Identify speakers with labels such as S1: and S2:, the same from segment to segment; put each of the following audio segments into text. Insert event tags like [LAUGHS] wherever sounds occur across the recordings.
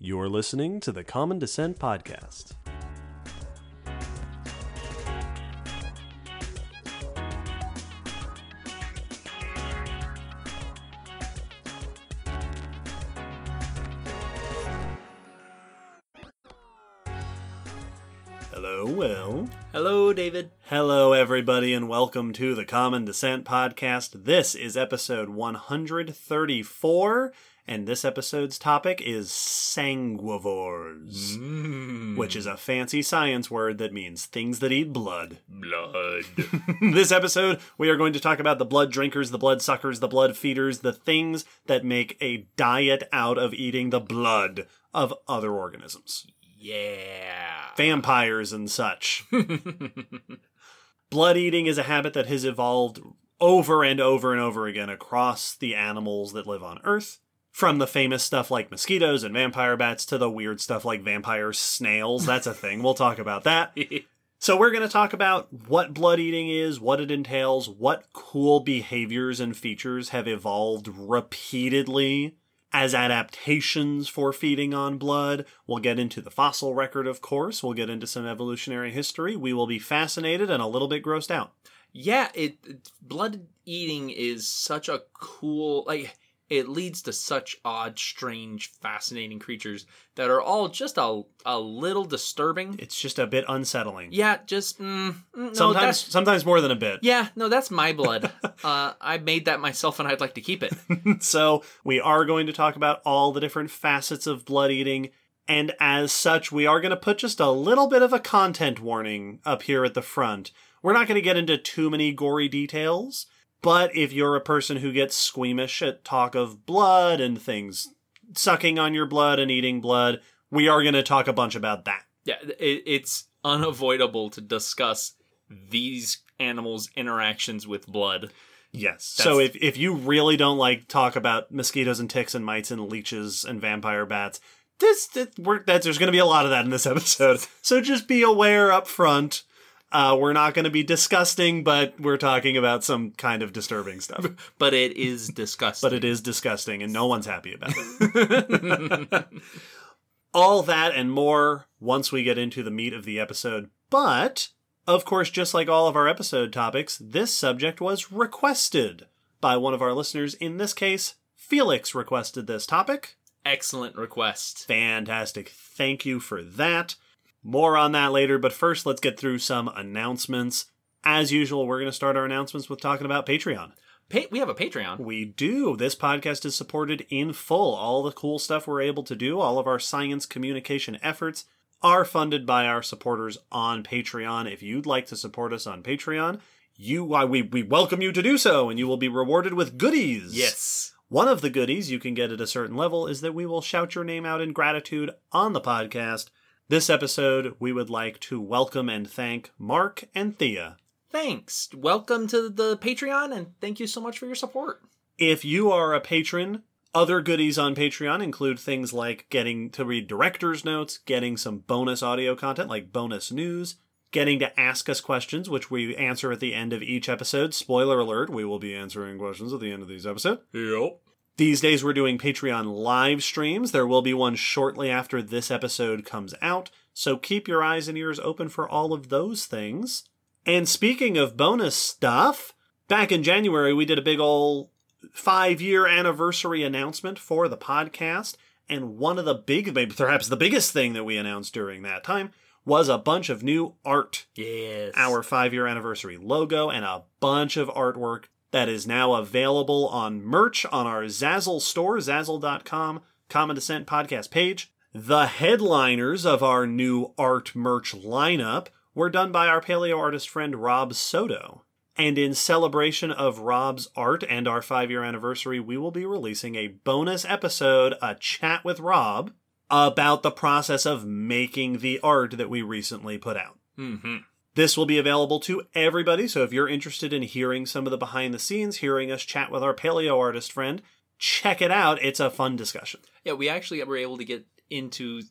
S1: You're listening to the Common Descent Podcast. Hello, Will.
S2: Hello, David.
S1: Hello, everybody, and welcome to the Common Descent Podcast. This is episode 134, and this episode's topic is sanguivores, mm. which is a fancy science word that means things that eat blood.
S2: Blood. [LAUGHS]
S1: this episode, we are going to talk about the blood drinkers, the blood suckers, the blood feeders, the things that make a diet out of eating the blood of other organisms
S2: yeah.
S1: vampires and such. Blood eating is a habit that has evolved over and over and over again across the animals that live on Earth. From the famous stuff like mosquitoes and vampire bats to the weird stuff like vampire snails. That's a thing. We'll talk about that. [LAUGHS] So, we're going to talk about what blood eating is, what it entails, what cool behaviors and features have evolved repeatedly as adaptations for feeding on blood. We'll get into the fossil record, of course. We'll get into some evolutionary history. We will be fascinated and a little bit grossed out.
S2: yeah, it, it- blood eating is such a cool like it leads to such odd, strange, fascinating creatures that are all just a a little disturbing.
S1: It's just a bit unsettling.
S2: Yeah, just mm, mm, no,
S1: sometimes,
S2: that's
S1: sometimes more than a bit.
S2: yeah, no, that's my [LAUGHS] blood. uh, I made that myself, and I'd like to keep it. [LAUGHS]
S1: so we are going to talk about all the different facets of blood eating. And as such, we are going to put just a little bit of a content warning up here at the front. We're not going to get into too many gory details, but if you're a person who gets squeamish at talk of blood and things sucking on your blood and eating blood, we are going to talk a bunch about that.
S2: Yeah, it, it's unavoidable to discuss these animals' interactions with blood.
S1: Yes. So if, if you really don't like talk about mosquitoes and ticks and mites and leeches and vampire bats, this, this we're, that there's going to be a lot of that in this episode. So just be aware up front. Uh, we're not going to be disgusting, but we're talking about some kind of disturbing stuff. [LAUGHS]
S2: But it is disgusting.
S1: but it is disgusting, and no one's happy about it. [LAUGHS] All that and more once we get into the meat of the episode. But, of course, just like all of our episode topics, this subject was requested by one of our listeners. In this case, Felix requested this topic.
S2: Excellent request.
S1: Fantastic. Thank you for that. More on that later, but first let's get through some announcements. As usual, we're going to start our announcements with talking about Patreon.
S2: Pa- we have a Patreon.
S1: We do. This podcast is supported in full. All the cool stuff we're able to do, all of our science communication efforts are funded by our supporters on Patreon. If you'd like to support us on Patreon, you why we, we welcome you to do so, and you will be rewarded with goodies.
S2: Yes.
S1: One of the goodies you can get at a certain level is that we will shout your name out in gratitude on the podcast. This episode, we would like to welcome and thank Mark and Thea.
S2: Thanks. Welcome to the Patreon, and thank you so much for your support.
S1: If you are a patron, other goodies on Patreon include things like getting to read director's notes, getting some bonus audio content like bonus news, getting to ask us questions, which we answer at the end of each episode. Spoiler alert, we will be answering questions at the end of these episodes.
S2: Yep.
S1: These days we're doing Patreon live streams. There will be one shortly after this episode comes out, so keep your eyes and ears open for all of those things. And speaking of bonus stuff, back in January we did a big ol' five year anniversary announcement for the podcast. And one of the big, maybe perhaps the biggest thing that we announced during that time was a bunch of new art
S2: Yes.
S1: our five year anniversary logo and a bunch of artwork that is now available on merch on our Zazzle store, zazzle.com, Common Descent podcast page. The headliners of our new art merch lineup were done by our paleo artist friend Rob Soto. And in celebration of Rob's art and our five year anniversary, we will be releasing a bonus episode, a chat with Rob, about the process of making the art that we recently put out.
S2: Mm-hmm.
S1: This will be available to everybody, so if you're interested in hearing some of the behind the scenes, hearing us chat with our paleo artist friend, check it out. It's a fun discussion.
S2: Yeah, we actually were able to get into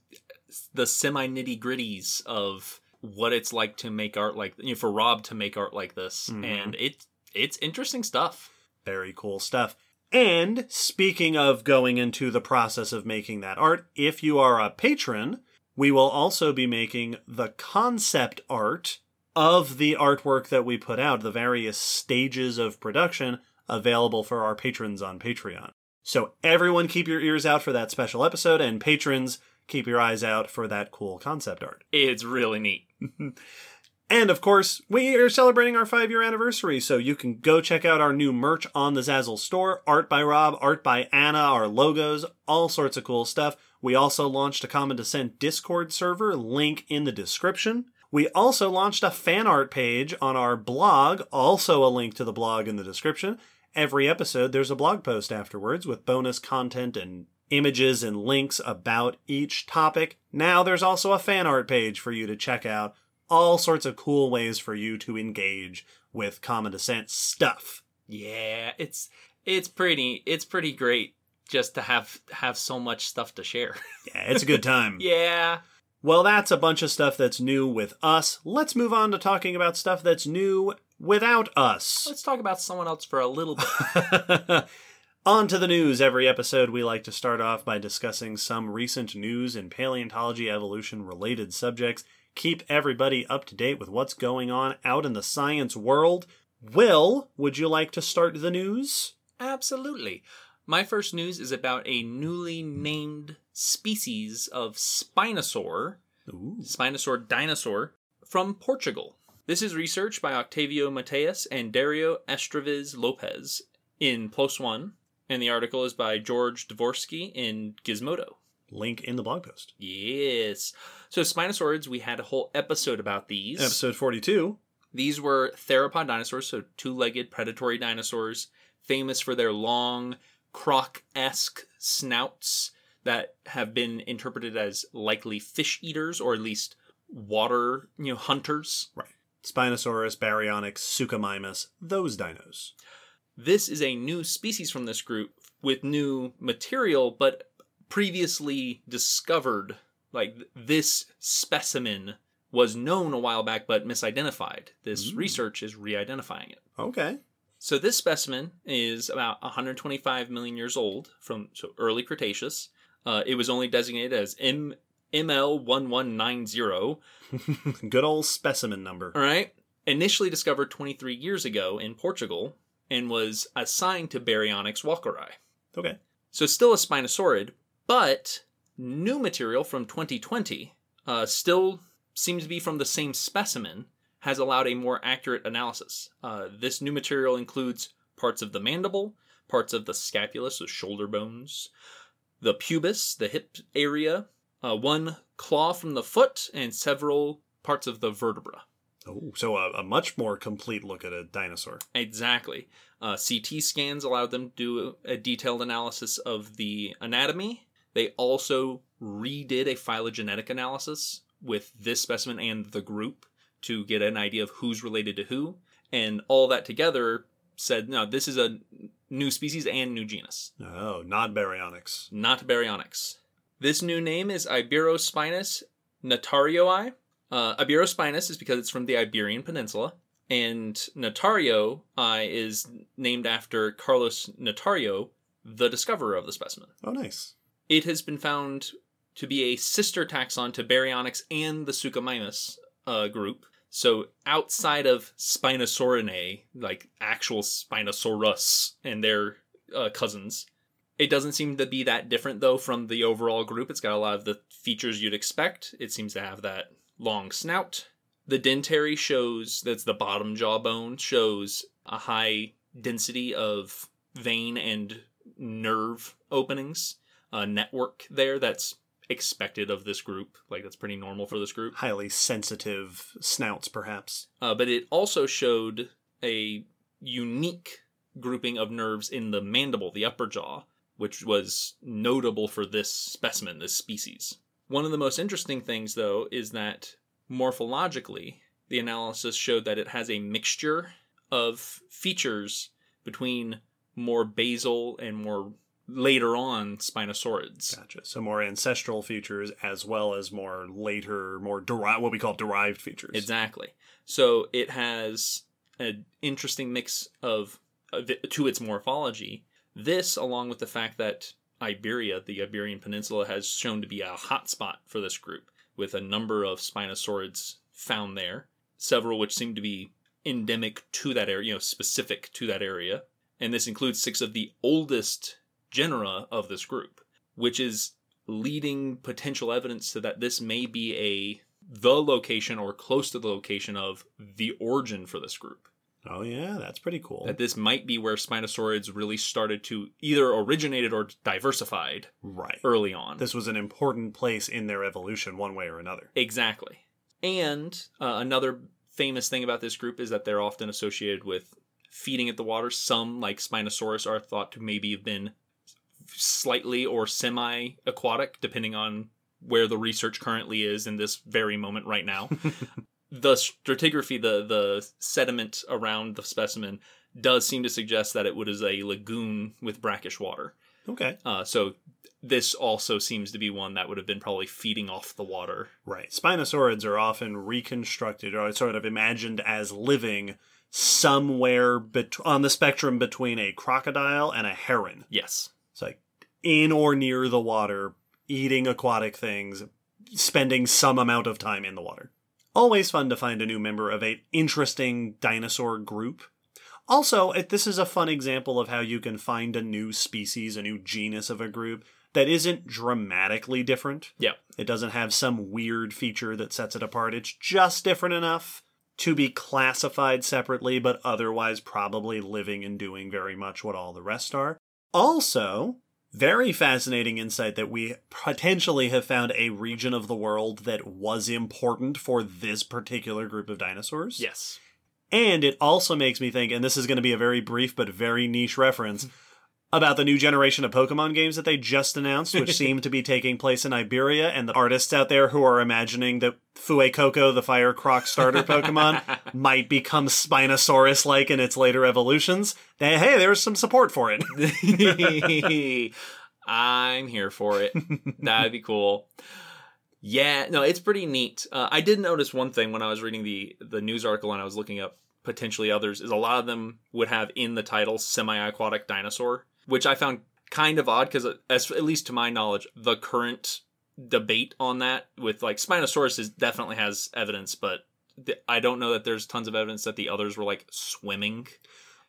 S2: the semi nitty gritties of what it's like to make art like you know, for Rob to make art like this,
S1: Mhm.
S2: and it it's interesting stuff.
S1: Very cool stuff. And speaking of going into the process of making that art, if you are a patron, we will also be making the concept art of the artwork that we put out, the various stages of production available for our patrons on Patreon. So everyone keep your ears out for that special episode, and patrons keep your eyes out for that cool concept art.
S2: It's really neat. [LAUGHS]
S1: And of course, we are celebrating our five year anniversary, so you can go check out our new merch on the Zazzle store. Art by Rob, art by Anna, our logos, all sorts of cool stuff. We also launched a Common Descent Discord server, link in the description. We also launched a fan art page on our blog, also a link to the blog in the description. Every episode, there's a blog post afterwards with bonus content and images and links about each topic. Now there's also a fan art page for you to check out all sorts of cool ways for you to engage with Common Descent stuff.
S2: Yeah, it's it's pretty it's pretty great just to have have so much stuff to share.
S1: Yeah, it's a good [LAUGHS] time.
S2: yeah.
S1: Well, that's a bunch of stuff that's new with us. Let's move on to talking about stuff that's new without us.
S2: Let's talk about someone else for a little bit. [LAUGHS]
S1: on to the news. Every episode, we like to start off by discussing some recent news in paleontology evolution related subjects keep everybody up to date with what's going on out in the science world. Will, would you like to start the news?
S2: Absolutely. My first news is about a newly named species of Spinosaur,
S1: Ooh.
S2: Spinosaur dinosaur, from Portugal. This is research by Octavio Mateus and Dario Estraviz Lopez in PLOS One, and the article is by George Dvorsky in Gizmodo.
S1: Link in the blog post.
S2: Yes. So Spinosaurids, we had a whole episode about these.
S1: Episode 42.
S2: These were theropod dinosaurs, so two-legged predatory dinosaurs, famous for their long, croc-esque snouts that have been interpreted as likely fish eaters or at least water, you know, hunters.
S1: Right. Spinosaurus, Baryonyx, Suchomimus, those dinos.
S2: This is a new species from this group with new material, but previously discovered. Like this specimen was known a while back but misidentified. This
S1: Mm.
S2: research is re identifying it.
S1: Okay.
S2: So this specimen is about 125 million years old from so early Cretaceous. Uh, it was only designated as M ML1190. [LAUGHS]
S1: Good old specimen number.
S2: All right. Initially discovered 23 years ago in Portugal and was assigned to Baryonyx walkeri.
S1: Okay.
S2: So still a Spinosaurid, but new material from 2020 uh, still seems to be from the same specimen has allowed a more accurate analysis. Uh, this new material includes parts of the mandible, parts of the scapula, so shoulder bones, the pubis, the hip area, uh, one claw from the foot, and several parts of the vertebra.
S1: Oh, so a, a much more complete look at a dinosaur.
S2: Exactly. Uh, CT scans allowed them to do a detailed analysis of the anatomy. They also redid a phylogenetic analysis with this specimen and the group to get an idea of who's related to who. And all that together said, no, this is a new species and new genus,
S1: Oh, not Baryonyx.
S2: not Baryonyx. This new name is Iberospinus natarioi. Uh, Iberospinus is because it's from the Iberian Peninsula, and Natario is named after Carlos Natario, the discoverer of the specimen.
S1: Oh, nice.
S2: It has been found to be a sister taxon to Baryonyx and the Suchomimus uh, group. So outside of Spinosaurinae, like actual Spinosaurus and their uh, cousins, it doesn't seem to be that different though from the overall group. It's got a lot of the features you'd expect. It seems to have that long snout. The dentary shows that's the bottom jawbone shows a high density of vein and nerve openings, a network there that's expected of this group. Like that's pretty normal for this group.
S1: Highly sensitive snouts, perhaps.
S2: Uh, but it also showed a unique grouping of nerves in the mandible, the upper jaw, which was notable for this specimen, this species. One of the most interesting things, though, is that morphologically, the analysis showed that it has a mixture of features between more basal and more later on Spinosaurids.
S1: Gotcha. So more ancestral features as well as more later, more derived, what we call derived features.
S2: Exactly. So it has an interesting mix of, uh, it- to its morphology This, along with the fact that Iberia, the Iberian Peninsula, has shown to be a hotspot for this group, with a number of Spinosaurids found there, several which seem to be endemic to that area, you know, specific to that area. And this includes six of the oldest genera of this group, which is leading potential evidence to that this may be a the location or close to the location of the origin for this group.
S1: Oh yeah, that's pretty cool.
S2: That this might be where Spinosaurids really started to either originated or diversified
S1: right.
S2: early on.
S1: This was an important place in their evolution, one way or another.
S2: Exactly. And uh, another famous thing about this group is that they're often associated with feeding at the water. Some, like Spinosaurus, are thought to maybe have been slightly or semi aquatic, depending on where the research currently is in this very moment right now. [LAUGHS] the stratigraphy, the the sediment around the specimen, does seem to suggest that it was a lagoon with brackish water.
S1: Okay.
S2: Uh, so this also seems to be one that would have been probably feeding off the water.
S1: Right. Spinosaurids are often reconstructed or sort of imagined as living somewhere bet- on the spectrum between a crocodile and a heron.
S2: Yes.
S1: In or near the water, eating aquatic things, spending some amount of time in the water. Always fun to find a new member of a interesting dinosaur group. Also, this is a fun example of how you can find a new species, a new genus of a group that isn't dramatically different.
S2: Yeah.
S1: It doesn't have some weird feature that sets it apart. It's just different enough to be classified separately, but otherwise probably living and doing very much what all the rest are. Also, very fascinating insight that we potentially have found a region of the world that was important for this particular group of dinosaurs.
S2: Yes.
S1: And it also makes me think, and this is going to be a very brief but very niche reference, about the new generation of Pokemon games that they just announced, which [LAUGHS] seem to be taking place in Iberia, and the artists out there who are imagining that Fuecoco, the Fire Croc starter [LAUGHS] Pokemon, might become Spinosaurus like in its later evolutions. They, hey, there's some support for it. [LAUGHS]
S2: I'm here for it. That'd be cool. Yeah, no, it's pretty neat. Uh, I did notice one thing when I was reading the the news article and I was looking up potentially others is a lot of them would have in the title semi-aquatic dinosaur, which I found kind of odd because as at least to my knowledge, the current debate on that with like Spinosaurus is definitely has evidence, but th- I don't know that there's tons of evidence that the others were like swimming.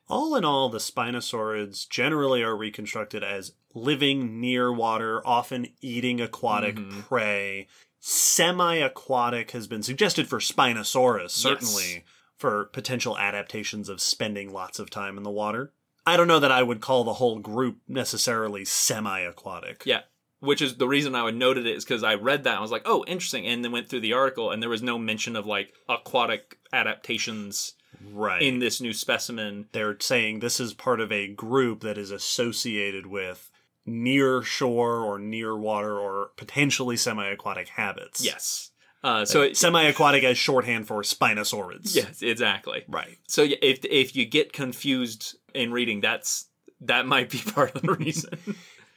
S1: All in all, the Spinosaurids generally are reconstructed as living near water, often eating aquatic
S2: Mhm.
S1: prey. Semi aquatic has been suggested for Spinosaurus, certainly,
S2: Yes.
S1: for potential adaptations of spending lots of time in the water. I don't know that I would call the whole group necessarily semi aquatic.
S2: Yeah. Which is the reason I would noted it is because I read that and I was like, oh, interesting, and then went through the article and there was no mention of like aquatic adaptations
S1: Right.
S2: in this new specimen.
S1: They're saying this is part of a group that is associated with near shore or near water or potentially semi aquatic habits.
S2: Yes. Uh, so it,
S1: Semi aquatic as shorthand for Spinosaurids.
S2: yes, exactly.
S1: Right.
S2: So yeah, if if you get confused in reading, that's that might be [LAUGHS] part of the reason.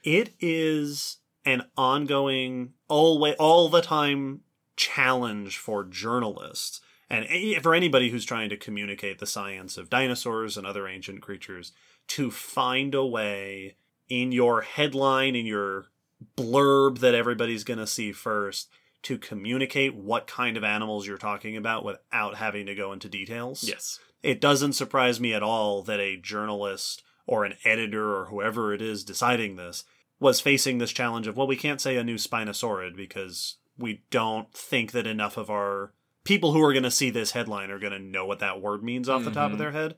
S1: It is an ongoing, always, all the time challenge for journalists and for anybody who's trying to communicate the science of dinosaurs and other ancient creatures to find a way in your headline, in your blurb that everybody's going to see first, to communicate what kind of animals you're talking about without having to go into details.
S2: yes.
S1: It doesn't surprise me at all that a journalist or an editor or whoever it is deciding this was facing this challenge of, well, we can't say a new Spinosaurid because we don't think that enough of our people who are going to see this headline are going to know what that word means off the top of mm-hmm. their head.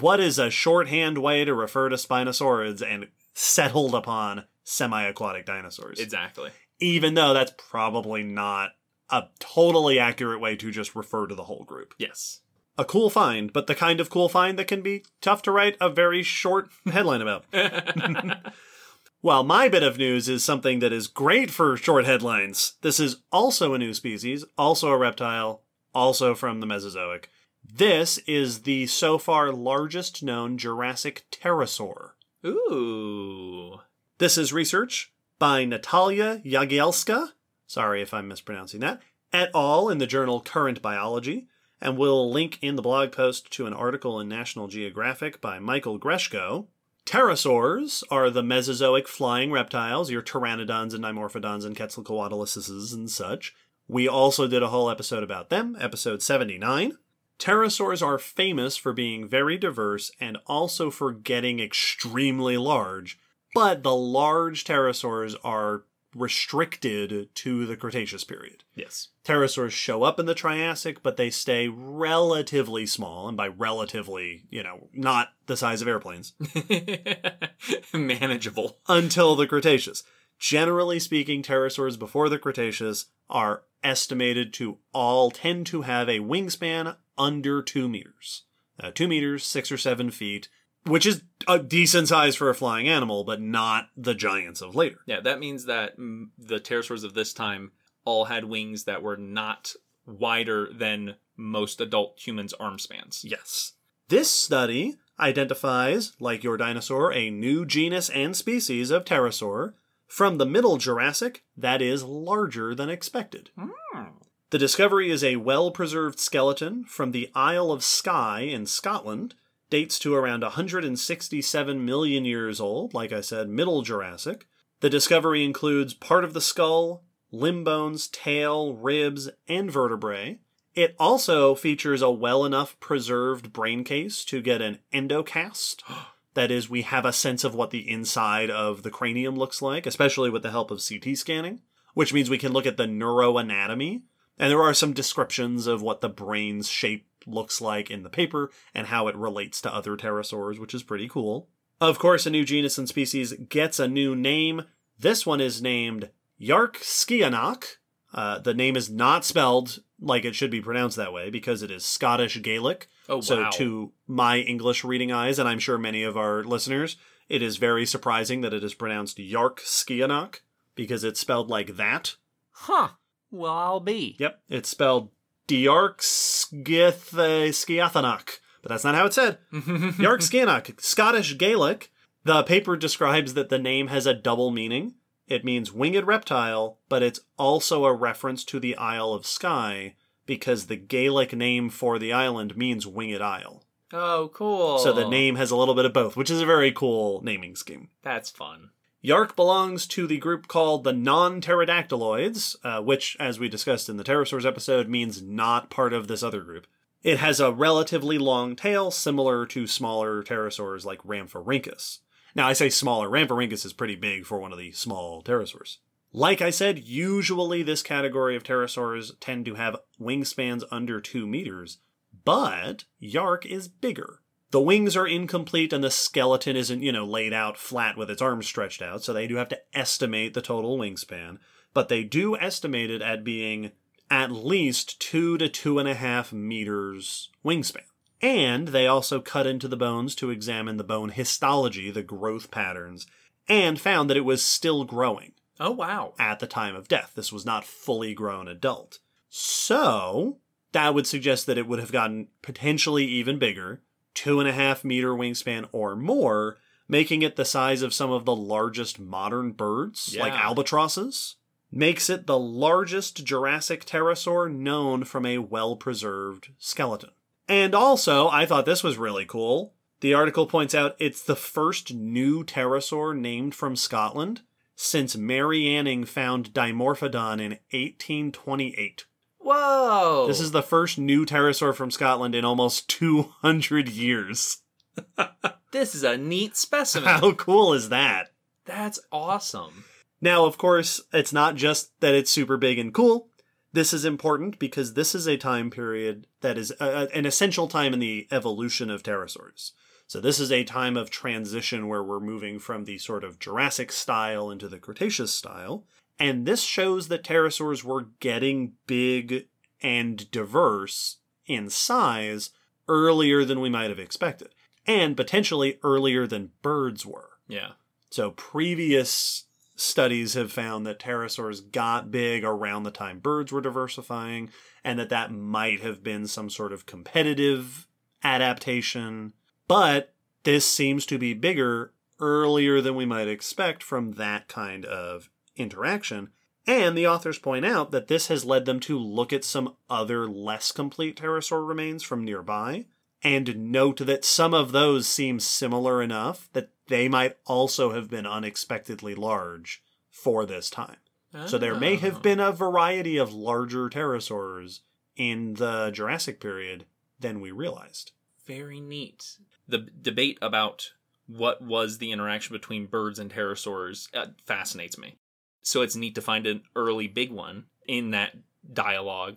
S1: What is a shorthand way to refer to Spinosaurids and settled upon semi aquatic dinosaurs?
S2: Exactly.
S1: Even though that's probably not a totally accurate way to just refer to the whole group
S2: Yes.
S1: a cool find, but the kind of cool find that can be tough to write a very short [LAUGHS] headline about. [LAUGHS] Well, my bit of news is something that is great for short headlines. This is also a new species, also a reptile, also from the Mesozoic. This is the so far largest known Jurassic pterosaur.
S2: Ooh.
S1: This is research by Natalia Jagielska, sorry if I'm mispronouncing that, et al. in the journal Current Biology, and we'll link in the blog post to an article in National Geographic by Michael Greshko. Pterosaurs are the Mesozoic flying reptiles, your pteranodons and dimorphodons and quetzalcoatluluses and such. We also did a whole episode about them, episode 79. Pterosaurs are famous for being very diverse and also for getting extremely large, but the large pterosaurs are restricted to the Cretaceous period.
S2: Yes.
S1: Pterosaurs show up in the Triassic, but they stay relatively small, and by relatively, you know, not the size of airplanes, [LAUGHS]
S2: Manageable.
S1: until the Cretaceous. Generally speaking, pterosaurs before the Cretaceous are estimated to all tend to have a wingspan under two meters. Uh, two meters, six or seven feet, which is a decent size for a flying animal, but not the giants of later.
S2: Yeah, that means that mm, the pterosaurs of this time all had wings that were not wider than most adult humans' arm spans.
S1: Yes. This study identifies, like your dinosaur, a new genus and species of pterosaur from the Middle Jurassic that is larger than expected. The discovery is a well preserved skeleton from the Isle of Skye in Scotland, dates to around 167 million years old, like I said, Middle Jurassic. The discovery includes part of the skull, limb bones, tail, ribs, and vertebrae. It also features a well enough preserved brain case to get an endocast. [GASPS] That is, we have a sense of what the inside of the cranium looks like, especially with the help of CT scanning, which means we can look at the neuroanatomy. And there are some descriptions of what the brain's shape looks like in the paper and how it relates to other pterosaurs, which is pretty cool. Of course, a new genus and species gets a new name. This one is named Yarkskianak. Uh, the name is not spelled like it should be pronounced that way because it is Scottish Gaelic.
S2: Oh, wow.
S1: So, to my English reading eyes, and I'm sure many of our listeners, it is very surprising that it is pronounced Yarkskianak because it's spelled like that.
S2: Huh. Well, I'll be.
S1: Yep, it's spelled Diarkskiathanak, but that's not how it's said. [LAUGHS] Yarkskianak, Scottish Gaelic. The paper describes that the name has a double meaning. It means winged reptile, but it's also a reference to the Isle of Skye because the Gaelic name for the island means winged isle.
S2: Oh, cool.
S1: So the name has a little bit of both, which is a very cool naming scheme.
S2: That's fun.
S1: Yark belongs to the group called the non pterodactyloids, uh, which, as we discussed in the pterosaurs episode, means not part of this other group. It has a relatively long tail, similar to smaller pterosaurs like Rhamphorhynchus. Now, I say smaller, Rhamphorhynchus is pretty big for one of the small pterosaurs. Like I said, usually this category of pterosaurs tend to have wingspans under 2 meters, but Yark is bigger. The wings are incomplete and the skeleton isn't, you know, laid out flat with its arms stretched out, so they do have to estimate the total wingspan. But they do estimate it at being at least two to two and a half meters wingspan. And they also cut into the bones to examine the bone histology, the growth patterns, and found that it was still growing
S2: Oh, wow.
S1: at the time of death. This was not fully grown adult. So, that would suggest that it would have gotten potentially even bigger, two and a half meter wingspan or more, making it the size of some of the largest modern birds, like albatrosses. Makes it the largest Jurassic pterosaur known from a well preserved skeleton. And also, I thought this was really cool. The article points out it's the first new pterosaur named from Scotland since Mary Anning found Dimorphodon in 1828.
S2: Whoa.
S1: This is the first new pterosaur from Scotland in almost 200 years. [LAUGHS]
S2: This is a neat specimen.
S1: How cool is that?
S2: That's awesome.
S1: Now, of course, it's not just that it's super big and cool. This is important because this is a time period that is a, an essential time in the evolution of pterosaurs. So, this is a time of transition where we're moving from the sort of Jurassic style into the Cretaceous style. And this shows that pterosaurs were getting big and diverse in size earlier than we might have expected, and potentially earlier than birds were.
S2: Yeah.
S1: So previous studies have found that pterosaurs got big around the time birds were diversifying, and that that might have been some sort of competitive adaptation. But this seems to be bigger earlier than we might expect from that kind of interaction. And the authors point out that this has led them to look at some other less complete pterosaur remains from nearby and note that some of those seem similar enough that they might also have been unexpectedly large for this time. So there may
S2: Oh.
S1: have been a variety of larger pterosaurs in the Jurassic period than we realized.
S2: Very neat. The debate about what was the interaction between birds and pterosaurs uh, fascinates me. So it's neat to find an early big one in that dialogue.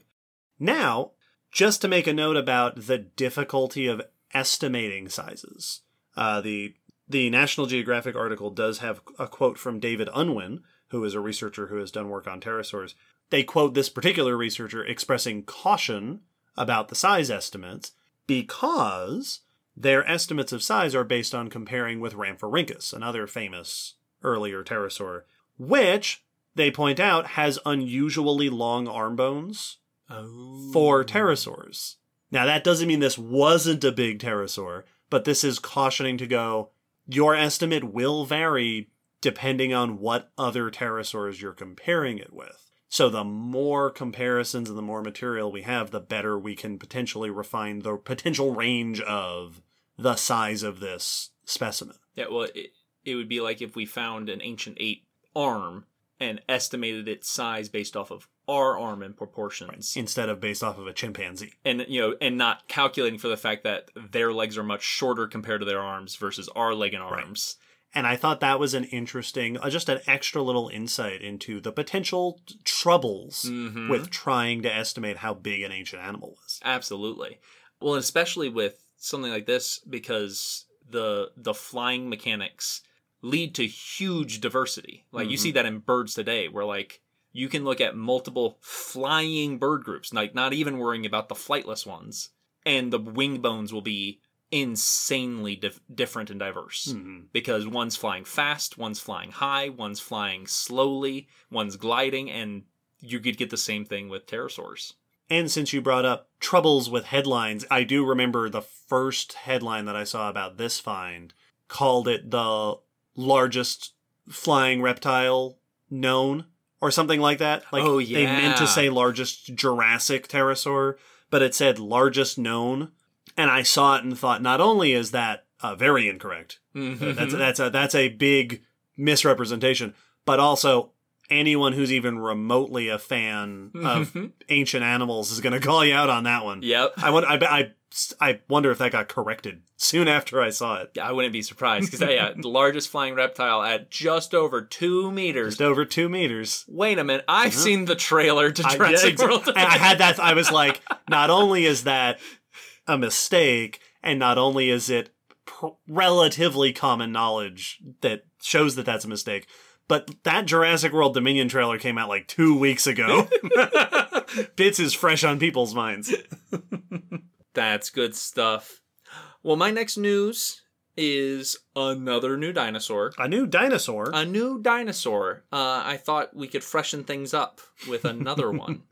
S1: Now, just to make a note about the difficulty of estimating sizes, uh, the the National Geographic article does have a quote from David Unwin, who is a researcher who has done work on pterosaurs. They quote this particular researcher expressing caution about the size estimates because their estimates of size are based on comparing with Rhamphorhynchus, another famous earlier pterosaur, which they point out has unusually long arm bones
S2: Oh.
S1: for pterosaurs. Now, that doesn't mean this wasn't a big pterosaur, but this is cautioning to go, your estimate will vary depending on what other pterosaurs you're comparing it with. So, the more comparisons and the more material we have, the better we can potentially refine the potential range of the size of this specimen.
S2: Yeah, well, it, it would be like if we found an ancient ape arm and estimated its size based off of our arm and proportions.
S1: Instead of based off of a chimpanzee.
S2: and you know and not calculating for the fact that their legs are much shorter compared to their arms versus our leg and arms
S1: And I thought that was an interesting, uh, just an extra little insight into the potential t- troubles
S2: Mhm.
S1: with trying to estimate how big an ancient animal was.
S2: absolutely well especially with something like this because the the flying mechanics lead to huge diversity like you
S1: Mhm.
S2: see that in birds today where like you can look at multiple flying bird groups like not even worrying about the flightless ones and the wing bones will be insanely dif- different and diverse
S1: Mhm.
S2: because one's flying fast, one's flying high, one's flying slowly, one's gliding, and you could get the same thing with pterosaurs.
S1: And since you brought up troubles with headlines, I do remember the first headline that I saw about this find called it the largest flying reptile known or something like that. Like
S2: Oh,
S1: they meant to say largest Jurassic pterosaur, but it said largest known. And I saw it and thought not only is that uh, very incorrect, uh, that's that's a that's a big misrepresentation, but also anyone who's even remotely a fan of [LAUGHS] ancient animals is going to call you out on that one.
S2: yep.
S1: I, wonder, I, I, I wonder if that got corrected soon after I saw it.
S2: I wouldn't be surprised because yeah, [LAUGHS] the largest flying reptile at just over two meters.
S1: Just over two meters.
S2: Wait a minute, I've
S1: Uh-huh.
S2: seen the trailer to
S1: I-
S2: Jurassic
S1: yeah, [LAUGHS]
S2: World.
S1: and I had that. I was like, not only is that a mistake, and not only is it pr- relatively common knowledge that shows that that's a mistake, but that Jurassic World Dominion trailer came out like two weeks ago. [LAUGHS] Bits is fresh on people's minds.
S2: That's good stuff. Well, my next news is another new dinosaur.
S1: A new dinosaur.
S2: a new dinosaur. Uh, I thought we could freshen things up with another [LAUGHS] one.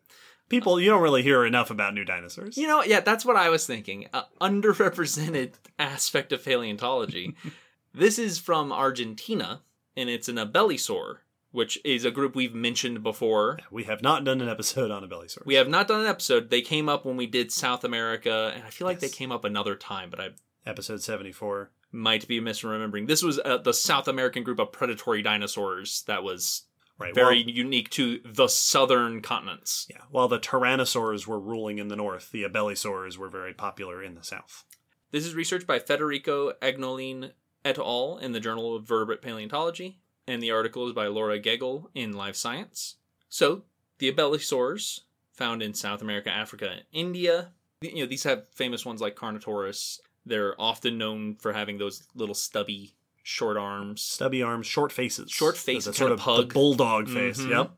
S1: People, you don't really hear enough about new dinosaurs.
S2: You know, yeah, that's what I was thinking. Uh, underrepresented [LAUGHS] aspect of paleontology. [LAUGHS] this is from Argentina, and it's an abelisaur, which is a group we've mentioned before.
S1: We have not done an episode on abelisaur.
S2: We have not done an episode. They came up when we did South America, and I feel like
S1: Yes.
S2: they came up another time, but I
S1: episode 74.
S2: might be misremembering. This was uh, the South American group of predatory dinosaurs that was
S1: Right.
S2: very
S1: Well,
S2: unique to the southern continents.
S1: yeah. While the tyrannosaurs were ruling in the north, the abelisaurs were very popular in the south.
S2: This is research by Federico Agnolin et al. in the Journal of Vertebrate Paleontology, and the article is by Laura Geggel in Live Science. So, the abelisaurs found in South America, Africa, and India. You know, these have famous ones like Carnotaurus. They're often known for having those little stubby, short arms.
S1: Stubby arms, short faces.
S2: Short faces,
S1: The sort of
S2: pug.
S1: the bulldog face.
S2: Mhm.
S1: Yep.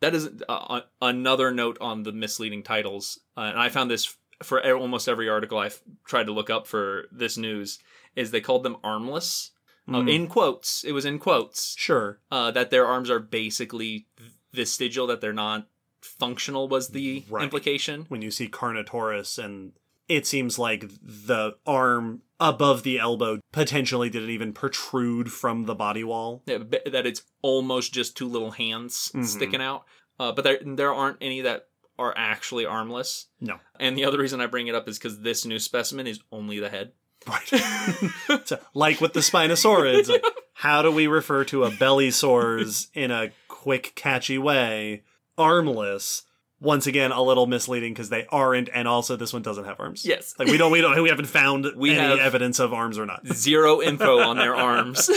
S2: That is uh, another note on the misleading titles, uh, and I found this for almost every article I've tried to look up for this news. Is they called them armless uh,
S1: Mm.
S2: in quotes. It was in quotes
S1: Sure.
S2: uh, that their arms are basically vestigial, that they're not functional. Was the
S1: Right.
S2: implication?
S1: When you see Carnotaurus and it seems like the arm above the elbow potentially didn't even protrude from the body wall.
S2: That that it's almost just two little hands
S1: Mhm.
S2: sticking out. Uh, but there there aren't any that are actually armless.
S1: No.
S2: And the other reason I bring it up is because this new specimen is only the head.
S1: Right. [LAUGHS] so, like with the Spinosaurids, like, [LAUGHS] how do we refer to abelisaurs in a quick, catchy way? Armless. Once again, a little misleading because they aren't, and also this one doesn't have arms.
S2: Yes.
S1: Like we don't, we don't, we haven't found [LAUGHS]
S2: We
S1: any
S2: have-
S1: evidence of arms or not.
S2: Zero info on their arms.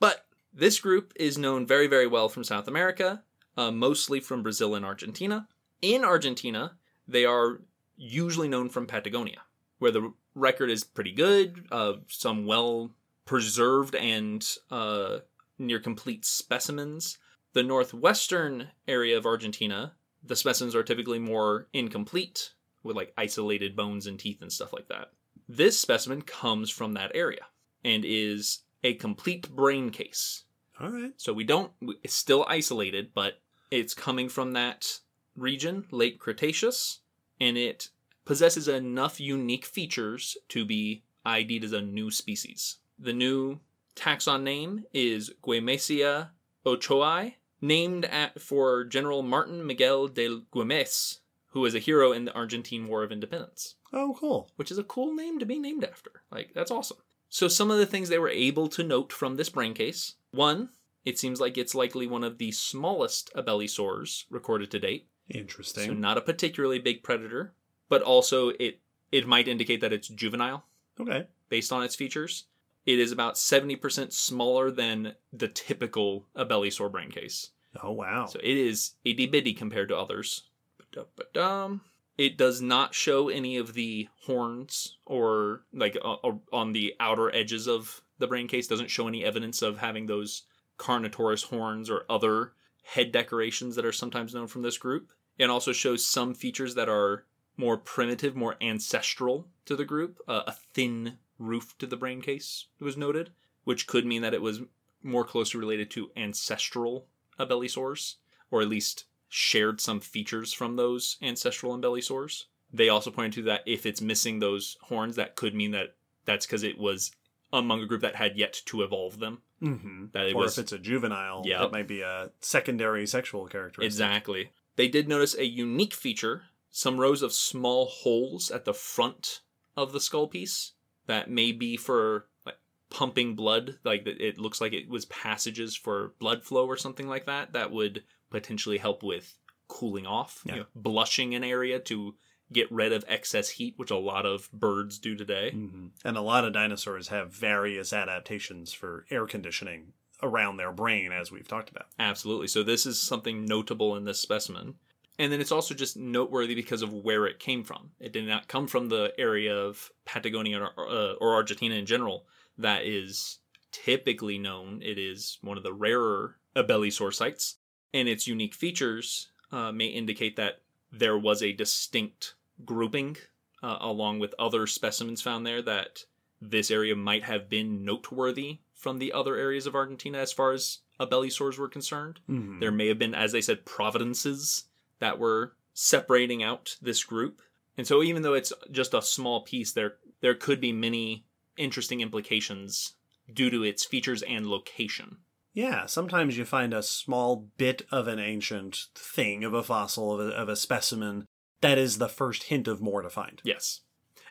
S2: but this group is known very, very well from South America, uh, mostly from Brazil and Argentina. In Argentina, they are usually known from Patagonia, where the record is pretty good, uh, some well preserved and uh, near complete specimens. The northwestern area of Argentina, the specimens are typically more incomplete, with like isolated bones and teeth and stuff like that. This specimen comes from that area and is a complete brain case.
S1: All right.
S2: So we don't, it's still isolated, but it's coming from that region, late Cretaceous, and it possesses enough unique features to be ID'd as a new species. The new taxon name is Guemesia ochoai, named at, for General Martin Miguel de Güemes, who was a hero in the Argentine War of Independence
S1: Oh, cool.
S2: which is a cool name to be named after. Like, that's awesome. So, some of the things they were able to note from this brain case one, it seems like it's likely one of the smallest abelisaurs recorded to date. Interesting. So,
S1: Interesting.
S2: not a particularly big predator, but also it, it might indicate that it's juvenile
S1: okay.
S2: based on its features. It is about 70% smaller than the typical abelisaur brain case.
S1: Oh, wow.
S2: So it is itty bitty compared to others. Ba-dum-ba-dum. It does not show any of the horns or like uh, uh, on the outer edges of the brain case. Doesn't show any evidence of having those carnotaurus horns or other head decorations that are sometimes known from this group. It also shows some features that are more primitive, more ancestral to the group. Uh, a thin roof to the brain case was noted, which could mean that it was more closely related to ancestral abelisaurs, or at least shared some features from those ancestral abelisaurs. They also pointed to that if it's missing those horns, that could mean that that's because it was among a group that had yet to evolve them.
S1: Mm-hmm.
S2: That it
S1: or
S2: was
S1: if it's a juvenile,
S2: Yep.
S1: that might be a secondary sexual characteristic.
S2: Exactly. They did notice a unique feature some rows of small holes at the front of the skull piece that may be for like pumping blood like it looks like it was passages for blood flow or something like that that would potentially help with cooling off you know, blushing an area to get rid of excess heat which a lot of birds do today
S1: hmm And a lot of dinosaurs have various adaptations for air conditioning around their brain, as we've talked about.
S2: Absolutely. So this is something notable in this specimen. And then it's also just noteworthy because of where it came from. It did not come from the area of Patagonia or, uh, or Argentina in general that is typically known. It is one of the rarer abelisaur sites, and its unique features uh, may indicate that there was a distinct grouping uh, along with other specimens found there that this area might have been noteworthy from the other areas of Argentina as far as abelisaurs were concerned.
S1: Mm-hmm.
S2: There may have been, as they said, providences that were separating out this group. And so even though it's just a small piece, there there could be many interesting implications due to its features and location.
S1: Yeah, sometimes you find a small bit of an ancient thing, of a fossil, of a, of a specimen, that is the first hint of more to find.
S2: Yes.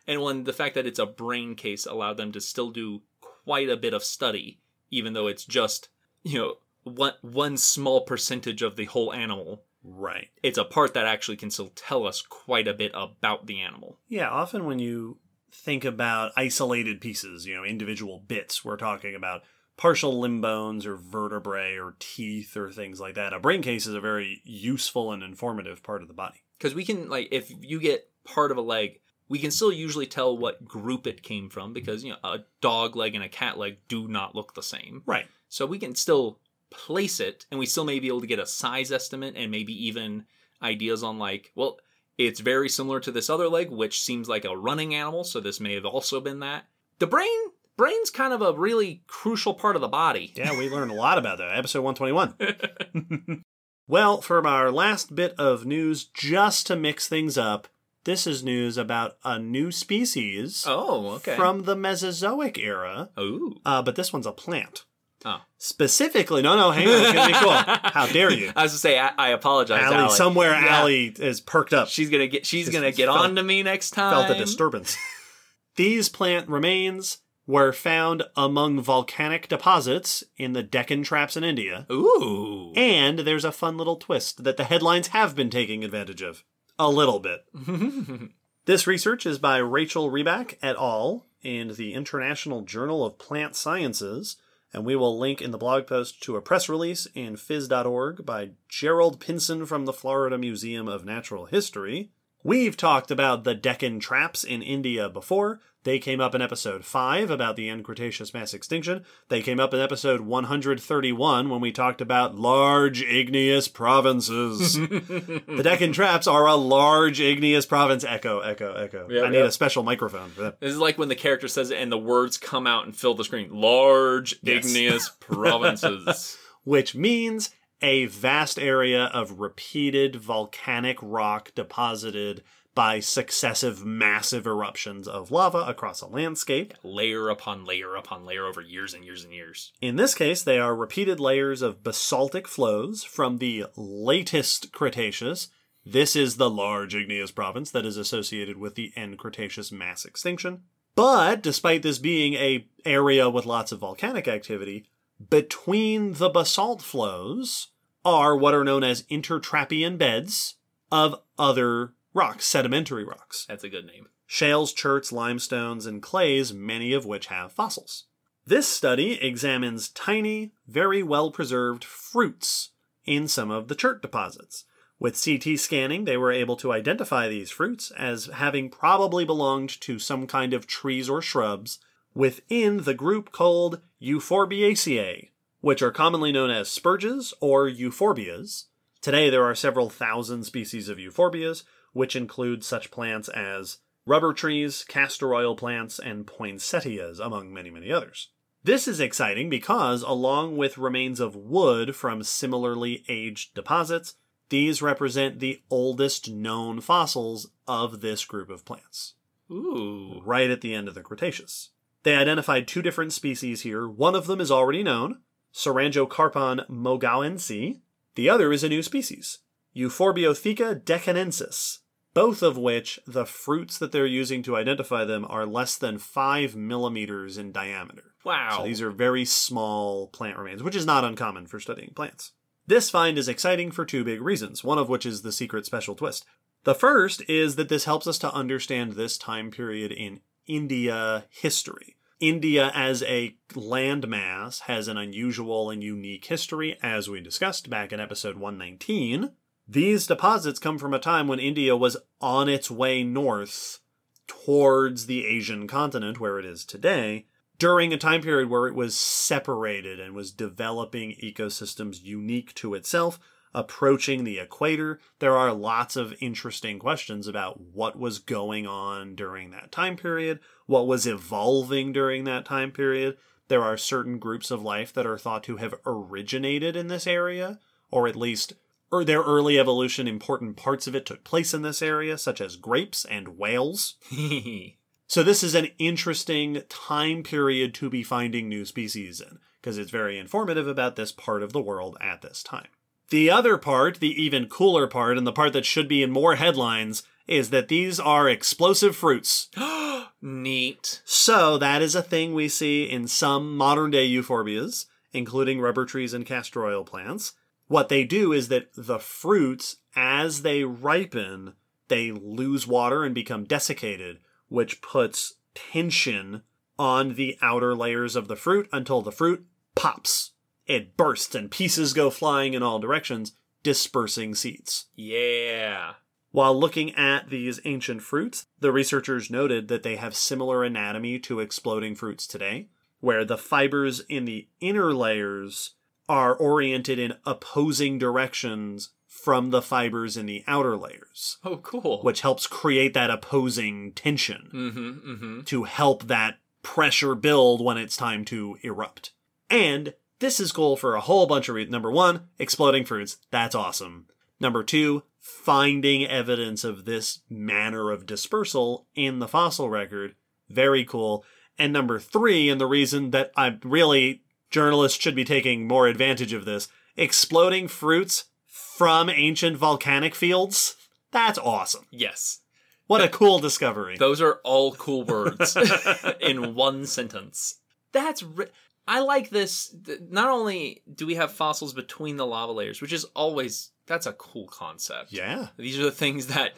S2: And when the fact that it's a brain case allowed them to still do quite a bit of study, even though it's just, you know, one one small percentage of the whole animal.
S1: Right.
S2: It's a part that actually can still tell us quite a bit about the animal.
S1: Yeah, often when you think about isolated pieces, you know, individual bits, we're talking about partial limb bones or vertebrae or teeth or things like that. A brain case is a very useful and informative part of the body.
S2: because we can like if you get part of a leg we can still usually tell what group it came from because you know a dog leg and a cat leg do not look the same
S1: Right.
S2: so we can still place it and we still may be able to get a size estimate and maybe even ideas on like well it's very similar to this other leg which seems like a running animal so this may have also been that the brain brain's kind of a really crucial part of the body
S1: Yeah, we learned a lot about that. Episode 121. [LAUGHS] [LAUGHS] well, for our last bit of news, just to mix things up, this is news about a new species
S2: oh okay
S1: from the Mesozoic era,
S2: oh
S1: uh, but this one's a plant.
S2: Oh.
S1: Specifically, no, no, hang on, it's gonna be cool. [LAUGHS] How dare you?
S2: I was to say, I, I apologize,
S1: Allie,
S2: Allie.
S1: somewhere
S2: Yeah.
S1: Allie is perked up.
S2: She's gonna get. She's gonna get
S1: felt-
S2: on to me next time.
S1: felt a disturbance. [LAUGHS] These plant remains were found among volcanic deposits in the Deccan Traps in India.
S2: Ooh.
S1: And there's a fun little twist that the headlines have been taking advantage of. A little bit. [LAUGHS] This research is by Rachel Reback et al. in the International Journal of Plant Sciences, and we will link in the blog post to a press release in phys.org by Jerald Pinson from the Florida Museum of Natural History. We've talked about the Deccan traps in India before. They came up in episode 5 about the end Cretaceous mass extinction. They came up in episode 131 when we talked about large igneous provinces. [LAUGHS] the Deccan traps are a large igneous province. Echo, echo, echo.
S2: Yep,
S1: I need
S2: yep.
S1: a special microphone for that.
S2: This is like when the character says it and the words come out and fill the screen. Large
S1: Yes.
S2: igneous [LAUGHS] provinces.
S1: which means a vast area of repeated volcanic rock deposited by successive massive eruptions of lava across a landscape.
S2: layer upon layer upon layer over years and years and years.
S1: In this case, they are repeated layers of basaltic flows from the latest Cretaceous. This is the large igneous province that is associated with the end Cretaceous mass extinction. But despite this being a area with lots of volcanic activity, between the basalt flows are what are known as intertrappean beds of other rocks, sedimentary rocks
S2: That's a good name.
S1: shales, cherts, limestones, and clays, many of which have fossils. This study examines tiny, very well preserved fruits in some of the chert deposits. With CT scanning, they were able to identify these fruits as having probably belonged to some kind of trees or shrubs within the group called Euphorbiaceae, which are commonly known as spurges or euphorbias. Today, there are several thousand species of euphorbias, which include such plants as rubber trees, castor oil plants, and poinsettias, among many, many others. This is exciting because, along with remains of wood from similarly aged deposits, these represent the oldest known fossils of this group of plants,
S2: Ooh.
S1: right at the end of the Cretaceous. They identified two different species here. One of them is already known, Sarangiocarpon mohgaoense. The other is a new species, Euphorbiotheca deccanensis, both of which the fruits that they're using to identify them are less than 5 millimeters in diameter.
S2: Wow.
S1: So these are very small plant remains, which is not uncommon for studying plants. This find is exciting for two big reasons, one of which is the secret special twist. The first is that this helps us to understand this time period in India history. India as a landmass has an unusual and unique history, as we discussed back in episode 119. These deposits come from a time when India was on its way north towards the Asian continent, where it is today, during a time period where it was separated and was developing ecosystems unique to itself, approaching the equator. There are lots of interesting questions about what was going on during that time period, what was evolving during that time period. There are certain groups of life that are thought to have originated in this area, or at least or their early evolution, important parts of it took place in this area, such as grapes and whales. [LAUGHS] So this is an interesting time period to be finding new species in, because it's very informative about this part of the world at this time. The other part, the even cooler part, and the part that should be in more headlines, is that these are explosive fruits. [GASPS]
S2: Neat.
S1: So that is a thing we see in some modern day euphorbias, including rubber trees and castor oil plants. What they do is that the fruits, as they ripen, they lose water and become desiccated, which puts tension on the outer layers of the fruit until the fruit pops. It bursts and pieces go flying in all directions, dispersing seeds.
S2: Yeah.
S1: While looking at these ancient fruits, the researchers noted that they have similar anatomy to exploding fruits today, where the fibers in the inner layers are oriented in opposing directions from the fibers in the outer layers,
S2: Oh, cool.
S1: which helps create that opposing tension
S2: Mm-hmm. Mm-hmm.
S1: to help that pressure build when it's time to erupt. And this is cool for a whole bunch of reasons. Number one, exploding fruits. That's awesome. Number two, finding evidence of this manner of dispersal in the fossil record. Very cool. And number three, and the reason that I'm really journalists should be taking more advantage of this. Exploding fruits from ancient volcanic fields? That's awesome.
S2: Yes.
S1: What a cool discovery.
S2: Those are all cool words [LAUGHS] [LAUGHS] in one sentence. That's ri- I like this. Not only do we have fossils between the lava layers, which is always that's a cool concept.
S1: Yeah.
S2: These are the things that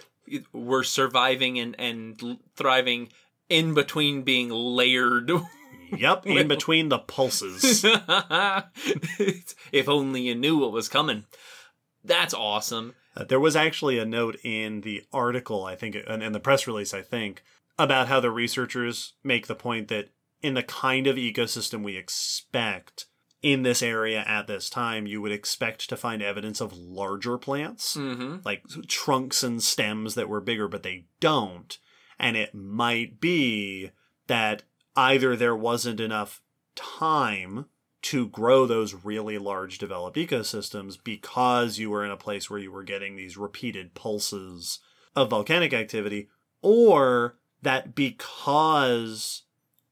S2: were surviving and and thriving in between being layered.
S1: Yep, in between the pulses. [LAUGHS]
S2: if only you knew what was coming. That's awesome.
S1: Uh, there was actually a note in the article, I think, and in the press release, I think, about how the researchers make the point that in the kind of ecosystem we expect in this area at this time, you would expect to find evidence of larger plants,
S2: Mm-hmm.
S1: like trunks and stems that were bigger, but they don't. And it might be that either there wasn't enough time to grow those really large developed ecosystems because you were in a place where you were getting these repeated pulses of volcanic activity, or that because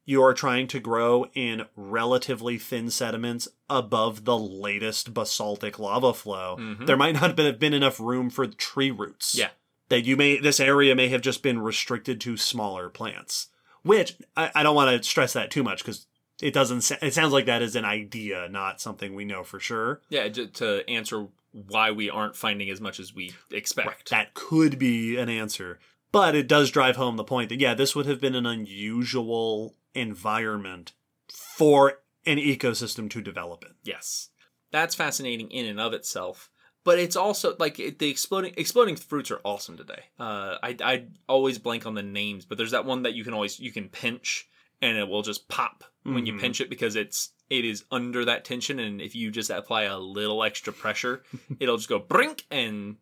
S1: you are trying to grow in relatively thin sediments above the latest basaltic lava flow,
S2: Mhm.
S1: there might not have been, have been enough room for tree roots.
S2: Yeah.
S1: That you may, this area may have just been restricted to smaller plants. Which I, I don't want to stress that too much because it doesn't. sa- It sounds like that is an idea, not something we know for sure.
S2: Yeah, to, to answer why we aren't finding as much as we expect.
S1: That could be an answer, but it does drive home the point that yeah, this would have been an unusual environment for an ecosystem to develop in.
S2: Yes, that's fascinating in and of itself. But it's also like it, the exploding exploding fruits are awesome today. Uh, I I always blank on the names, but there's that one that you can always you can pinch and it will just pop when you
S1: Mhm.
S2: pinch it because it's it is under that tension, and if you just apply a little extra pressure, [LAUGHS] it'll just go brink and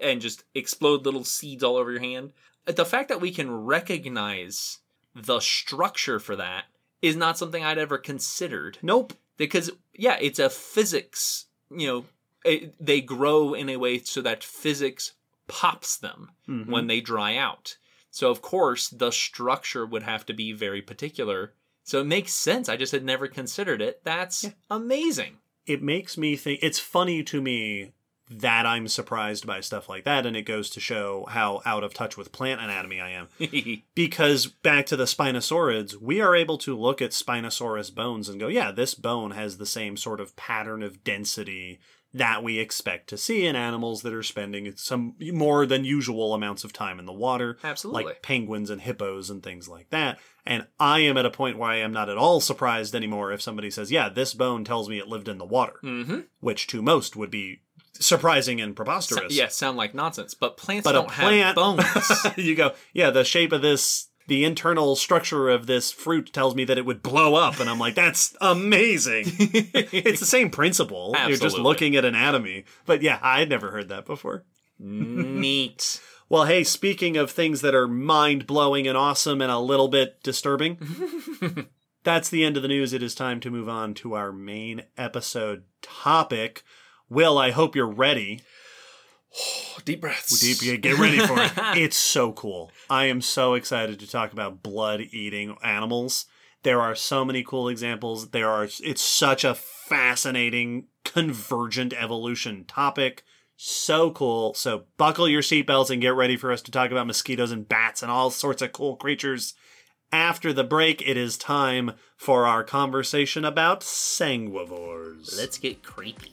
S2: and just explode little seeds all over your hand. The fact that we can recognize the structure for that is not something I'd ever considered
S1: Nope.
S2: because yeah it's a physics you know it, they grow in a way so that physics pops them
S1: Mhm.
S2: when they dry out. So of course the structure would have to be very particular. So it makes sense. I just had never considered it. That's amazing.
S1: It makes me think it's funny to me that I'm surprised by stuff like that, and it goes to show how out of touch with plant anatomy I am. [LAUGHS] Because back to the Spinosaurids, we are able to look at Spinosaurus bones and go, yeah, this bone has the same sort of pattern of density that we expect to see in animals that are spending some more than usual amounts of time in the water,
S2: absolutely
S1: like penguins and hippos and things like that. And I am at a point where I am not at all surprised anymore if somebody says, yeah, this bone tells me it lived in the water,
S2: mm-hmm.
S1: which to most would be surprising and preposterous.
S2: yeah sound like nonsense but plants
S1: But
S2: don't
S1: plant-
S2: have bones [LAUGHS]
S1: you go, yeah, the shape of this, the internal structure of this fruit tells me that it would blow up. And I'm like, that's amazing. [LAUGHS] it's the same principle. You're just looking at anatomy. But yeah, I'd never heard that before.
S2: neat [LAUGHS]
S1: Well, hey, speaking of things that are mind blowing and awesome and a little bit disturbing, [LAUGHS] that's the end of the news. It is time to move on to our main episode topic. Will, I hope you're ready. [SIGHS]
S2: deep breaths
S1: Deep, yeah, get ready for it. [LAUGHS] It's so cool. I am so excited to talk about blood eating animals. There are so many cool examples. There are it's such a fascinating convergent evolution topic. So cool. So buckle your seatbelts and get ready for us to talk about mosquitoes and bats and all sorts of cool creatures. After the break, it is time for our conversation about sanguivores.
S2: let's get creepy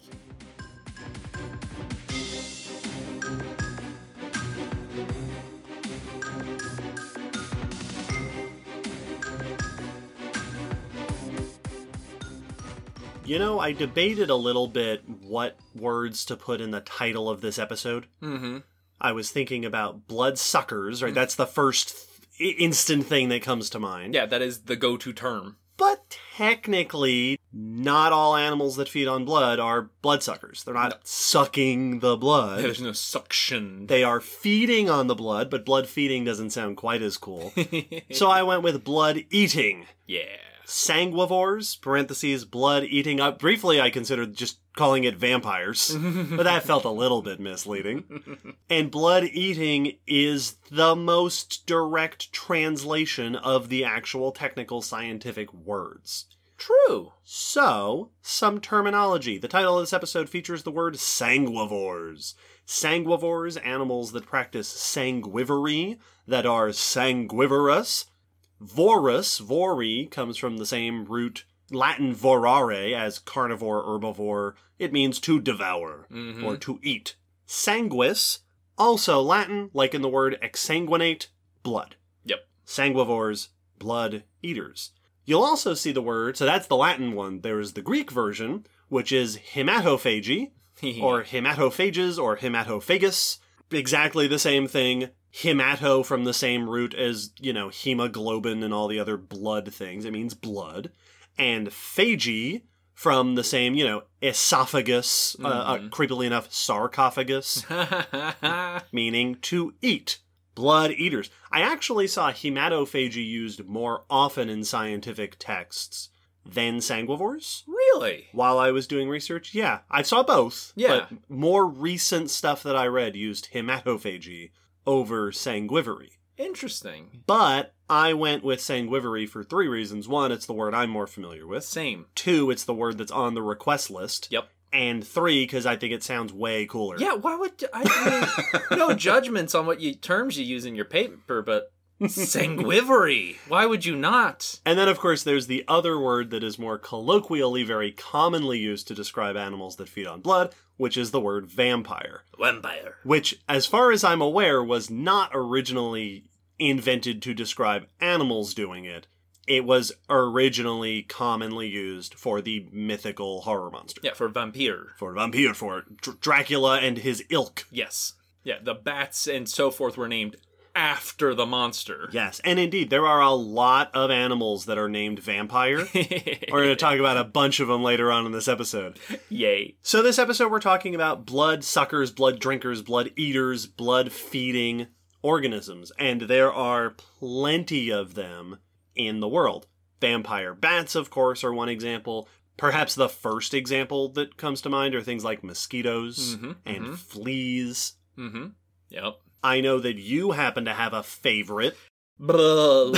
S1: You know, I debated a little bit what words to put in the title of this episode.
S2: mm-hmm
S1: I was thinking about blood suckers, right? That's the first th- instant thing that comes to mind.
S2: yeah that is the go-to term
S1: But technically, not all animals that feed on blood are blood suckers. They're not sucking the blood.
S2: There's no suction.
S1: They are feeding on the blood, but blood feeding doesn't sound quite as cool. [LAUGHS] so I went with blood eating.
S2: yeah.
S1: Sanguivores, parentheses, blood eating. Uh, briefly, I considered just calling it vampires, [LAUGHS] but that felt a little bit misleading. And blood eating is the most direct translation of the actual technical scientific words.
S2: True.
S1: So, some terminology. The title of this episode features the word sanguivores. Sanguivores, animals that practice sanguivory, that are sanguivorous. Vorus, vori, comes from the same root Latin vorare as carnivore, herbivore. It means to devour
S2: Mhm.
S1: or to eat. Sanguis, also Latin, like in the word exsanguinate, blood.
S2: Yep.
S1: Sanguivores, blood eaters. You'll also see the word, so that's the Latin one. There's the Greek version, which is hematophagy, [LAUGHS] or hematophages, or hematophagus. Exactly the same thing. Hemato from the same root as, you know, hemoglobin and all the other blood things. It means blood. And phagy from the same, you know, esophagus, uh, uh,
S2: Mhm.
S1: creepily enough, sarcophagus, [LAUGHS] meaning to eat. Blood eaters. I actually saw hematophagy used more often in scientific texts than sanguivores
S2: really?
S1: while I was doing research. Yeah, I saw both.
S2: Yeah.
S1: But more recent stuff that I read used hematophagy over sanguivory.
S2: Interesting.
S1: But I went with sanguivory for three reasons. One, it's the word I'm more familiar with.
S2: Same.
S1: Two, it's the word that's on the request list.
S2: Yep.
S1: And three, because I think it sounds way cooler.
S2: Yeah, why would I mean, no [LAUGHS] judgments on what you terms you use in your paper, but sanguivory. Why would you not?
S1: And then, of course, there's the other word that is more colloquially very commonly used to describe animals that feed on blood, which is the word vampire.
S2: Vampire.
S1: Which, as far as I'm aware, was not originally invented to describe animals doing it. It was originally commonly used for the mythical horror monster.
S2: Yeah, for vampire.
S1: For vampire, for Dr- Dracula and his ilk.
S2: Yes. Yeah, the bats and so forth were named after the monster.
S1: Yes, and indeed, there are a lot of animals that are named vampire. [LAUGHS] We're going to talk about a bunch of them later on in this episode.
S2: Yay.
S1: So, this episode, we're talking about blood suckers, blood drinkers, blood eaters, blood feeding organisms, and there are plenty of them in the world. Vampire bats, of course, are one example. Perhaps the first example that comes to mind are things like mosquitoes
S2: Mhm,
S1: and
S2: mhm.
S1: fleas.
S2: Mm-hmm. Yep.
S1: I know that you happen to have a favorite.
S2: Bruh,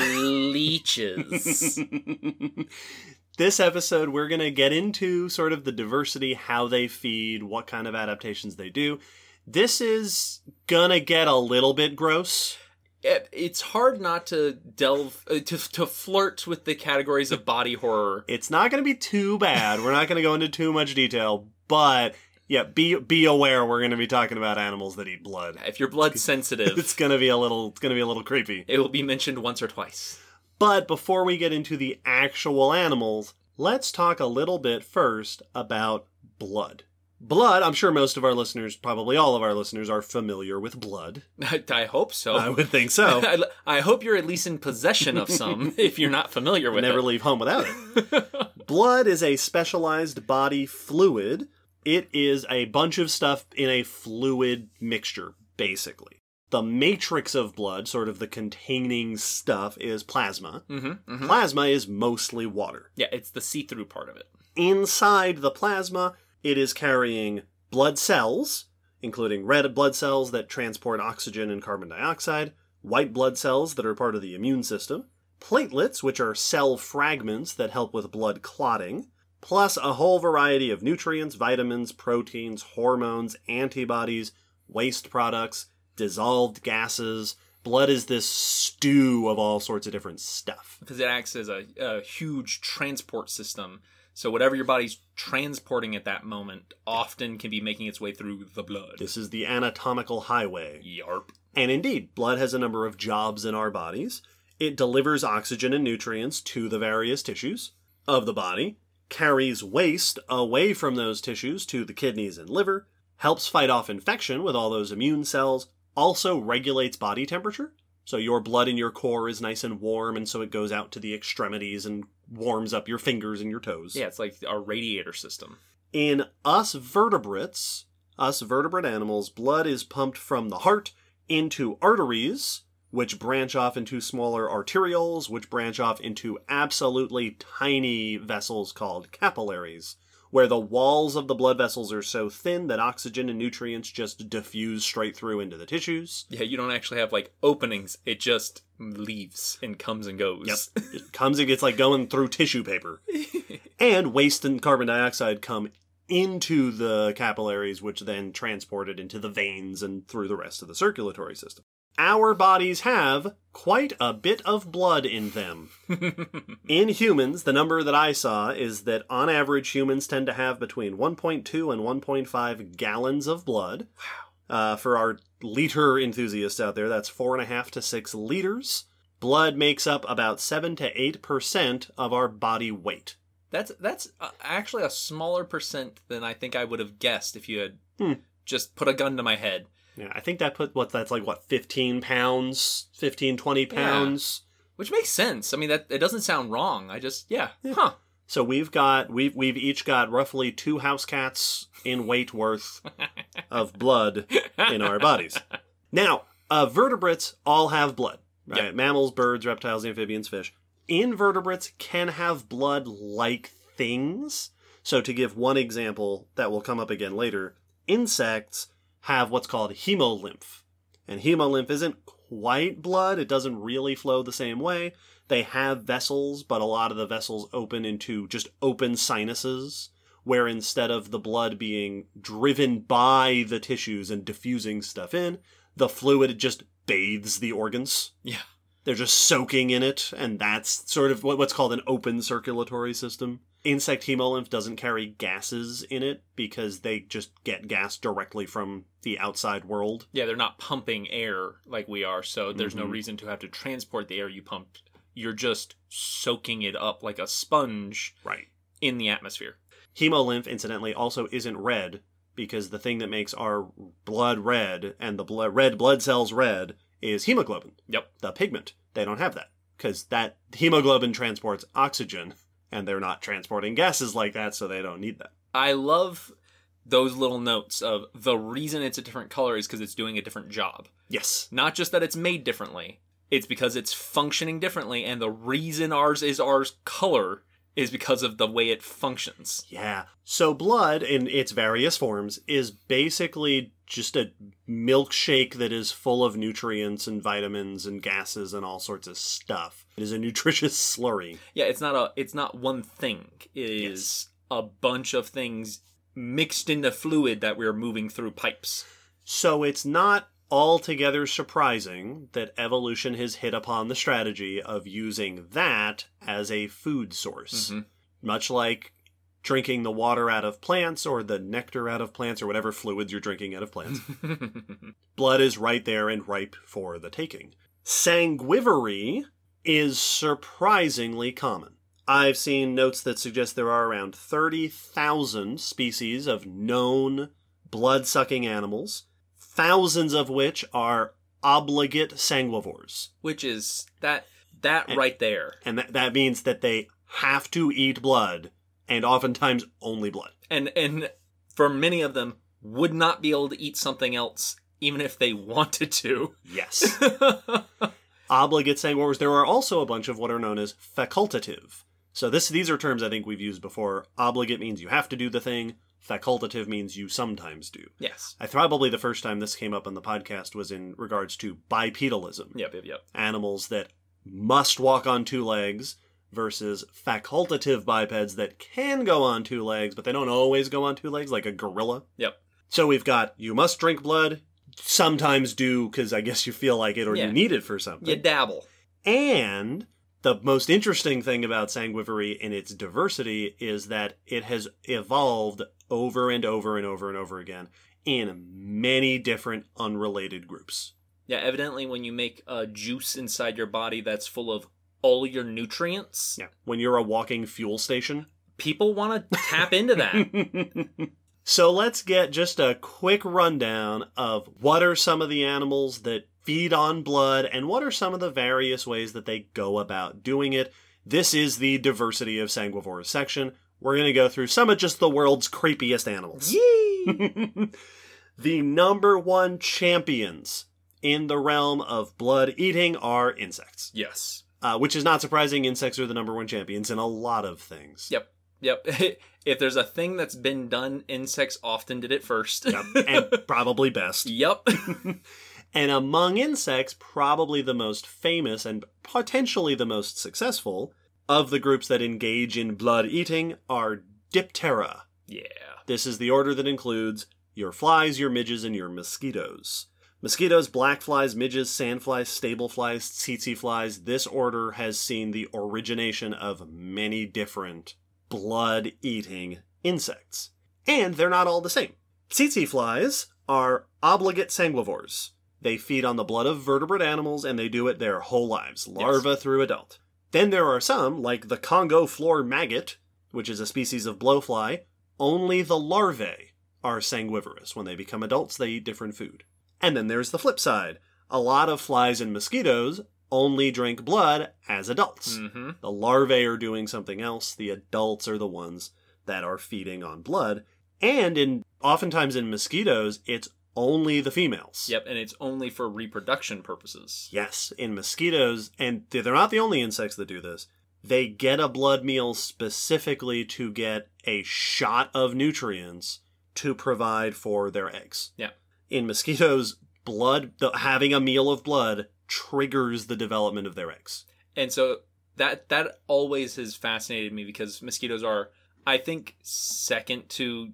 S2: Leeches. [LAUGHS]
S1: this episode, we're going to get into sort of the diversity, how they feed, what kind of adaptations they do. This is gonna get a little bit gross.
S2: It's hard not to delve uh, to to flirt with the categories of body horror.
S1: It's not gonna be too bad. We're not gonna go into too much detail, but yeah, be be aware we're gonna be talking about animals that eat blood.
S2: If you're blood sensitive,
S1: It's gonna be a little it's gonna be a little creepy.
S2: it will be mentioned once or twice.
S1: But before we get into the actual animals, let's talk a little bit first about blood. Blood, I'm sure most of our listeners, probably all of our listeners, are familiar with blood. [LAUGHS]
S2: I, I hope so.
S1: I would think so. [LAUGHS]
S2: I, I hope you're at least in possession of some [LAUGHS] if you're not familiar with
S1: Never
S2: it.
S1: Never leave home without it. Blood is a specialized body fluid. It is a bunch of stuff in a fluid mixture, basically. The matrix of blood, sort of the containing stuff, is plasma.
S2: Mm-hmm,
S1: Plasma is mostly water.
S2: Yeah, it's the see-through part of it.
S1: Inside the plasma, it is carrying blood cells, including red blood cells that transport oxygen and carbon dioxide, white blood cells that are part of the immune system, platelets, which are cell fragments that help with blood clotting, plus a whole variety of nutrients, vitamins, proteins, hormones, antibodies, waste products, dissolved gases. Blood is this stew of all sorts of different stuff.
S2: because it acts as a, a huge transport system. So whatever your body's transporting at that moment often can be making its way through the blood.
S1: This is the anatomical highway.
S2: Yarp.
S1: And indeed, blood has a number of jobs in our bodies. It delivers oxygen and nutrients to the various tissues of the body, carries waste away from those tissues to the kidneys and liver, helps fight off infection with all those immune cells, also regulates body temperature. So your blood in your core is nice and warm, and so it goes out to the extremities and warms up your fingers and your toes.
S2: Yeah, it's like our radiator system.
S1: In us vertebrates, us vertebrate animals, blood is pumped from the heart into arteries, which branch off into smaller arterioles, which branch off into absolutely tiny vessels called capillaries, where the walls of the blood vessels are so thin that oxygen and nutrients just diffuse straight through into the tissues.
S2: Yeah, you don't actually have like openings. It just leaves and comes and goes.
S1: Yep. it comes and gets like going through tissue paper. [LAUGHS] and waste and carbon dioxide come into the capillaries, which then transport it into the veins and through the rest of the circulatory system. Our bodies have quite a bit of blood in them. [LAUGHS] in humans, the number that I saw is that on average, humans tend to have between 1.2 and 1.5 gallons of blood. Wow. Uh, for our liter enthusiasts out there, that's four and a half to six liters. Blood makes up about 7 to 8% of our body weight.
S2: That's that's uh, actually a smaller percent than I think I would have guessed if you had hmm. just put a gun to my head.
S1: Yeah, I think that put what that's like what 15 pounds, 15 20 pounds.
S2: Yeah. Which makes sense. I mean that it doesn't sound wrong. I just yeah. yeah. Huh.
S1: So we've got we've we've each got roughly two house cats in weight worth [LAUGHS] of blood in our bodies. Now, uh, vertebrates all have blood. Right? Yep. Mammals, birds, reptiles, amphibians, fish. Invertebrates can have blood like things. So to give one example that will come up again later, insects have what's called hemolymph. And hemolymph isn't quite blood, it doesn't really flow the same way. They have vessels, but a lot of the vessels open into just open sinuses, where instead of the blood being driven by the tissues and diffusing stuff in, the fluid just bathes the organs.
S2: Yeah.
S1: They're just soaking in it, and that's sort of what's called an open circulatory system. Insect hemolymph doesn't carry gases in it because they just get gas directly from the outside world.
S2: Yeah, they're not pumping air like we are, so there's mm-hmm. no reason to have to transport the air you pump. You're just soaking it up like a sponge
S1: right.
S2: in the atmosphere.
S1: Hemolymph, incidentally, also isn't red because the thing that makes our blood red and the red blood cells red is hemoglobin.
S2: Yep.
S1: The pigment. They don't have that because that hemoglobin transports oxygen and they're not transporting gases like that, so they don't need that.
S2: I love those little notes of the reason it's a different color is because it's doing a different job.
S1: Yes.
S2: Not just that it's made differently, it's because it's functioning differently, and the reason ours is ours color is because of the way it functions.
S1: Yeah. So blood in its various forms is basically just a milkshake that is full of nutrients and vitamins and gases and all sorts of stuff. It is a [LAUGHS] nutritious slurry.
S2: Yeah, it's not a it's not one thing. It is yes. a bunch of things mixed into fluid that we're moving through pipes.
S1: So it's not altogether surprising that evolution has hit upon the strategy of using that as a food source. Mm-hmm. Much like drinking the water out of plants or the nectar out of plants or whatever fluids you're drinking out of plants. [LAUGHS] Blood is right there and ripe for the taking. Sanguivory is surprisingly common. I've seen notes that suggest there are around 30,000 species of known blood sucking animals thousands of which are obligate sanguivores.
S2: Which is that that and, right there.
S1: And that, that means that they have to eat blood and oftentimes only blood.
S2: And and for many of them would not be able to eat something else even if they [LAUGHS] wanted to.
S1: Yes. [LAUGHS] obligate sanguivores. There are also a bunch of what are known as facultative. So this these are terms I think we've used before. Obligate means you have to do the thing facultative means you sometimes do.
S2: Yes.
S1: I probably the first time this came up on the podcast was in regards to bipedalism.
S2: Yep, yep, yep.
S1: Animals that must walk on two legs versus facultative bipeds that can go on two legs, but they don't always go on two legs, like a gorilla.
S2: Yep.
S1: So we've got you must drink blood, sometimes do because I guess you feel like it or yeah. you need it for something.
S2: You dabble.
S1: And the most interesting thing about sanguivory in its diversity is that it has evolved over and over and over and over again in many different unrelated groups.
S2: Yeah, evidently, when you make a juice inside your body that's full of all your nutrients.
S1: Yeah, when you're a walking fuel station.
S2: People want to tap into that. [LAUGHS]
S1: so let's get just a quick rundown of what are some of the animals that feed on blood, and what are some of the various ways that they go about doing it. This is the diversity of sanguivores section. We're going to go through some of just the world's creepiest animals. [LAUGHS] the number one champions in the realm of blood eating are insects.
S2: Yes.
S1: Uh, which is not surprising. Insects are the number one champions in a lot of things.
S2: Yep. Yep. [LAUGHS] if there's a thing that's been done, insects often did it first.
S1: Yep, [LAUGHS] and probably best.
S2: yep. [LAUGHS]
S1: And among insects, probably the most famous and potentially the most successful of the groups that engage in blood eating are Diptera.
S2: yeah.
S1: This is the order that includes your flies, your midges, and your mosquitoes. Mosquitoes, black flies, midges, sandflies, stable flies, tsetse flies. This order has seen the origination of many different blood eating insects. And they're not all the same. Tsetse flies are obligate sanguivores. They feed on the blood of vertebrate animals and they do it their whole lives, larva through adult. Then there are some, like the Congo floor maggot, which is a species of blowfly, only the larvae are sanguivorous. When they become adults, they eat different food. And then there's the flip side. A lot of flies and mosquitoes only drink blood as adults.
S2: Mm-hmm.
S1: The larvae are doing something else. The adults are the ones that are feeding on blood. And in oftentimes in mosquitoes, it's only the females.
S2: Yep, and it's only for reproduction purposes.
S1: Yes, in mosquitoes, and they're not the only insects that do this. They get a blood meal specifically to get a shot of nutrients to provide for their eggs.
S2: Yeah.
S1: In mosquitoes, blood, the, having a meal of blood triggers the development of their eggs.
S2: And so that that always has fascinated me because mosquitoes are I think second to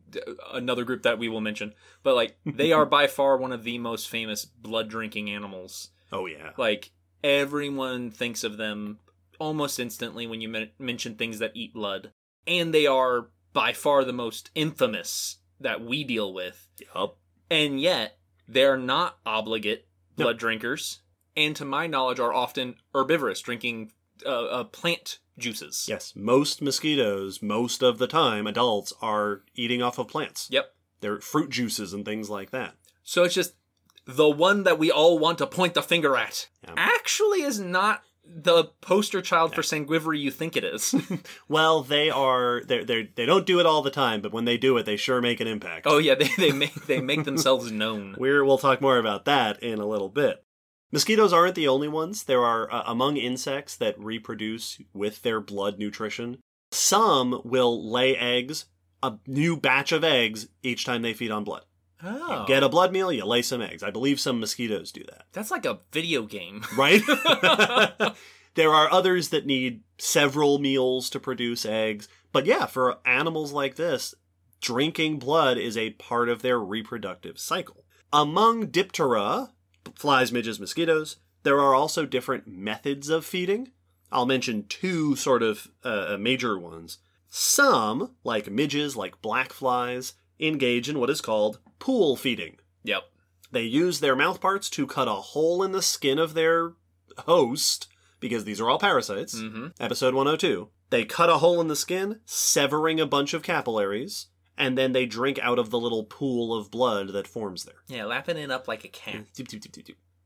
S2: another group that we will mention, but like they are [LAUGHS] by far one of the most famous blood drinking animals.
S1: Oh yeah.
S2: Like everyone thinks of them almost instantly when you men- mention things that eat blood, and they are by far the most infamous that we deal with.
S1: Yup.
S2: And yet they're not obligate
S1: No.
S2: blood drinkers, and to my knowledge are often herbivorous, drinking uh, uh, plant juices.
S1: Yes, most mosquitoes, most of the time, adults are eating off of plants.
S2: Yep.
S1: They're fruit juices and things like that.
S2: So it's just the one that we all want to point the finger at
S1: Yeah.
S2: actually is not the poster child for sanguivory you think it is. [LAUGHS]
S1: Well, they are they they they don't do it all the time, but when they do it, they sure make an impact.
S2: oh yeah, [LAUGHS] they they make they make themselves known. [LAUGHS]
S1: We're, we'll talk more about that in a little bit. Mosquitoes aren't the only ones. There are, uh, among insects that reproduce with their blood nutrition, some will lay eggs, a new batch of eggs, each time they feed on blood.
S2: Oh,
S1: Get a blood meal, you lay some eggs. I believe some mosquitoes do that.
S2: that's like a video game. [LAUGHS]
S1: Right? [LAUGHS] there are others that need several meals to produce eggs. But yeah, for animals like this, drinking blood is a part of their reproductive cycle. Among Diptera, flies, midges, mosquitoes, there are also different methods of feeding. I'll mention two sort of uh, major ones. Some, like midges, like black flies, engage in what is called pool feeding.
S2: Yep.
S1: They use their mouth parts to cut a hole in the skin of their host, because these are all parasites.
S2: Mm-hmm.
S1: Episode 102. They cut a hole in the skin, severing a bunch of capillaries, and then they drink out of the little pool of blood that forms there.
S2: Yeah, lapping it up like a cat.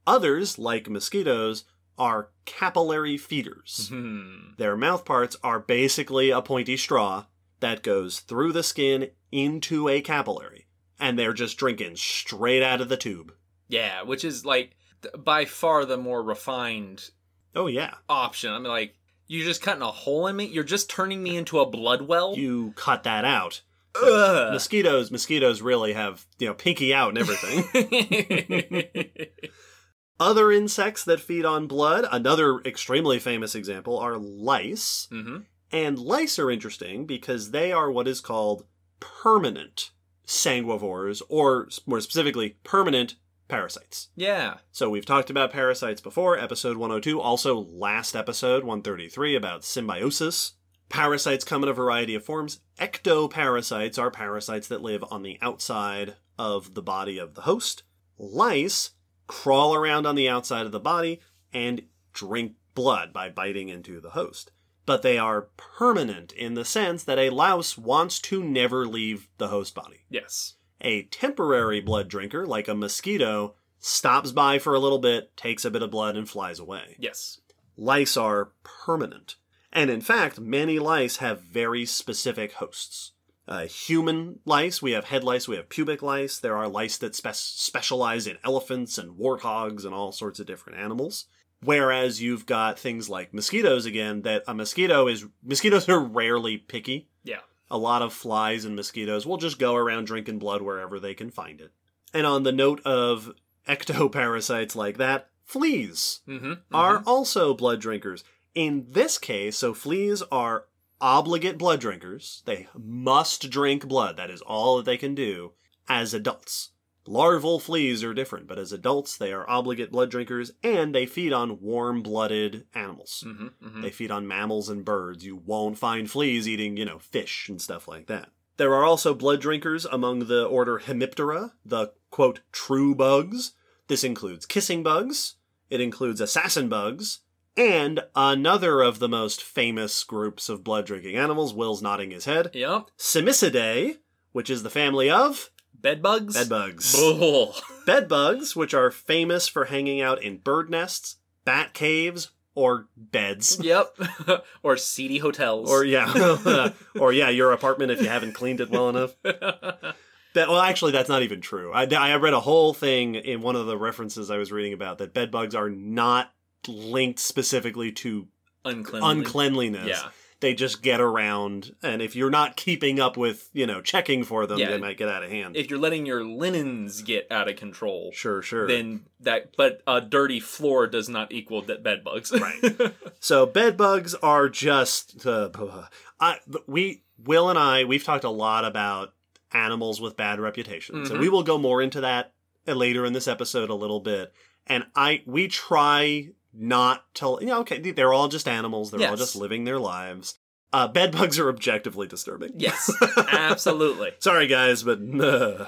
S1: Others, like mosquitoes, are capillary feeders.
S2: Hmm.
S1: Their mouth parts are basically a pointy straw that goes through the skin into a capillary, and they're just drinking straight out of the tube.
S2: Yeah, which is like by far the more refined
S1: Oh, yeah.
S2: option. I mean, like you're just cutting a hole in me. You're just turning me into a blood well.
S1: You cut that out.
S2: Ugh.
S1: Mosquitoes, mosquitoes really have, you know, pinky out and everything. [LAUGHS] [LAUGHS] Other insects that feed on blood, another extremely famous example, are lice.
S2: hmm
S1: And lice are interesting because they are what is called permanent sanguivores, or more specifically, permanent parasites.
S2: Yeah.
S1: So we've talked about parasites before, episode 102, also last episode 133 about symbiosis. Parasites come in a variety of forms. Ectoparasites are parasites that live on the outside of the body of the host. Lice crawl around on the outside of the body and drink blood by biting into the host. But they are permanent in the sense that a louse wants to never leave the host body.
S2: Yes.
S1: A temporary blood drinker, like a mosquito, stops by for a little bit, takes a bit of blood, and flies away.
S2: Yes.
S1: Lice are permanent. And in fact, many lice have very specific hosts. Uh, human lice, we have head lice, we have pubic lice. There are lice that spe- specialize in elephants and warthogs and all sorts of different animals. Whereas you've got things like mosquitoes again, that a mosquito is, mosquitoes [LAUGHS] are rarely picky.
S2: Yeah.
S1: A lot of flies and mosquitoes will just go around drinking blood wherever they can find it. And on the note of ectoparasites like that, fleas
S2: Mm-hmm.
S1: are also blood drinkers. In this case, so fleas are obligate blood drinkers. They must drink blood. That is all that they can do as adults. Larval fleas are different, but as adults, they are obligate blood drinkers and they feed on warm blooded animals.
S2: Mm-hmm. Mm-hmm.
S1: They feed on mammals and birds. You won't find fleas eating, you know, fish and stuff like that. There are also blood drinkers among the order Hemiptera, the quote, true bugs. This includes kissing bugs, it includes assassin bugs, and another of the most famous groups of blood drinking animals, Will's nodding his head,
S2: Yep.
S1: Cimicidae, which is the family of
S2: Bed bugs.
S1: bedbugs.
S2: Bull.
S1: Bedbugs, which are famous for hanging out in bird nests, bat caves, or beds.
S2: yep. [LAUGHS] or seedy hotels.
S1: Or yeah, [LAUGHS] or yeah, your apartment if you haven't cleaned it well enough. That, well, actually, that's not even true. I, I read a whole thing in one of the references I was reading about that bed bugs are not linked specifically to
S2: uncleanly.
S1: uncleanliness.
S2: Yeah.
S1: They just get around, and if you're not keeping up with, you know, checking for them,
S2: Yeah.
S1: they might get out of hand.
S2: If you're letting your linens get out of control,
S1: sure, sure.
S2: then that. But a dirty floor does not equal that bed bugs.
S1: Right. [LAUGHS] So bed bugs are just uh, I we Will and I we've talked a lot about animals with bad reputations, and
S2: Mhm.
S1: we will go more into that later in this episode a little bit. And I we try not to you know okay they're all just animals they're all just living their lives. Uh, bed bugs are objectively disturbing.
S2: yes. [LAUGHS] Absolutely.
S1: Sorry guys, but uh.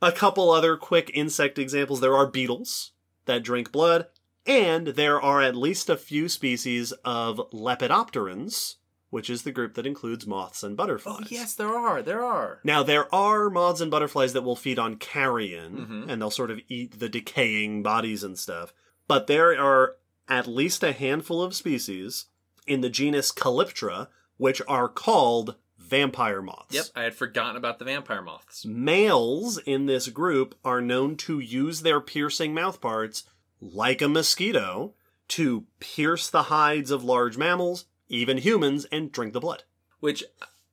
S1: a couple other quick insect examples. There are beetles that drink blood, and there are at least a few species of lepidopterans, which is the group that includes moths and
S2: Oh
S1: butterflies.
S2: yes, there are. There are.
S1: Now there are moths and butterflies that will feed on carrion,
S2: Mhm.
S1: and they'll sort of eat the decaying bodies and stuff. But there are at least a handful of species in the genus Calyptra which are called vampire moths.
S2: Yep. I had forgotten about the vampire moths.
S1: Males in this group are known to use their piercing mouthparts, like a mosquito, to pierce the hides of large mammals, even humans, and drink the blood.
S2: Which,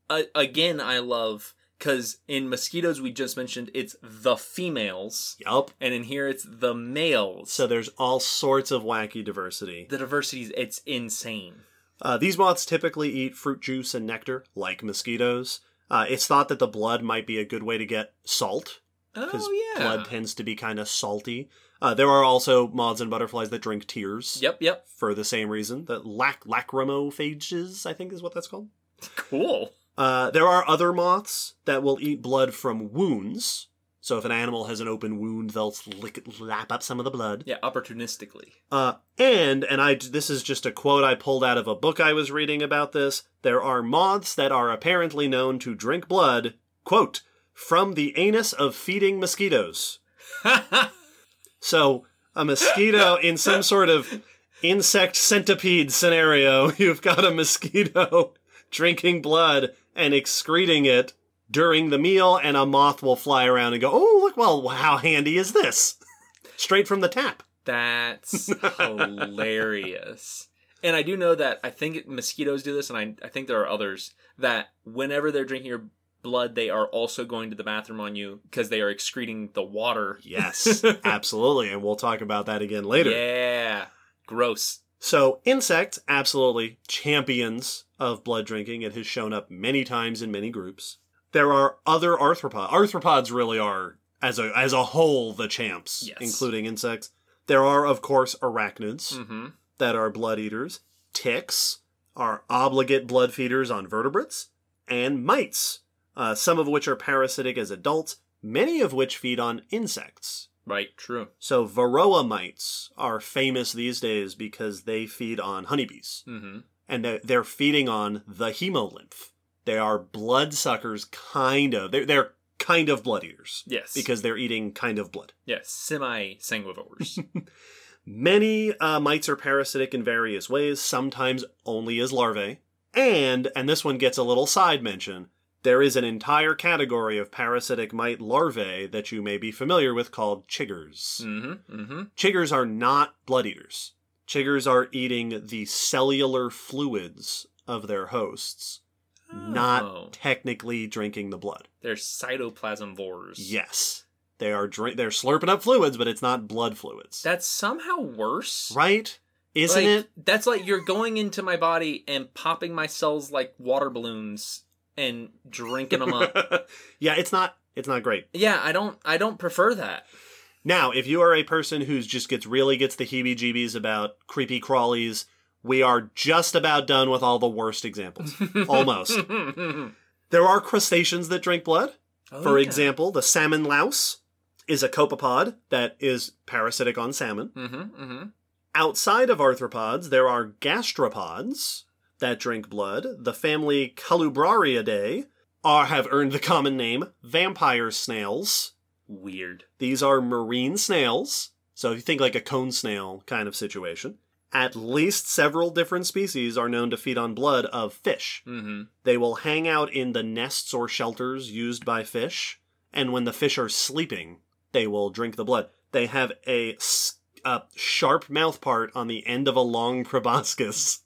S2: uh, again, I love because in mosquitoes we just mentioned it's the females,
S1: Yup.
S2: and in here it's the males.
S1: So there's all sorts of wacky diversity.
S2: the diversity it's insane.
S1: Uh, these moths typically eat fruit juice and nectar, like mosquitoes. Uh, it's thought that the blood might be a good way to get salt, because
S2: Oh yeah.
S1: blood tends to be kind of salty. Uh, there are also moths and butterflies that drink tears.
S2: Yep. Yep.
S1: for the same reason. The lac- lacrimophages, I think is what that's called.
S2: Cool.
S1: Uh, there are other moths that will eat blood from wounds. So if an animal has an open wound, they'll lick, lap up some of the blood.
S2: Yeah. Opportunistically.
S1: Uh, and and I this is just a quote I pulled out of a book I was reading about this. There are moths that are apparently known to drink blood. Quote from the anus of feeding mosquitoes. [LAUGHS] So a mosquito in some sort of insect centipede scenario, [LAUGHS] you've got a mosquito drinking blood and excreting it during the meal, and a moth will fly around and go, "Oh, look! Well, how handy is this?" [LAUGHS] Straight from the tap.
S2: That's [LAUGHS] hilarious. And I do know that I think mosquitoes do this, and I, I think there are others that whenever they're drinking your blood, they are also going to the bathroom on you because they are excreting the water.
S1: Yes, [LAUGHS] absolutely, and we'll talk about that again later.
S2: Yeah. Gross.
S1: So, insects, absolutely champions of blood drinking. It has shown up many times in many groups. There are other arthropods. Arthropods really are, as a as a whole, the champs,
S2: Yes.
S1: including insects. There are, of course, arachnids
S2: Mm-hmm.
S1: that are blood eaters. Ticks are obligate blood feeders on vertebrates, and mites, uh, some of which are parasitic as adults, many of which feed on insects.
S2: Right. True.
S1: So varroa mites are famous these days because they feed on honeybees,
S2: Mm-hmm.
S1: And they're, feeding on the hemolymph. They are blood suckers, kind of. They're, they're kind of blood eaters
S2: Yes.
S1: because they're eating kind of blood.
S2: yes, semi sanguivores. [LAUGHS] [LAUGHS]
S1: Many uh, mites are parasitic in various ways, sometimes only as larvae. And, and this one gets a little side mention, there is an entire category of parasitic mite larvae that you may be familiar with called chiggers.
S2: mm-hmm. Mm-hmm.
S1: Chiggers are not blood eaters. Chiggers are eating the cellular fluids of their hosts.
S2: Oh.
S1: not technically drinking the blood.
S2: They're cytoplasm vores.
S1: Yes, they are drink. They're slurping up fluids, but it's not blood fluids,
S2: That's somehow worse.
S1: right? Isn't
S2: Like,
S1: it?
S2: That's like you're going into my body and popping my cells like water balloons and drinking them up. [LAUGHS]
S1: yeah, it's not. It's not great.
S2: yeah, I don't I don't prefer that.
S1: Now, if you are a person who just gets really gets the heebie-jeebies about creepy crawlies, we are just about done with all the worst examples. [LAUGHS] Almost.
S2: oh,
S1: There are crustaceans that drink blood. For
S2: yeah.
S1: example, the salmon louse is a copepod that is parasitic on salmon.
S2: Mm-hmm, mm-hmm.
S1: Outside of arthropods, there are gastropods that drink blood. The family Colubrariidae are have earned the common name vampire snails.
S2: Weird.
S1: These are marine snails. So if you think like a cone snail kind of situation, at least several different species are known to feed on blood of fish.
S2: Mm-hmm.
S1: They will hang out in the nests or shelters used by fish, and when the fish are sleeping, they will drink the blood. They have a, a sharp mouth part on the end of a long [LAUGHS] proboscis.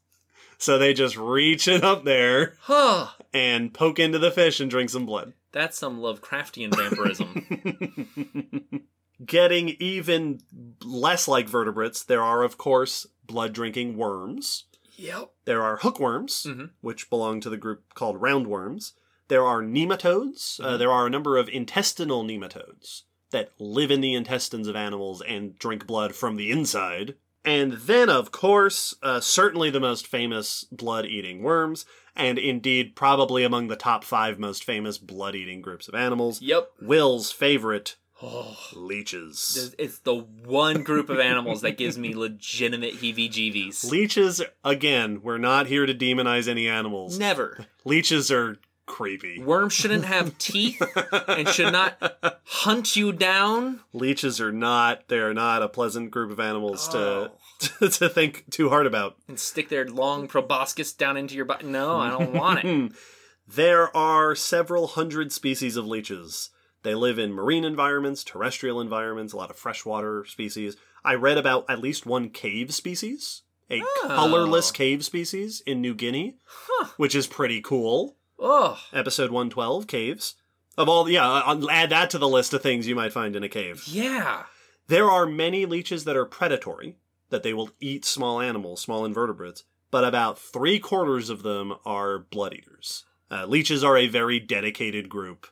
S1: So they just reach it up there
S2: Huh.
S1: and poke into the fish and drink some blood.
S2: That's some Lovecraftian vampirism. [LAUGHS]
S1: Getting even less like vertebrates, there are, of course, blood drinking worms.
S2: yep.
S1: There are hookworms,
S2: Mhm.
S1: which belong to the group called roundworms. There are nematodes. Uh,
S2: Mhm.
S1: there are a number of intestinal nematodes that live in the intestines of animals and drink blood from the inside. And then, of course, uh, certainly the most famous blood eating worms, and indeed probably among the top five most famous blood eating groups of animals.
S2: Yep.
S1: Will's favorite,
S2: Oh.
S1: leeches.
S2: It's the one group of animals that gives me legitimate heebie-jeebies.
S1: Leeches, again, we're not here to demonize any animals.
S2: Never.
S1: Leeches are creepy.
S2: Worms shouldn't have [LAUGHS] teeth and should not hunt you down.
S1: Leeches are not, they're not a pleasant group of animals
S2: Oh.
S1: to, [LAUGHS] to think too hard about.
S2: And stick their long proboscis down into your butt. No, I don't want it. [LAUGHS]
S1: there are several hundred species of leeches. They live in marine environments, terrestrial environments, a lot of freshwater species. I read about at least one cave species, a
S2: Oh.
S1: colorless cave species in New Guinea,
S2: Huh.
S1: which is pretty cool.
S2: Oh,
S1: Episode 112, caves. Of all, yeah, I'll add that to the list of things you might find in a cave.
S2: yeah.
S1: There are many leeches that are predatory, that they will eat small animals, small invertebrates, but about three quarters of them are blood eaters. Uh, leeches are a very dedicated group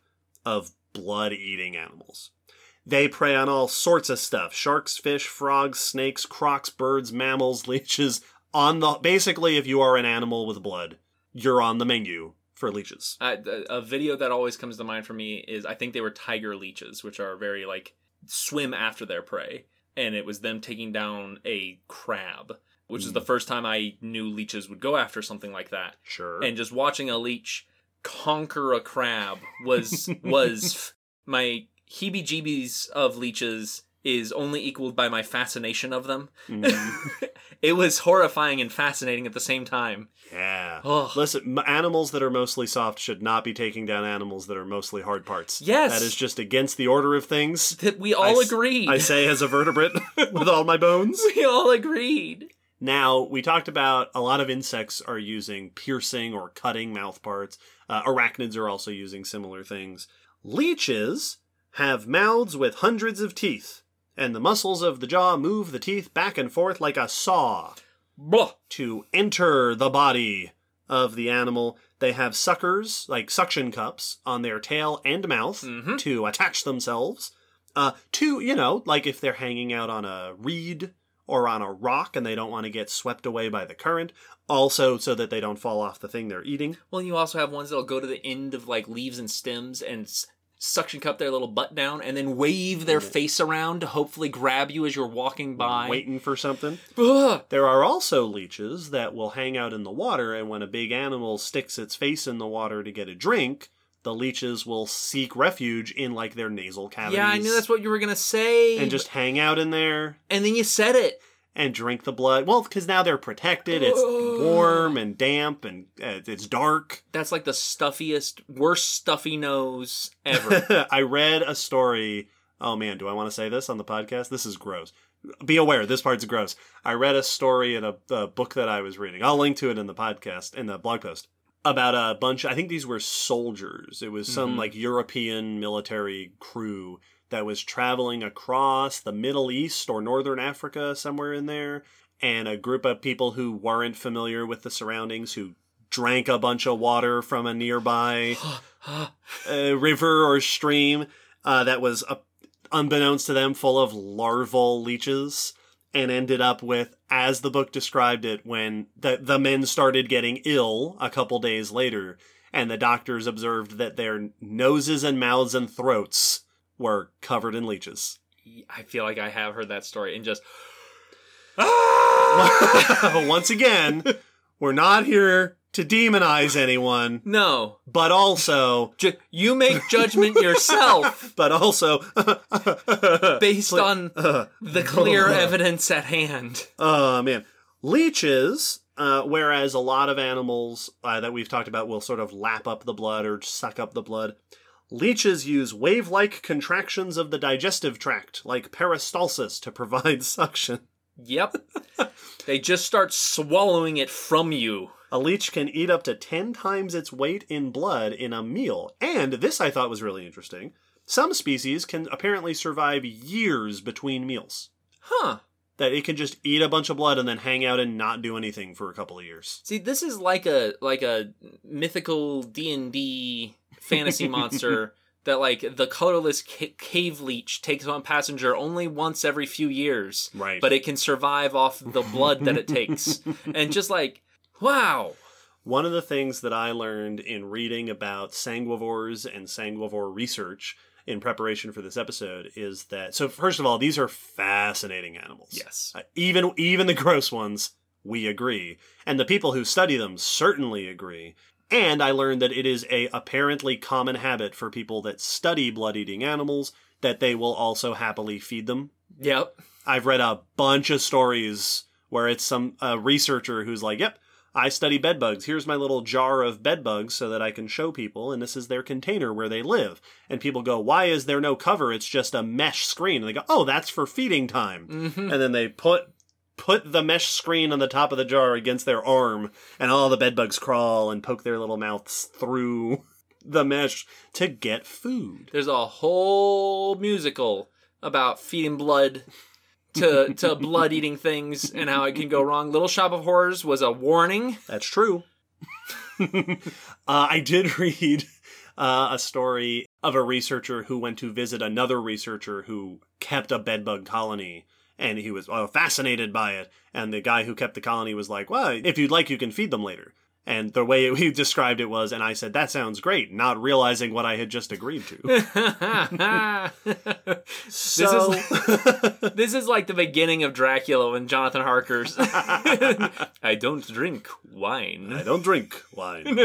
S1: of blood eating animals. They prey on all sorts of stuff sharks, fish, frogs, snakes, crocs, birds, mammals, [LAUGHS] leeches. On the basically, if you are an animal with blood, you're on the menu for leeches.
S2: I, a a video that always comes to mind for me is I think they were tiger leeches, which are very like swim after their prey, and it was them taking down a crab, which is the hmm. first time I knew leeches would go after something like that.
S1: Sure.
S2: And just watching a leech conquer a crab was [LAUGHS] was my heebie-jeebies of leeches is only equaled by my fascination of them.
S1: Mhm. [LAUGHS]
S2: it was horrifying and fascinating at the same time.
S1: yeah.
S2: Oh,
S1: Listen, m- animals that are mostly soft should not be taking down animals that are mostly hard parts.
S2: Yes.
S1: That is just against the order of things.
S2: that we all
S1: I
S2: agreed.
S1: I say as a vertebrate [LAUGHS] with all my bones. [LAUGHS]
S2: we all agreed.
S1: Now, we talked about a lot of insects are using piercing or cutting mouth parts. Uh, arachnids are also using similar things. Leeches have mouths with hundreds of teeth, and the muscles of the jaw move the teeth back and forth like a saw.
S2: Blah.
S1: to enter the body of the animal. They have suckers, like suction cups, on their tail and mouth
S2: Mhm.
S1: to attach themselves. Uh, to, you know, like if they're hanging out on a reed or on a rock and they don't want to get swept away by the current. Also, so that they don't fall off the thing they're eating.
S2: Well, you also have ones that'll go to the end of like leaves and stems and s- suction cup their little butt down and then wave their mm-hmm. face around to hopefully grab you as you're walking by.
S1: Waiting for something.
S2: Ugh.
S1: There are also leeches that will hang out in the water, and when a big animal sticks its face in the water to get a drink, the leeches will seek refuge in like their nasal cavities.
S2: Yeah, I knew that's what you were gonna say.
S1: and just hang out in there
S2: and then you said it.
S1: And drink the blood. Well, because now they're protected. It's warm and damp and uh, it's dark.
S2: That's like the stuffiest, worst stuffy nose ever. [LAUGHS]
S1: I read a story. Oh man, do I want to say this on the podcast? This is gross. Be aware, this part's gross. I read a story in a, a book that I was reading. I'll link to it in the podcast, in the blog post. about a bunch. I think these were soldiers. It was some
S2: Mhm.
S1: like European military crew that was traveling across the Middle East or Northern Africa, somewhere in there, and a group of people who weren't familiar with the surroundings who drank a bunch of water from a nearby [GASPS] uh, river or stream uh, that was, uh, unbeknownst to them, full of larval leeches, and ended up with, as the book described it, when the the men started getting ill a couple days later, and the doctors observed that their noses and mouths and throats were covered in leeches.
S2: I feel like I have heard that story and just. [LAUGHS]
S1: Once again, we're not here to demonize anyone,
S2: no,
S1: but also,
S2: Ju- you make judgment yourself [LAUGHS]
S1: but also, [LAUGHS]
S2: based on
S1: Uh,
S2: the clear evidence at hand.
S1: Oh man, leeches. Uh, whereas a lot of animals uh, that we've talked about will sort of lap up the blood or suck up the blood, leeches use wave-like contractions of the digestive tract, like peristalsis, to provide [LAUGHS] suction.
S2: Yep. they just start swallowing it from you.
S1: A leech can eat up to 10 times its weight in blood in a meal. And this I thought was really interesting. Some species can apparently survive years between meals.
S2: Huh.
S1: That it can just eat a bunch of blood and then hang out and not do anything for a couple of years.
S2: See, this is like a like a mythical D and D fantasy monster [LAUGHS] that like the colorless ca- cave leech takes on passenger only once every few years,
S1: Right.
S2: but it can survive off the blood that it takes, [LAUGHS] and just like wow,
S1: One of the things that I learned in reading about sanguivores and sanguivore research in preparation for this episode is that so first of all, these are fascinating animals.
S2: yes,
S1: Uh, even even the gross ones, we agree, and the people who study them certainly agree. And I learned that it is a apparently common habit for people that study blood-eating animals that they will also happily feed them.
S2: yep,
S1: I've read a bunch of stories where it's some a researcher who's like, "Yep, I study bed bugs. Here's my little jar of bed bugs so that I can show people, and this is their container where they live." And people go, "Why is there no cover? It's just a mesh screen." And they go, "Oh, that's for feeding time."
S2: hmm
S1: And then they put put the mesh screen on the top of the jar against their arm, and all the bedbugs crawl and poke their little mouths through [LAUGHS] the mesh to get food.
S2: There's a whole musical about feeding blood to to [LAUGHS] blood eating things and how it can go wrong. Little Shop of Horrors was a warning.
S1: That's true. [LAUGHS] uh, I did read uh, a story of a researcher who went to visit another researcher who kept a bedbug colony. And he was uh, fascinated by it. And the guy who kept the colony was like, Well, if you'd like, you can feed them later. And the way [LAUGHS] he described it was, and I said, That sounds great, not realizing what I had just agreed to. [LAUGHS] So. [LAUGHS]
S2: This is like the beginning of Dracula when Jonathan Harker's I don't drink wine.
S1: I don't drink wine.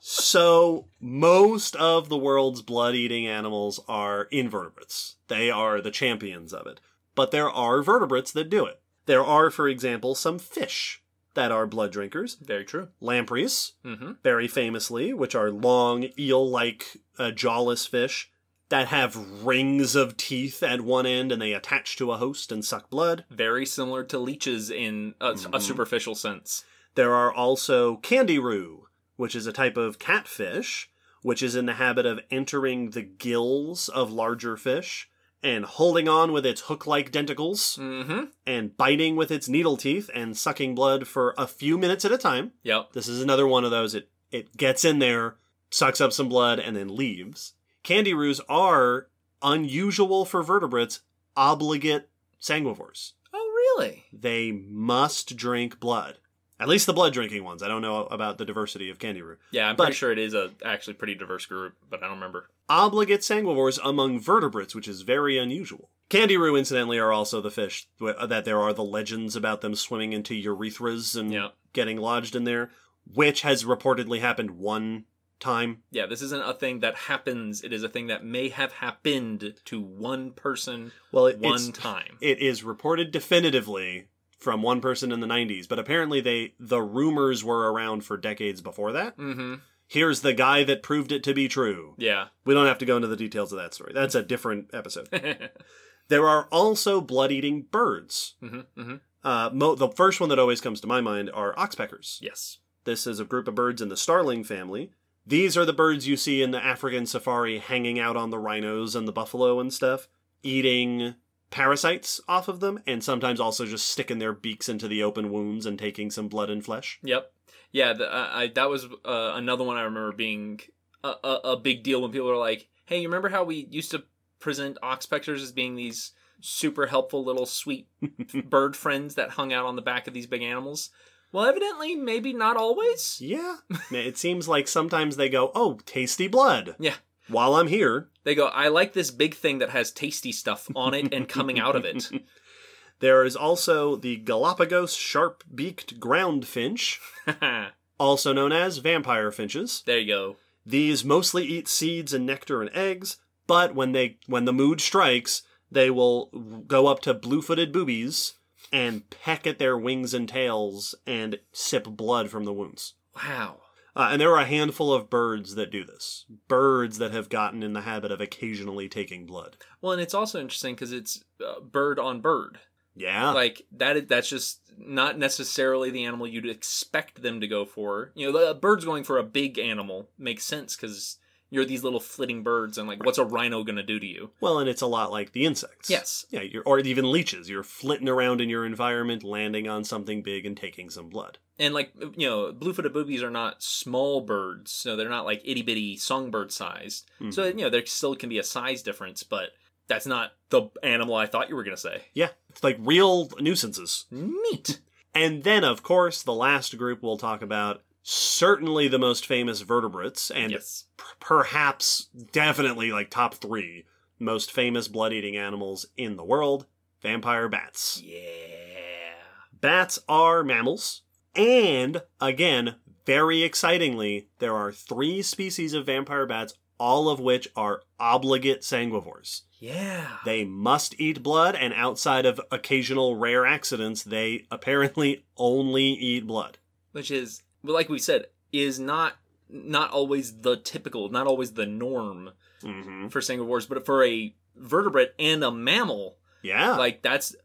S1: So, most of the world's blood eating animals are invertebrates. They are the champions of it. But there are vertebrates that do it. There are, for example, some fish that are blood drinkers.
S2: Very true.
S1: Lampreys,
S2: hmm
S1: very famously, which are long, eel like, uh, jawless fish that have rings of teeth at one end and they attach to a host and suck blood.
S2: Very similar to leeches in a, a
S1: Mhm.
S2: superficial sense.
S1: There are also candiru, which is a type of catfish, which is in the habit of entering the gills of larger fish and holding on with its hook like denticles
S2: hmm
S1: and biting with its needle teeth and sucking blood for a few minutes at a time.
S2: Yep.
S1: This is another one of those. It, it gets in there, sucks up some blood, and then leaves. Candirus are unusual for vertebrates, obligate sanguivores
S2: Oh, really?
S1: they must drink blood. At least the blood drinking ones. I don't know about the diversity of Candiru.
S2: Yeah, I'm
S1: But-
S2: pretty sure it is a actually pretty diverse group, but I don't remember.
S1: Obligate sanguivores among vertebrates, which is very unusual. Candiru, incidentally, are also the fish uh, that there are the legends about them swimming into urethras and
S2: Yeah.
S1: getting lodged in there, which has reportedly happened one time.
S2: Yeah, this isn't a thing that happens. It is a thing that may have happened to one person
S1: Well, it,
S2: one time.
S1: it is reported definitively from one person in the 90s, but apparently they the rumors were around for decades before that.
S2: mm-hmm.
S1: Here's the guy that proved it to be true.
S2: Yeah.
S1: We don't have to go into the details of that story. That's a different episode. [LAUGHS] There are also blood eating birds.
S2: hmm hmm
S1: Uh, mo- the first one that always comes to my mind are oxpeckers.
S2: Yes.
S1: This is a group of birds in the starling family. These are the birds you see in the African safari hanging out on the rhinos and the buffalo and stuff, eating parasites off of them, and sometimes also just sticking their beaks into the open wounds and taking some blood and flesh.
S2: Yep. Yeah, the, uh, I, that was uh, another one I remember being a, a, a big deal when people were like, "Hey, you remember how we used to present oxpeckers as being these super helpful little sweet [LAUGHS] bird friends that hung out on the back of these big animals?" Well, evidently, maybe not always.
S1: Yeah. it seems like sometimes they go, oh, tasty blood.
S2: Yeah.
S1: While I'm here.
S2: They go, I like this big thing that has tasty stuff on it and coming out of it. [LAUGHS]
S1: There is also the Galapagos sharp beaked ground finch, [LAUGHS] also known as vampire finches.
S2: there you go.
S1: These mostly eat seeds and nectar and eggs, but when they when the mood strikes, they will go up to blue-footed boobies and peck at their wings and tails and sip blood from the wounds.
S2: Wow.
S1: Uh, and there are a handful of birds that do this. Birds that have gotten in the habit of occasionally taking blood.
S2: Well, and it's also interesting because it's uh, bird on bird.
S1: Yeah.
S2: Like that. is- That's just not necessarily the animal you'd expect them to go for. You know, the birds going for a big animal makes sense because you're these little flitting birds, and like, what's a rhino gonna do to you?
S1: well, and it's a lot like the insects.
S2: Yes.
S1: Yeah, you're, or even leeches. You're flitting around in your environment, landing on something big and taking some blood.
S2: And like you know, blue-footed boobies are not small birds, so they're not like itty bitty songbird sized. So
S1: Mm-hmm.
S2: you know, there still can be a size difference, but that's not the animal I thought you were gonna say.
S1: Yeah, it's like real nuisances.
S2: Neat.
S1: And then, of course, the last group we'll talk about, certainly the most famous vertebrates, and
S2: yes.
S1: p- perhaps definitely like top three most famous blood eating animals in the world vampire bats.
S2: Yeah.
S1: Bats are mammals, and again, very excitingly, there are three species of vampire bats, all of which are obligate sanguivores.
S2: Yeah.
S1: They must eat blood, and outside of occasional rare accidents, they apparently only eat blood.
S2: which is like we said is not not always the typical not always the norm
S1: hmm
S2: for sanguivores but for a vertebrate and a mammal
S1: Yeah.
S2: like that's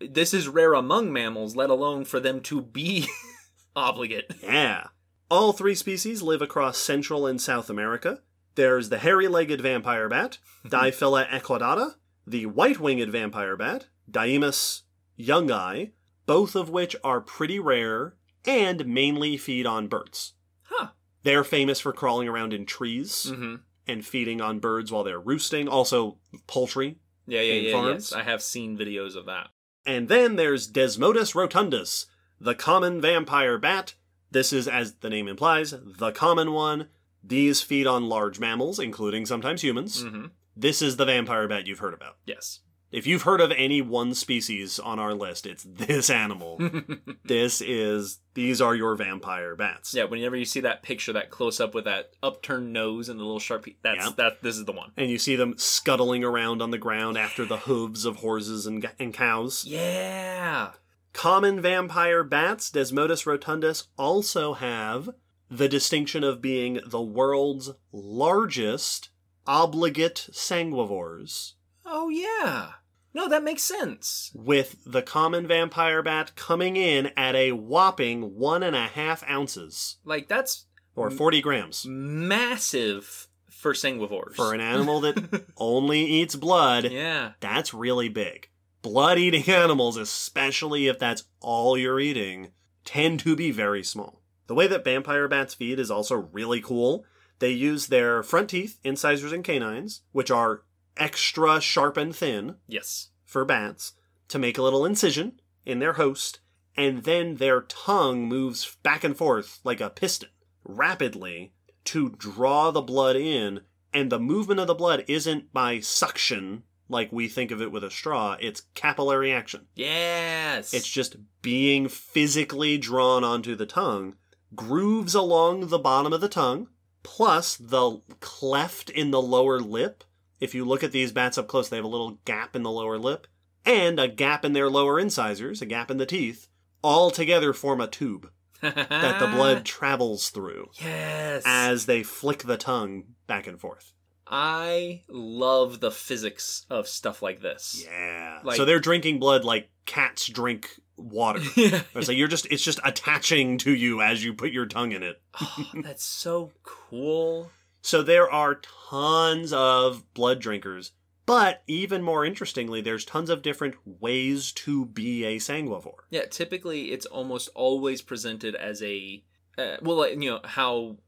S2: this is rare among mammals let alone for them to be [LAUGHS] obligate
S1: Yeah. All three species live across Central and South America. There's the hairy legged vampire bat, [LAUGHS] Diphylla ecaudata, the white winged vampire bat, Diaemus youngi, both of which are pretty rare and mainly feed on birds.
S2: huh
S1: They're famous for crawling around in trees
S2: mm-hmm.
S1: and feeding on birds while they're roosting, also poultry.
S2: yeah yeah
S1: In
S2: yeah
S1: farms?
S2: yes i have seen videos of that
S1: And then there's Desmodus rotundus, the common vampire bat. This is, as the name implies, the common one. These feed on large mammals, including sometimes humans.
S2: mm-hmm.
S1: This is the vampire bat you've heard about.
S2: yes
S1: If you've heard of any one species on our list, it's this animal. [LAUGHS] this is, these are your vampire bats.
S2: yeah whenever you see that picture that close up with that upturned nose and the little sharp that's
S1: Yeah.
S2: that this is the one
S1: And you see them scuttling around on the ground after the hooves of horses and, and cows.
S2: yeah
S1: Common vampire bats, Desmodus rotundus, also have the distinction of being the world's largest obligate sanguivores,
S2: oh yeah no that makes sense
S1: with the common vampire bat coming in at a whopping one and a half ounces,
S2: like that's
S1: or 40 grams.
S2: massive for sanguivores.
S1: For an animal that [LAUGHS] only eats blood,
S2: yeah.
S1: that's really big. Blood eating [LAUGHS] animals, especially if that's all you're eating, tend to be very small. The way that vampire bats feed is also really cool. They use their front teeth, incisors, and canines, which are extra sharp and thin
S2: Yes.
S1: for bats, to make a little incision in their host, and then their tongue moves back and forth like a piston rapidly to draw the blood in. And the movement of the blood isn't by suction like we think of it with a straw, it's capillary action.
S2: Yes.
S1: It's just being physically drawn onto the tongue, grooves along the bottom of the tongue, plus the cleft in the lower lip. If you look at these bats up close, they have a little gap in the lower lip, and a gap in their lower incisors, a gap in the teeth, all together form a tube that the blood [LAUGHS] travels through
S2: Yes.
S1: as they flick the tongue back and forth.
S2: I love the physics of stuff like this.
S1: Yeah.
S2: Like-
S1: so they're drinking blood like cats drink water. [LAUGHS]
S2: yeah.
S1: It's like you're just it's just attaching to you as you put your tongue in it.
S2: Oh, that's so cool.
S1: So there are tons of blood drinkers, but even more interestingly, there's tons of different ways to be a sanguivore.
S2: Yeah, typically it's almost always presented as a uh, well, you know how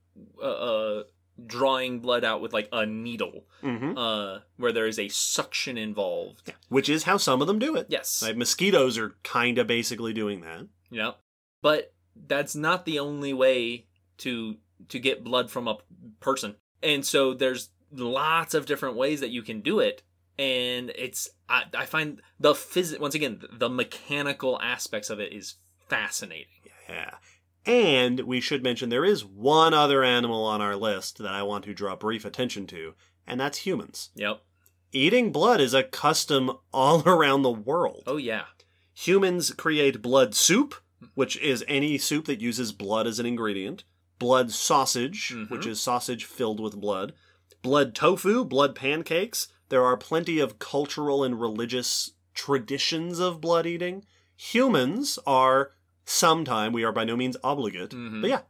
S2: uh, uh, drawing blood out with like a needle,
S1: Mm-hmm.
S2: uh, where there is a suction involved.
S1: Which is how some of them do it.
S2: Yes,
S1: Like mosquitoes are kind of basically doing that.
S2: yeah, but that's not the only way to to get blood from a person, and so there's lots of different ways that you can do it. And it's I, I find the phys once again the mechanical aspects of it is fascinating.
S1: Yeah. And we should mention there is one other animal on our list that I want to draw brief attention to, and that's humans.
S2: Yep.
S1: Eating blood is a custom all [LAUGHS] around the world.
S2: Oh yeah.
S1: Humans create blood soup, which is any soup that uses blood as an ingredient, blood sausage,
S2: Mhm.
S1: which is sausage filled with blood, blood tofu, blood pancakes. There are plenty of cultural and religious traditions of blood eating. Humans are sometime, we are by no means obligate,
S2: Mhm.
S1: but yeah,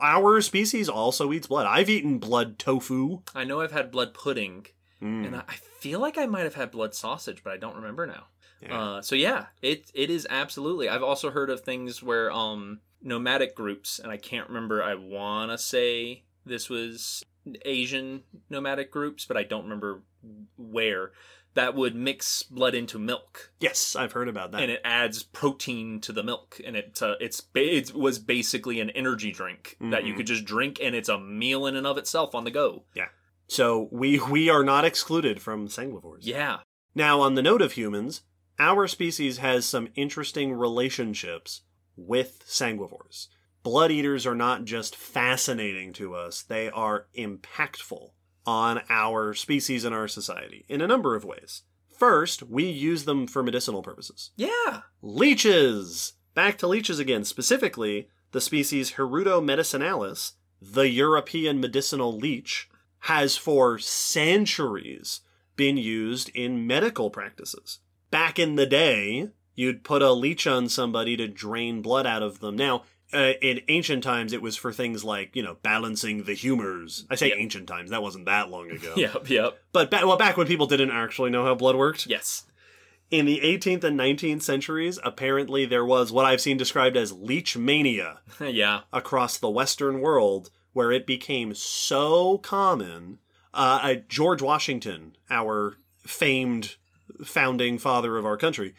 S1: our species also eats blood. I've eaten blood tofu.
S2: I know I've had blood pudding,
S1: Mm,
S2: and I I feel like I might have had blood sausage, but I don't remember now.
S1: yeah.
S2: Uh, so yeah, it it is absolutely. I've also heard of things where um nomadic groups, and I can't remember. I want to say this was Asian nomadic groups, but I don't remember where that would mix blood into milk,
S1: yes, I've heard about that.
S2: and it adds protein to the milk, and it uh, it's it was basically an energy drink that you
S1: Mhm.
S2: could just drink, and it's a meal in and of itself on the go. Yeah.
S1: So we we are not excluded from sanguivores.
S2: Yeah.
S1: Now, on the note of humans, our species has some interesting relationships with sanguivores. Blood eaters are not just fascinating to us, they are impactful on our species and our society in a number of ways. First, we use them for medicinal purposes.
S2: Yeah.
S1: Leeches! Back to leeches again, specifically the species Hirudo medicinalis, the European medicinal leech, has for centuries been used in medical practices. Back in the day, you'd put a leech on somebody to drain blood out of them. Now, uh, in ancient times, it was for things like, you know, balancing the humors. I say
S2: Yeah.
S1: ancient times, that wasn't that long ago. [LAUGHS]
S2: Yep. Yep.
S1: But ba- well, back when people didn't actually know how blood worked.
S2: Yes.
S1: In the 18th and 19th centuries, apparently there was what I've seen described as leech mania [LAUGHS]
S2: yeah.
S1: across the Western world, where it became so common. Uh, uh, George Washington, our famed founding father of our country,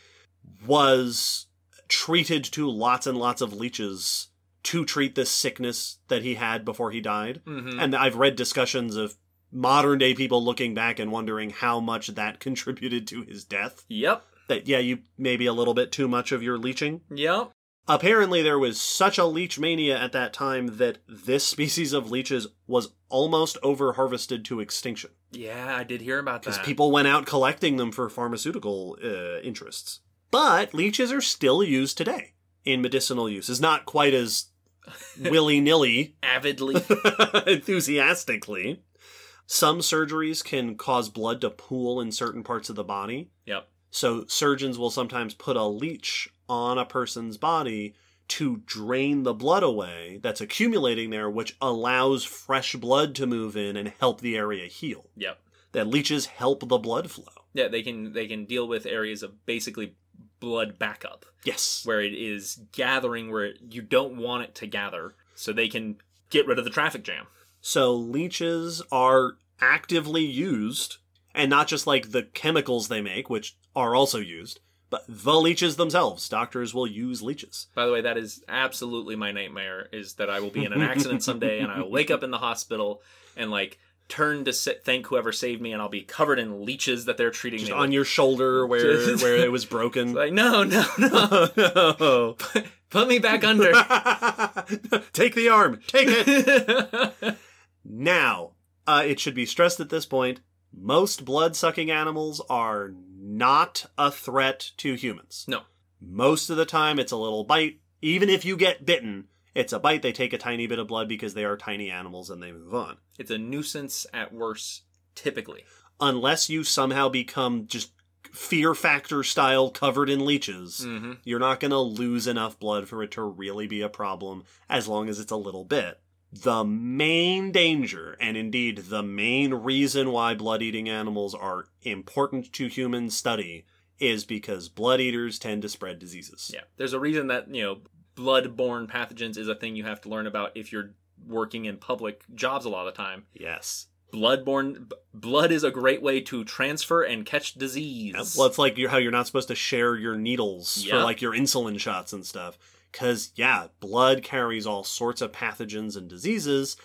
S1: was treated to lots and lots of leeches to treat this sickness that he had before he died.
S2: hmm
S1: And I've read discussions of modern day people looking back and wondering how much that [LAUGHS] contributed to his death
S2: Yep.
S1: that yeah you maybe a little bit too much of your leeching
S2: Yep.
S1: apparently there was such a leech mania at that time that this species of leeches was almost over harvested to extinction
S2: Yeah, I did hear about that.
S1: because people went out collecting them for pharmaceutical uh, interests but leeches are still used today in medicinal uses not quite as willy-nilly [LAUGHS]
S2: avidly. [LAUGHS]
S1: enthusiastically some surgeries can cause blood to pool in certain parts of the body
S2: yep.
S1: so surgeons will sometimes put a leech on a person's body to drain the blood away that's accumulating there, which allows fresh blood to move in and help the area heal.
S2: Yep.
S1: That leeches help the blood flow.
S2: Yeah, they can they can deal with areas of basically blood backup
S1: Yes.
S2: where it is gathering where you don't want it to gather, so they can get rid of the traffic jam.
S1: So leeches are actively used, and not just like the chemicals they make, which are also used, but the leeches themselves. Doctors will use leeches.
S2: By the way, that is absolutely my nightmare is that I will be in an accident someday and I will wake up in the hospital and like turn to sit, thank whoever saved me and I'll be covered in leeches that they're treating
S1: Just
S2: me
S1: on
S2: with.
S1: your shoulder where [LAUGHS]
S2: Just-
S1: where it was broken. [LAUGHS]
S2: like no, no, no. [LAUGHS]
S1: no.
S2: Put me back under.
S1: Take the arm. Take it. Now, uh, it should be stressed at this point most blood sucking animals are not a threat to humans.
S2: No.
S1: Most of the time, it's a little bite. Even if you get bitten, it's a bite. They take a tiny bit of blood because they are tiny animals and they move on.
S2: it's a nuisance at worst, typically.
S1: Unless you somehow become just fear factor style covered in leeches,
S2: Mm-hmm.
S1: you're not going to lose enough blood for it to really be a problem as long as it's a little bit. The main danger, and indeed the main reason why blood eating animals are important to human study, is because blood eaters tend to spread diseases.
S2: Yeah, there's a reason that you know blood-borne pathogens is a thing you have to learn about if you're working in public jobs a lot of the time.
S1: Yes.
S2: Bloodborne b- blood is a great way to transfer and catch disease.
S1: Yeah, Well, it's like you're, how you're not supposed to share your needles for like your insulin shots and stuff. Because, yeah, blood carries all sorts of pathogens and diseases.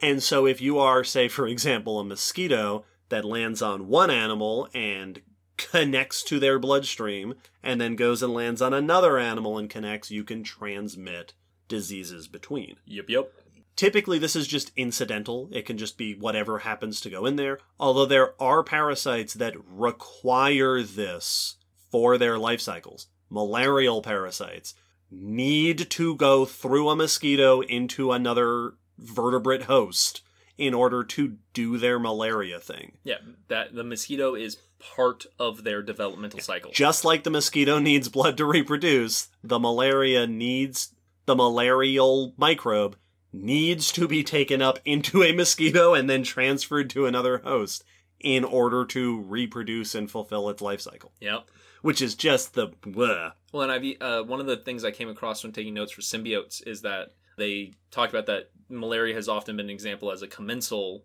S1: And so, if you are, say, for example, a mosquito that lands on one animal and connects to their bloodstream and then goes and lands on another animal and connects, you can transmit diseases between.
S2: Yep, yep.
S1: Typically, this is just incidental. It can just be whatever happens to go in there. Although there are parasites that require this for their life cycles. Malarial parasites need to go through a mosquito into another vertebrate host in order to do their malaria thing.
S2: Yeah, that the mosquito is part of their developmental cycle.
S1: Just like the mosquito [LAUGHS] needs blood to reproduce, the malaria needs the malarial microbe needs to be taken up into a mosquito and then transferred to another host in order to reproduce and fulfill its life cycle,
S2: Yep.
S1: which is just the bleh.
S2: Well, and I've uh, one of the things I came across when taking notes for symbiotes is that they talked about that malaria has often been an example as a commensal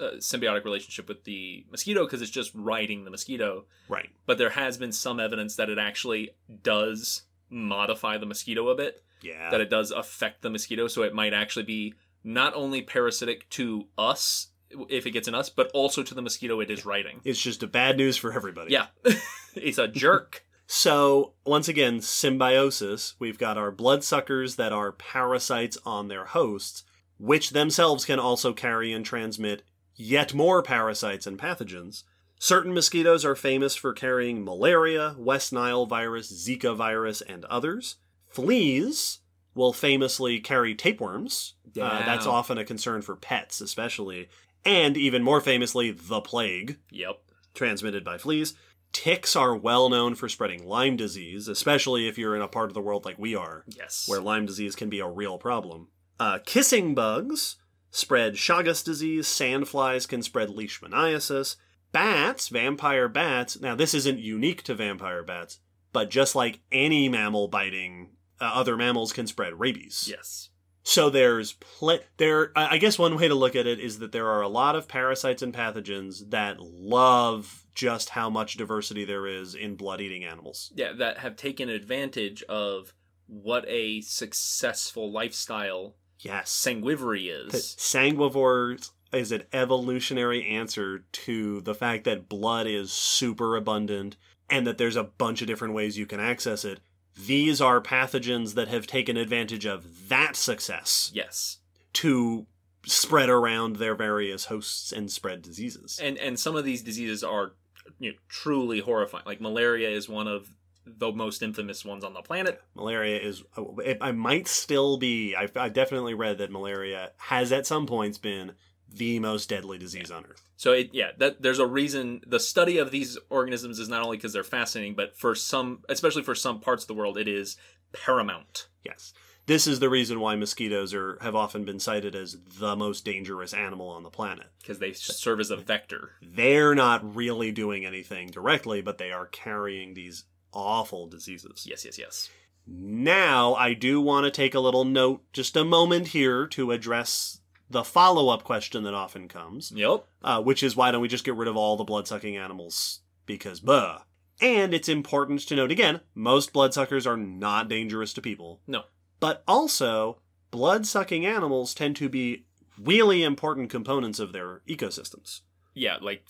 S2: uh, symbiotic relationship with the mosquito because it's just riding the mosquito.
S1: right.
S2: But there has been some evidence that it actually does modify the mosquito a bit,
S1: Yeah.
S2: that it does affect the mosquito, so it might actually be not only parasitic to us if it gets in us, but also to the mosquito it is riding.
S1: it's just a bad news for everybody.
S2: Yeah, [LAUGHS] it's a jerk. [LAUGHS] [LAUGHS]
S1: So, once again, symbiosis. We've got our bloodsuckers that are parasites on their hosts, which themselves can also carry and transmit yet more parasites and pathogens. Certain mosquitoes are famous for carrying malaria, West Nile virus, Zika virus, and others. Fleas will famously carry tapeworms. Uh, that's often a concern for pets, especially. And even more famously, the plague
S2: Yep.
S1: transmitted by fleas. Ticks are well known for spreading Lyme disease, especially if you're in a part of the world like we are,
S2: Yes.
S1: where Lyme disease can be a real problem. Uh, kissing bugs spread Chagas disease, sandflies can spread leishmaniasis, bats, vampire bats. Now, this isn't unique to vampire bats, but just like any mammal biting, uh, other mammals can spread rabies.
S2: yes.
S1: So there's pl- there. I I guess one way to look at it is that there are a lot of parasites and pathogens that love just how much diversity there is in blood-eating animals.
S2: Yeah, that have taken advantage of what a successful lifestyle
S1: Yes,
S2: sanguivore
S1: that
S2: is.
S1: sanguivores is an evolutionary answer to the fact that blood is super abundant and that there's a bunch of different ways you can access it. These are pathogens that have taken advantage of that success
S2: Yes.
S1: to spread around their various hosts and spread diseases.
S2: And and some of these diseases are you know, truly horrifying. Like malaria is one of the most infamous ones on the planet.
S1: Malaria is, it, I might still be, I've, I've definitely read that malaria has at some points been the most deadly disease on Earth.
S2: So it, yeah, that there's a reason the study of these organisms is not only because they're fascinating, but for some, especially for some parts of the world, it is paramount.
S1: Yes. This is the reason why mosquitoes are have often been cited as the most dangerous animal on the planet.
S2: because they serve as a vector.
S1: They're not really doing anything directly, but they are carrying these awful diseases.
S2: Yes, yes, yes.
S1: Now, I do want to take a little note, just a moment here, to address the follow up question that often comes,
S2: Yep.
S1: uh, which is why don't we just get rid of all the blood sucking animals? Because, buh. And it's important to note again most bloodsuckers are not dangerous to people.
S2: No.
S1: But also, blood sucking animals tend to be really important components of their ecosystems.
S2: Yeah, like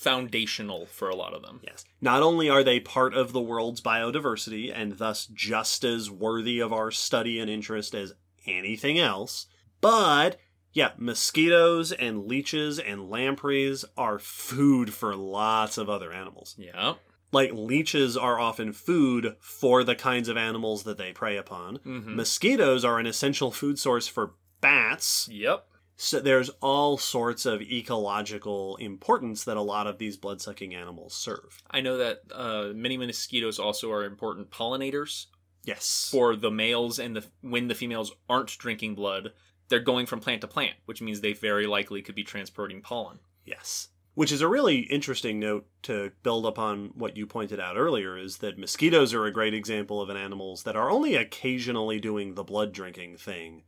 S2: foundational for a lot of them.
S1: Yes. Not only are they part of the world's biodiversity and thus just as worthy of our study and interest as anything else, but yeah, mosquitoes and leeches and lampreys are food for lots of other animals.
S2: Yeah.
S1: Like leeches are often food for the kinds of animals that they prey upon.
S2: Mm-hmm.
S1: Mosquitoes are an essential food source for bats.
S2: Yep.
S1: So there's all sorts of ecological importance that a lot of these blood sucking animals serve.
S2: I know that uh, many mosquitoes also are important pollinators
S1: Yes.
S2: for the males, and the when the females aren't drinking blood, they're going from plant to plant, which means they very likely could be transporting pollen.
S1: Yes. Which is a really interesting note to build upon what you pointed out earlier is that mosquitoes are a great example of an animals that are only occasionally doing the blood drinking thing.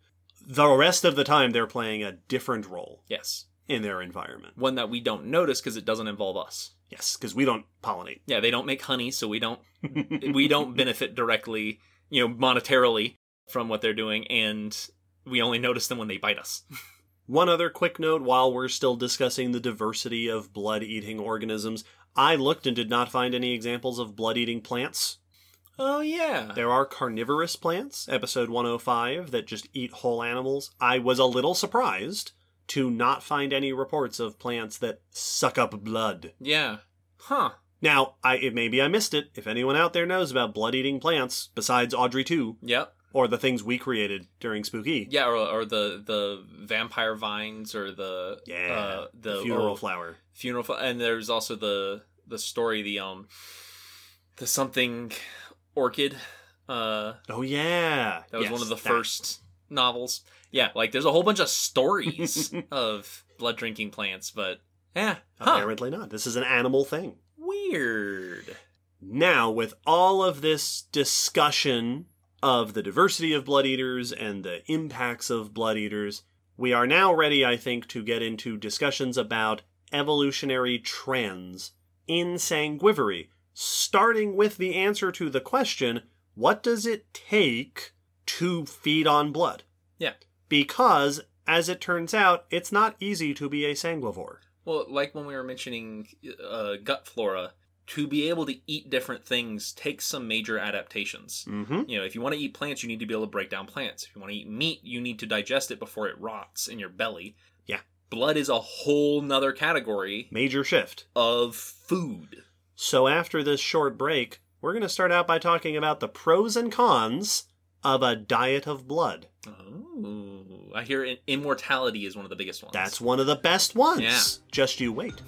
S1: The rest of the time they're playing a different role
S2: Yes,
S1: in their environment.
S2: one that we don't notice because it doesn't involve us.
S1: Yes, because we don't pollinate.
S2: Yeah, they don't make honey, so we don't [LAUGHS] we don't benefit directly, you know, monetarily from what they're doing, and we only notice them when they bite us. [LAUGHS]
S1: One other quick note while we're still discussing the diversity of blood eating organisms, I looked and did not find any examples of blood eating plants.
S2: Oh yeah,
S1: There are carnivorous plants, episode 105, that just eat whole animals. I was a little surprised to not find any reports of plants that suck up blood.
S2: yeah, huh?
S1: Now, I it, maybe I missed it. If anyone out there knows about blood eating plants besides Audrey 2
S2: Yep.
S1: or the things we created during Spooky,
S2: Yeah, or, or the the vampire vines, or the
S1: yeah,
S2: uh, the
S1: funeral flower.
S2: funeral, fl- and there's also the the story, the um, the something orchid. Uh,
S1: Oh yeah,
S2: that was
S1: Yes,
S2: one of the
S1: that.
S2: first novels. Yeah, like there's a whole bunch of stories [LAUGHS] of blood drinking plants, but yeah, huh.
S1: Apparently not. This is an animal thing.
S2: weird.
S1: Now, with all of this discussion of the diversity of blood eaters and the impacts of blood eaters, we are now ready, I think, to get into discussions about evolutionary trends in sanguivory, starting with the answer to the question what does it take to feed on blood?
S2: Yeah.
S1: Because, as it turns out, it's not easy to be a sanguivore.
S2: Well, like when we were mentioning uh, gut flora, to be able to eat different things takes some major adaptations.
S1: Mm-hmm.
S2: You know, if you want to eat plants, you need to be able to break down plants. If you want to eat meat, you need to digest it before it rots in your belly.
S1: Yeah.
S2: Blood is a whole nother category
S1: Major shift.
S2: of food.
S1: So, after this short break, we're going to start out by talking about the pros and cons of a diet of blood.
S2: Oh, I hear immortality is one of the biggest ones.
S1: That's one of the best ones.
S2: Yeah.
S1: Just you wait.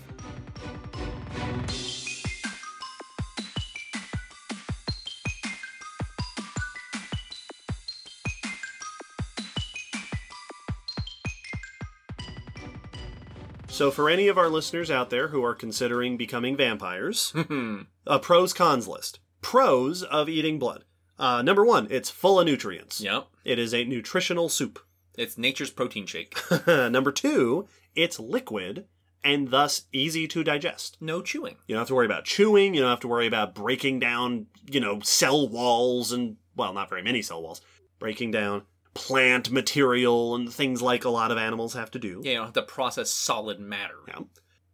S1: So, for any of our listeners out there who are considering becoming vampires, [LAUGHS] a pros cons list. Pros of eating blood. Uh, number one, it's full of nutrients.
S2: yep.
S1: It is a nutritional soup.
S2: It's nature's protein shake. [LAUGHS]
S1: Number two, it's liquid and thus easy to digest.
S2: No chewing.
S1: You don't have to worry about chewing. You don't have to worry about breaking down, you know, cell walls and, well, not very many cell walls. Breaking down plant material and things like a lot of animals have to do.
S2: Yeah, you don't have to process solid matter.
S1: Yeah.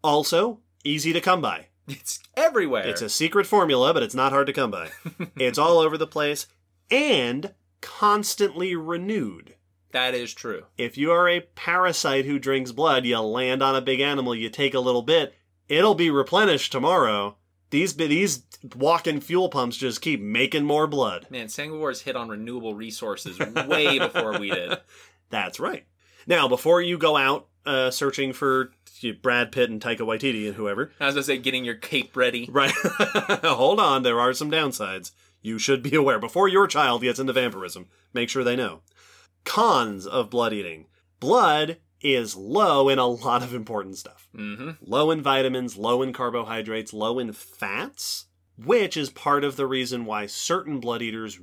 S1: Also, easy to come by. [LAUGHS]
S2: It's everywhere.
S1: It's a secret formula, but it's not hard to come by. [LAUGHS] it's all over the place and constantly renewed.
S2: that is true.
S1: If you are a parasite who drinks blood, you land on a big animal, you take a little bit, it'll be replenished tomorrow. These these walking fuel pumps just keep making more blood.
S2: Man, Sanguivores hit on renewable resources [LAUGHS] way before we did.
S1: That's right. Now, before you go out uh, searching for Brad Pitt and Taika Waititi and whoever, As
S2: I was gonna say, getting your cape ready.
S1: right? [LAUGHS] Hold on, there are some downsides. You should be aware before your child gets into vampirism. Make sure they know. Cons of blood eating: blood is low in a lot of important stuff.
S2: Mm-hmm.
S1: low in vitamins, low in carbohydrates, low in fats, which is part of the reason why certain blood eaters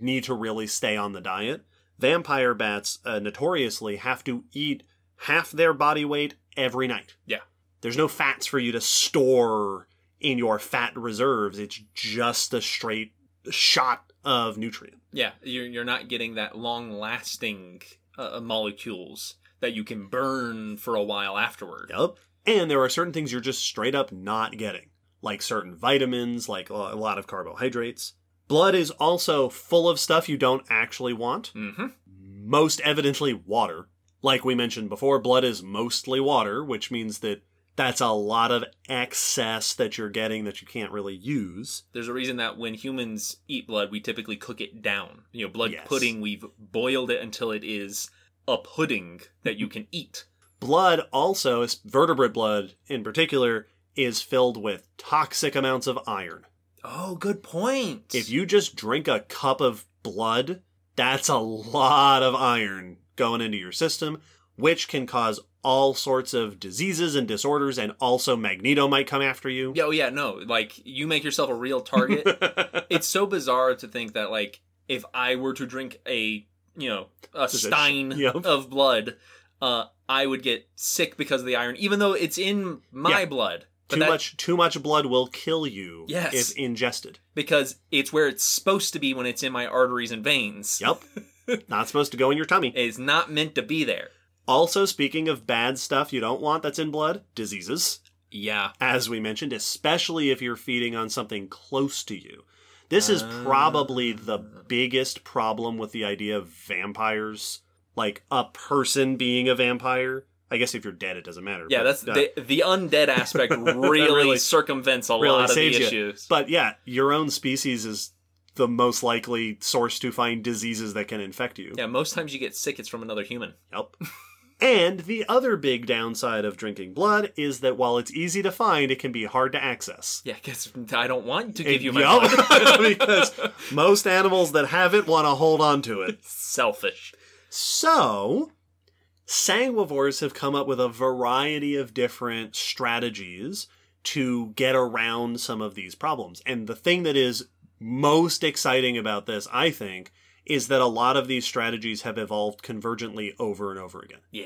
S1: need to really stay on the diet. Vampire bats uh, notoriously have to eat half their body weight every night.
S2: Yeah.
S1: There's no fats for you to store in your fat reserves. It's just a straight shot of nutrient.
S2: Yeah, you're you're not getting that long lasting uh, molecules that you can burn for a while afterward.
S1: Yup. And there are certain things you're just straight up not getting, like certain vitamins, like a lot of carbohydrates. Blood is also full of stuff you don't actually want,
S2: Mm-hmm.
S1: most evidently water. Like we mentioned before, blood is mostly water, which means that that's a lot of excess that you're getting that you can't really use.
S2: There's a reason that when humans eat blood, we typically cook it down. You know, blood
S1: Yes.
S2: pudding, we've boiled it until it is a pudding that you can eat.
S1: Blood also, vertebrate blood in particular, is filled with toxic amounts of iron.
S2: Oh, good point.
S1: If you just drink a cup of blood, that's a lot of iron going into your system, which can cause all sorts of diseases and disorders, and also Magneto might come after you.
S2: Yeah, oh yeah, no, like you make yourself a real target. [LAUGHS] it's so bizarre to think that like if I were to drink a you know a
S1: sh-
S2: stein [LAUGHS]
S1: yep.
S2: of blood, uh, I would get sick because of the iron, even though it's in my
S1: Yeah.
S2: blood. But
S1: too
S2: that-
S1: much too much blood will kill you
S2: Yes.
S1: if ingested.
S2: because it's where it's supposed to be when it's in my arteries and veins.
S1: Yep. [LAUGHS] Not supposed to go in your tummy.
S2: It's not meant to be there.
S1: Also, speaking of bad stuff you don't want that's in blood, diseases.
S2: Yeah.
S1: as we mentioned, especially if you're feeding on something close to you. This is probably the
S2: Ah.
S1: biggest problem with the idea of vampires, like a person being a vampire. I guess if you're dead, it doesn't matter.
S2: Yeah,
S1: but,
S2: that's
S1: uh,
S2: the the undead aspect [LAUGHS] really,
S1: Really-
S2: circumvents a
S1: really
S2: lot of the
S1: you.
S2: issues.
S1: But yeah, your own species is the most likely source to find diseases that can infect you.
S2: Yeah, most times you get sick, it's from another human.
S1: Yep. [LAUGHS] and the other big downside of drinking blood is that while it's easy to find, it can be hard to access.
S2: Yeah, because I don't want to give you my
S1: Yup,
S2: blood. [LAUGHS] [LAUGHS]
S1: because most animals that have it want to hold on to it.
S2: selfish.
S1: So, sanguivores have come up with a variety of different strategies to get around some of these problems. And the thing that is most exciting about this, I think, is that a lot of these strategies have evolved convergently over and over again.
S2: Yeah.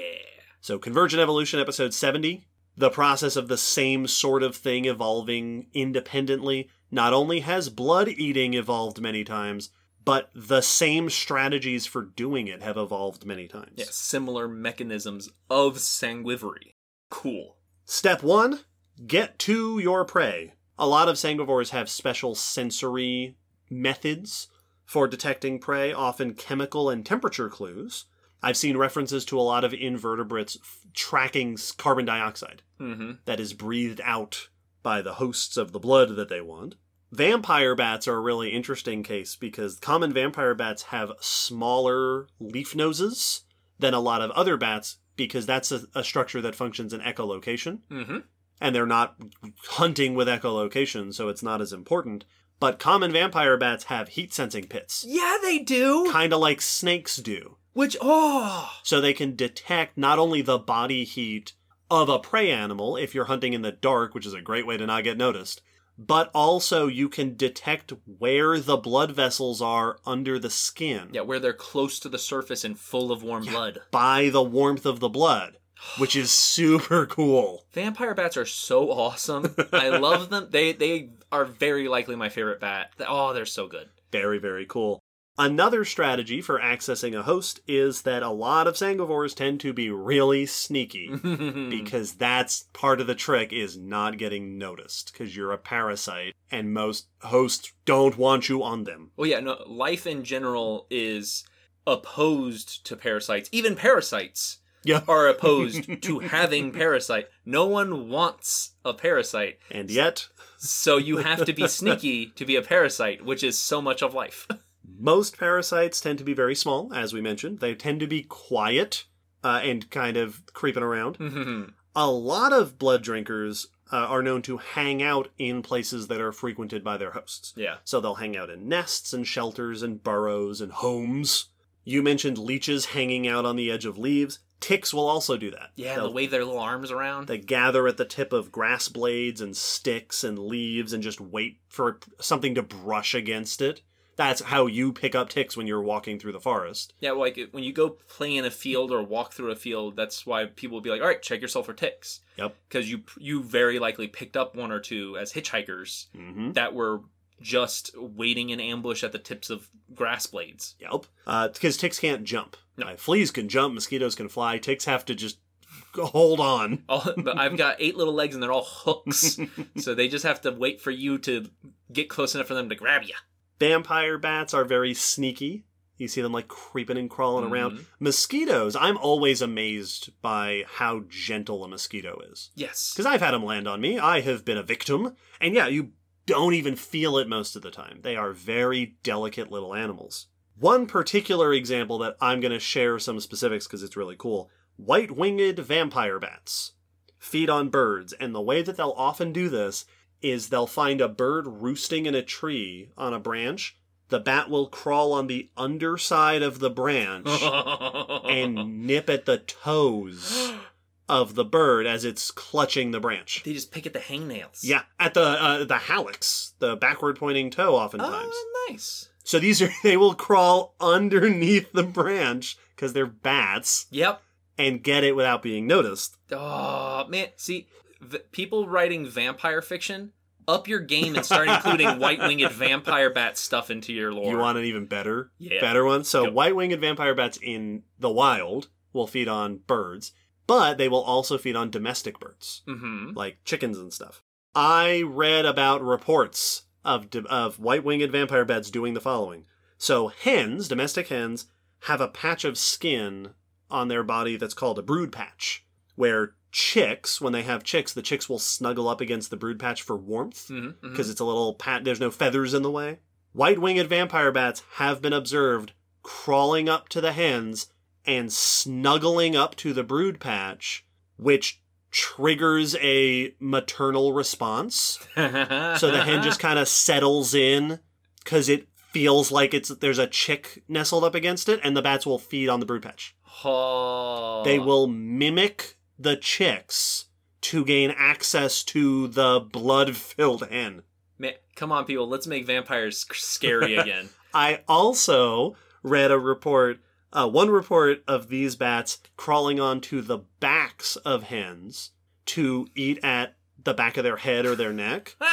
S1: So, Convergent Evolution, episode 70, the process of the same sort of thing evolving independently, not only has blood eating evolved many times, but the same strategies for doing it have evolved many times.
S2: Yeah, similar mechanisms of sanguivory. Cool.
S1: Step one get to your prey. A lot of sanguivores have special sensory methods for detecting prey, often chemical and temperature clues. I've seen references to a lot of invertebrates f- tracking carbon dioxide
S2: Mm-hmm.
S1: that is breathed out by the hosts of the blood that they want. Vampire bats are a really interesting case because common vampire bats have smaller leaf noses than a lot of other bats because that's a, a structure that functions in echolocation
S2: Mm-hmm.
S1: and they're not hunting with echolocation, so it's not as important. But common vampire bats have heat sensing pits,
S2: Yeah, they do.
S1: kind of like snakes do.
S2: Which oh,
S1: So they can detect not only the body heat of a prey animal if you're hunting in the dark, which is a great way to not get noticed, but also you can detect where the blood vessels are under the skin
S2: yeah, where they're close to the surface and full of warm blood.
S1: by the warmth of the blood, which is [LAUGHS] super cool.
S2: Vampire bats are so awesome. I love them. They they are very likely my favorite bat. Oh, they're so good.
S1: Very, very cool. Another strategy for accessing a host is that a lot of sanguivores tend to be really sneaky [LAUGHS] because that's part of the trick is not getting noticed because you're a parasite and most hosts don't want you on them.
S2: well, yeah, no. Life in general is opposed to parasites. Even parasites
S1: Yeah.
S2: are opposed [LAUGHS] to having parasite. No one wants a parasite.
S1: And yet,
S2: So you have to be sneaky to be a parasite, which is so much of life.
S1: most parasites tend to be very small, as we mentioned. They tend to be quiet uh, and kind of creeping around.
S2: Mhm.
S1: A lot of blood drinkers uh, are known to hang out in places that are frequented by their hosts.
S2: yeah.
S1: So they'll hang out in nests and shelters and burrows and homes. You mentioned leeches hanging out on the edge of leaves. Ticks will also do that.
S2: Yeah,
S1: They'll-
S2: they wave their little arms around.
S1: They gather at the tip of grass blades and sticks and leaves and just wait for something to brush against it. That's how you pick up ticks when you're walking through the forest.
S2: Yeah, well, like when you go play in a field or walk through a field, that's why people will be like, "All right, check yourself for ticks,"
S1: Yep.
S2: because you you very likely picked up one or two as hitchhikers
S1: Mm-hmm.
S2: that were just waiting in ambush at the tips of grass blades.
S1: Yep. Because ticks can't jump.
S2: No.
S1: Uh, fleas can jump, mosquitoes can fly. Ticks have to just hold on. [LAUGHS]
S2: All, but I've got eight little legs and they're all hooks, [LAUGHS] so they just have to wait for you to get close enough for them to grab you.
S1: Vampire bats are very sneaky. You see them like creeping and crawling around.
S2: Mhm.
S1: Mosquitoes, I'm always amazed by how gentle a mosquito is.
S2: Yes,
S1: Because I've had them land on me. I have been a victim. And yeah, you don't even feel it most of the time. They are very delicate little animals. One particular example that I'm going to share some specifics because it's really cool white winged vampire bats feed on birds, and the way that they'll often do this is they'll find a bird roosting in a tree on a branch. The bat will crawl on the underside of the branch [LAUGHS] and nip at the toes of the bird as it's clutching the branch.
S2: they just pick at the hangnails.
S1: Yeah, at the uh, the hallux, the backward pointing toe, oftentimes.
S2: Oh, nice.
S1: So these are [LAUGHS] they will crawl underneath the branch because they're bats
S2: Yep.
S1: and get it without being noticed.
S2: Oh man, see, v- people writing vampire fiction, up your game and start including [LAUGHS] white-winged vampire bat stuff into your lore.
S1: You want an even better,
S2: Yeah.
S1: better one. So
S2: Yep.
S1: white-winged vampire bats in the wild will feed on birds, but they will also feed on domestic birds
S2: Mm-hmm.
S1: like chickens and stuff. I read about reports of of white-winged vampire bats doing the following. So hens, domestic hens, have a patch of skin on their body that's called a brood patch, where chicks, when they have chicks, the chicks will snuggle up against the brood patch for warmth
S2: Mm-hmm.
S1: because it's a little pat. There's no feathers in the way. White-winged vampire bats have been observed crawling up to the hens and snuggling up to the brood patch, which triggers a maternal response. [LAUGHS] So the hen just kind of settles in because it feels like it's there's a chick nestled up against it, and the bats will feed on the brood patch.
S2: Oh.
S1: They will mimic the chicks to gain access to the blood-filled hen.
S2: Man, come on, people. Let's make vampires scary [LAUGHS] again.
S1: I also read a report, uh, one report of these bats crawling onto the backs of hens to eat at the back of their head or their neck. [LAUGHS]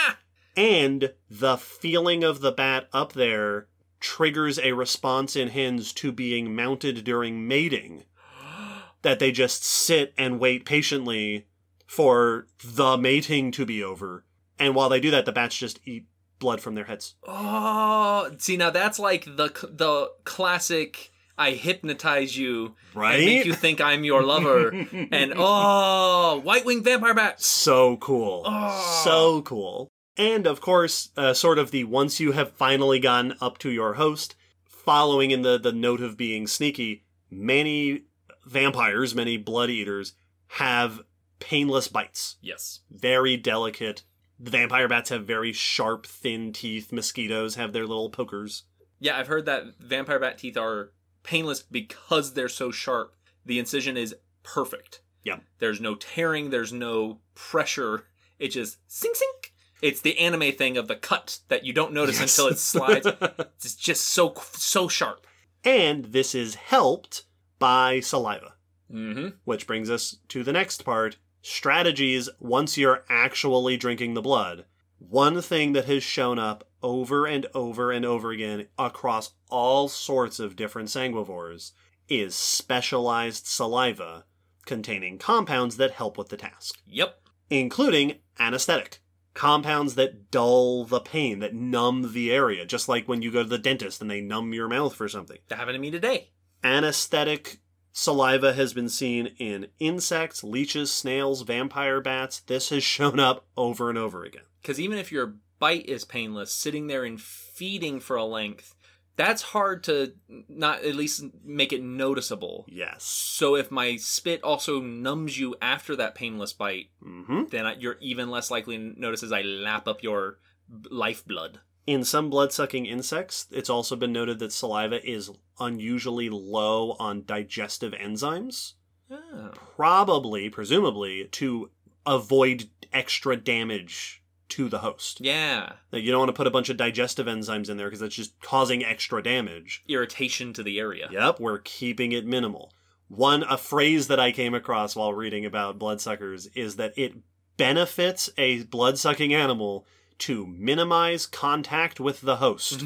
S1: And the feeling of the bat up there triggers a response in hens to being mounted during mating. [GASPS] That they just sit and wait patiently for the mating to be over. And while they do that, the bats just eat blood from their heads.
S2: Oh, see now that's like the the classic. I hypnotize you
S1: Right?
S2: and make you think I'm your lover, [LAUGHS] and oh, white winged vampire bats.
S1: so cool.
S2: Oh.
S1: So cool. And of course, uh, sort of the once you have finally gone up to your host, following in the, the note of being sneaky, many vampires, many blood eaters have painless bites.
S2: Yes.
S1: Very delicate. The vampire bats have very sharp, thin teeth. Mosquitoes have their little pokers.
S2: Yeah, I've heard that vampire bat teeth are painless because they're so sharp. The incision is perfect.
S1: Yeah.
S2: There's no tearing, there's no pressure. It just sink sink. It's the anime thing of the cut that you don't notice
S1: Yes.
S2: until it slides. [LAUGHS] it's just so so sharp.
S1: and this is helped by saliva.
S2: Mm-hmm.
S1: Which brings us to the next part strategies once you're actually drinking the blood. One thing that has shown up over and over and over again across all sorts of different sanguivores is specialized saliva containing compounds that help with the task,
S2: Yep.
S1: including anesthetic. Compounds that dull the pain, that numb the area, just like when you go to the dentist and they numb your mouth for something
S2: That happened to me today.
S1: anesthetic saliva has been seen in insects, leeches, snails, vampire bats. This has [LAUGHS] shown up over and over again.
S2: Because even if your bite is painless, sitting there and feeding for a length, that's hard to not at least make it noticeable.
S1: Yes.
S2: So if my spit also numbs you after that painless bite,
S1: hmm
S2: then you're even less likely to notice as I lap up your lifeblood.
S1: In some blood sucking insects, it's also been noted that saliva is unusually low on digestive enzymes,
S2: Oh.
S1: probably, presumably, to avoid extra damage to the host.
S2: Yeah.
S1: That you don't want to put a bunch of digestive enzymes in there because that's just causing extra damage.
S2: Irritation to the area.
S1: Yep, we're keeping it minimal. One a phrase that I came across while reading about bloodsuckers is that it benefits a blood-sucking animal to minimize contact with the host.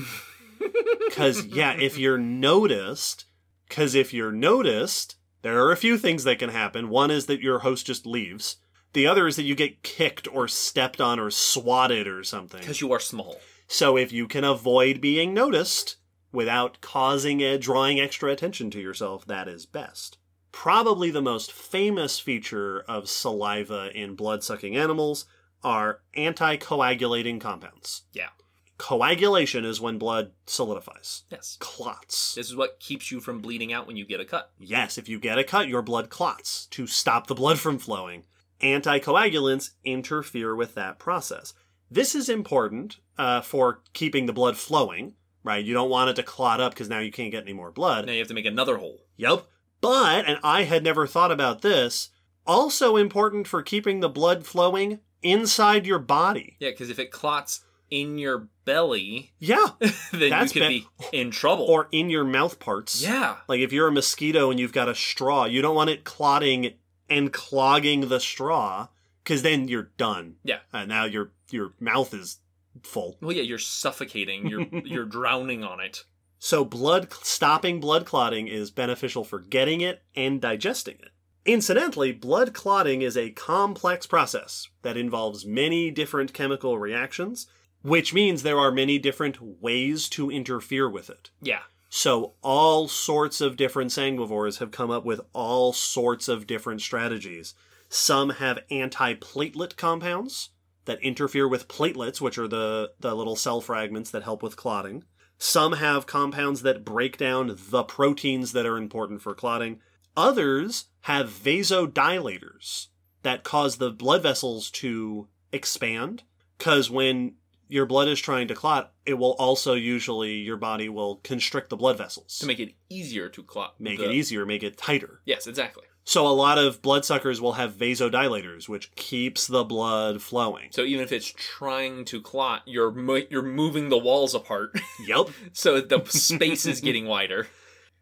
S1: [LAUGHS] Cuz yeah, if you're noticed, cuz if you're noticed, there are a few things that can happen. One is that your host just leaves. The other is that you get kicked or stepped on or swatted or something.
S2: Because you are small.
S1: So if you can avoid being noticed without causing a drawing extra attention to yourself, that is best. Probably the most famous feature of saliva in blood-sucking animals are anticoagulating compounds.
S2: Yeah.
S1: Coagulation is when blood solidifies.
S2: Yes.
S1: Clots.
S2: This is what keeps you from bleeding out when you get a cut.
S1: Yes, if you get a cut, your blood clots to stop the blood from flowing. Anticoagulants interfere with that process. This is important uh, for keeping the blood flowing, right? You don't want it to clot up because now you can't get any more blood.
S2: Now you have to make another hole.
S1: Yep. But, and I had never thought about this, also important for keeping the blood flowing inside your body.
S2: Yeah, because if it clots in your belly,
S1: Yeah. [LAUGHS]
S2: then
S1: That's
S2: you could
S1: bad.
S2: be in trouble.
S1: Or in your mouth parts.
S2: yeah.
S1: Like if you're a mosquito and you've got a straw, you don't want it clotting and clogging the straw because then you're done.
S2: Yeah.
S1: And now your your mouth is full.
S2: Well, yeah, you're suffocating. You're [LAUGHS] you're drowning on it.
S1: So blood stopping blood clotting is beneficial for getting it and digesting it. Incidentally, blood clotting is a complex process that involves many different chemical reactions, which means there are many different ways to interfere with it.
S2: Yeah.
S1: So all sorts of different sanguivores have come up with all sorts of different strategies. Some have anti-platelet compounds that interfere with platelets, which are the, the little cell fragments that help with clotting. Some have compounds that break down the proteins that are important for clotting. Others have vasodilators that cause the blood vessels to expand because when your blood is trying to clot, it will also usually your body will constrict the blood vessels
S2: To make it easier to clot.
S1: make
S2: the-
S1: it easier, make it tighter.
S2: Yes, exactly.
S1: So a lot of bloodsuckers will have vasodilators, which keeps the blood flowing.
S2: So even if it's trying to clot, you're mo- you're moving the walls apart,
S1: Yep. [LAUGHS]
S2: so the space is getting wider.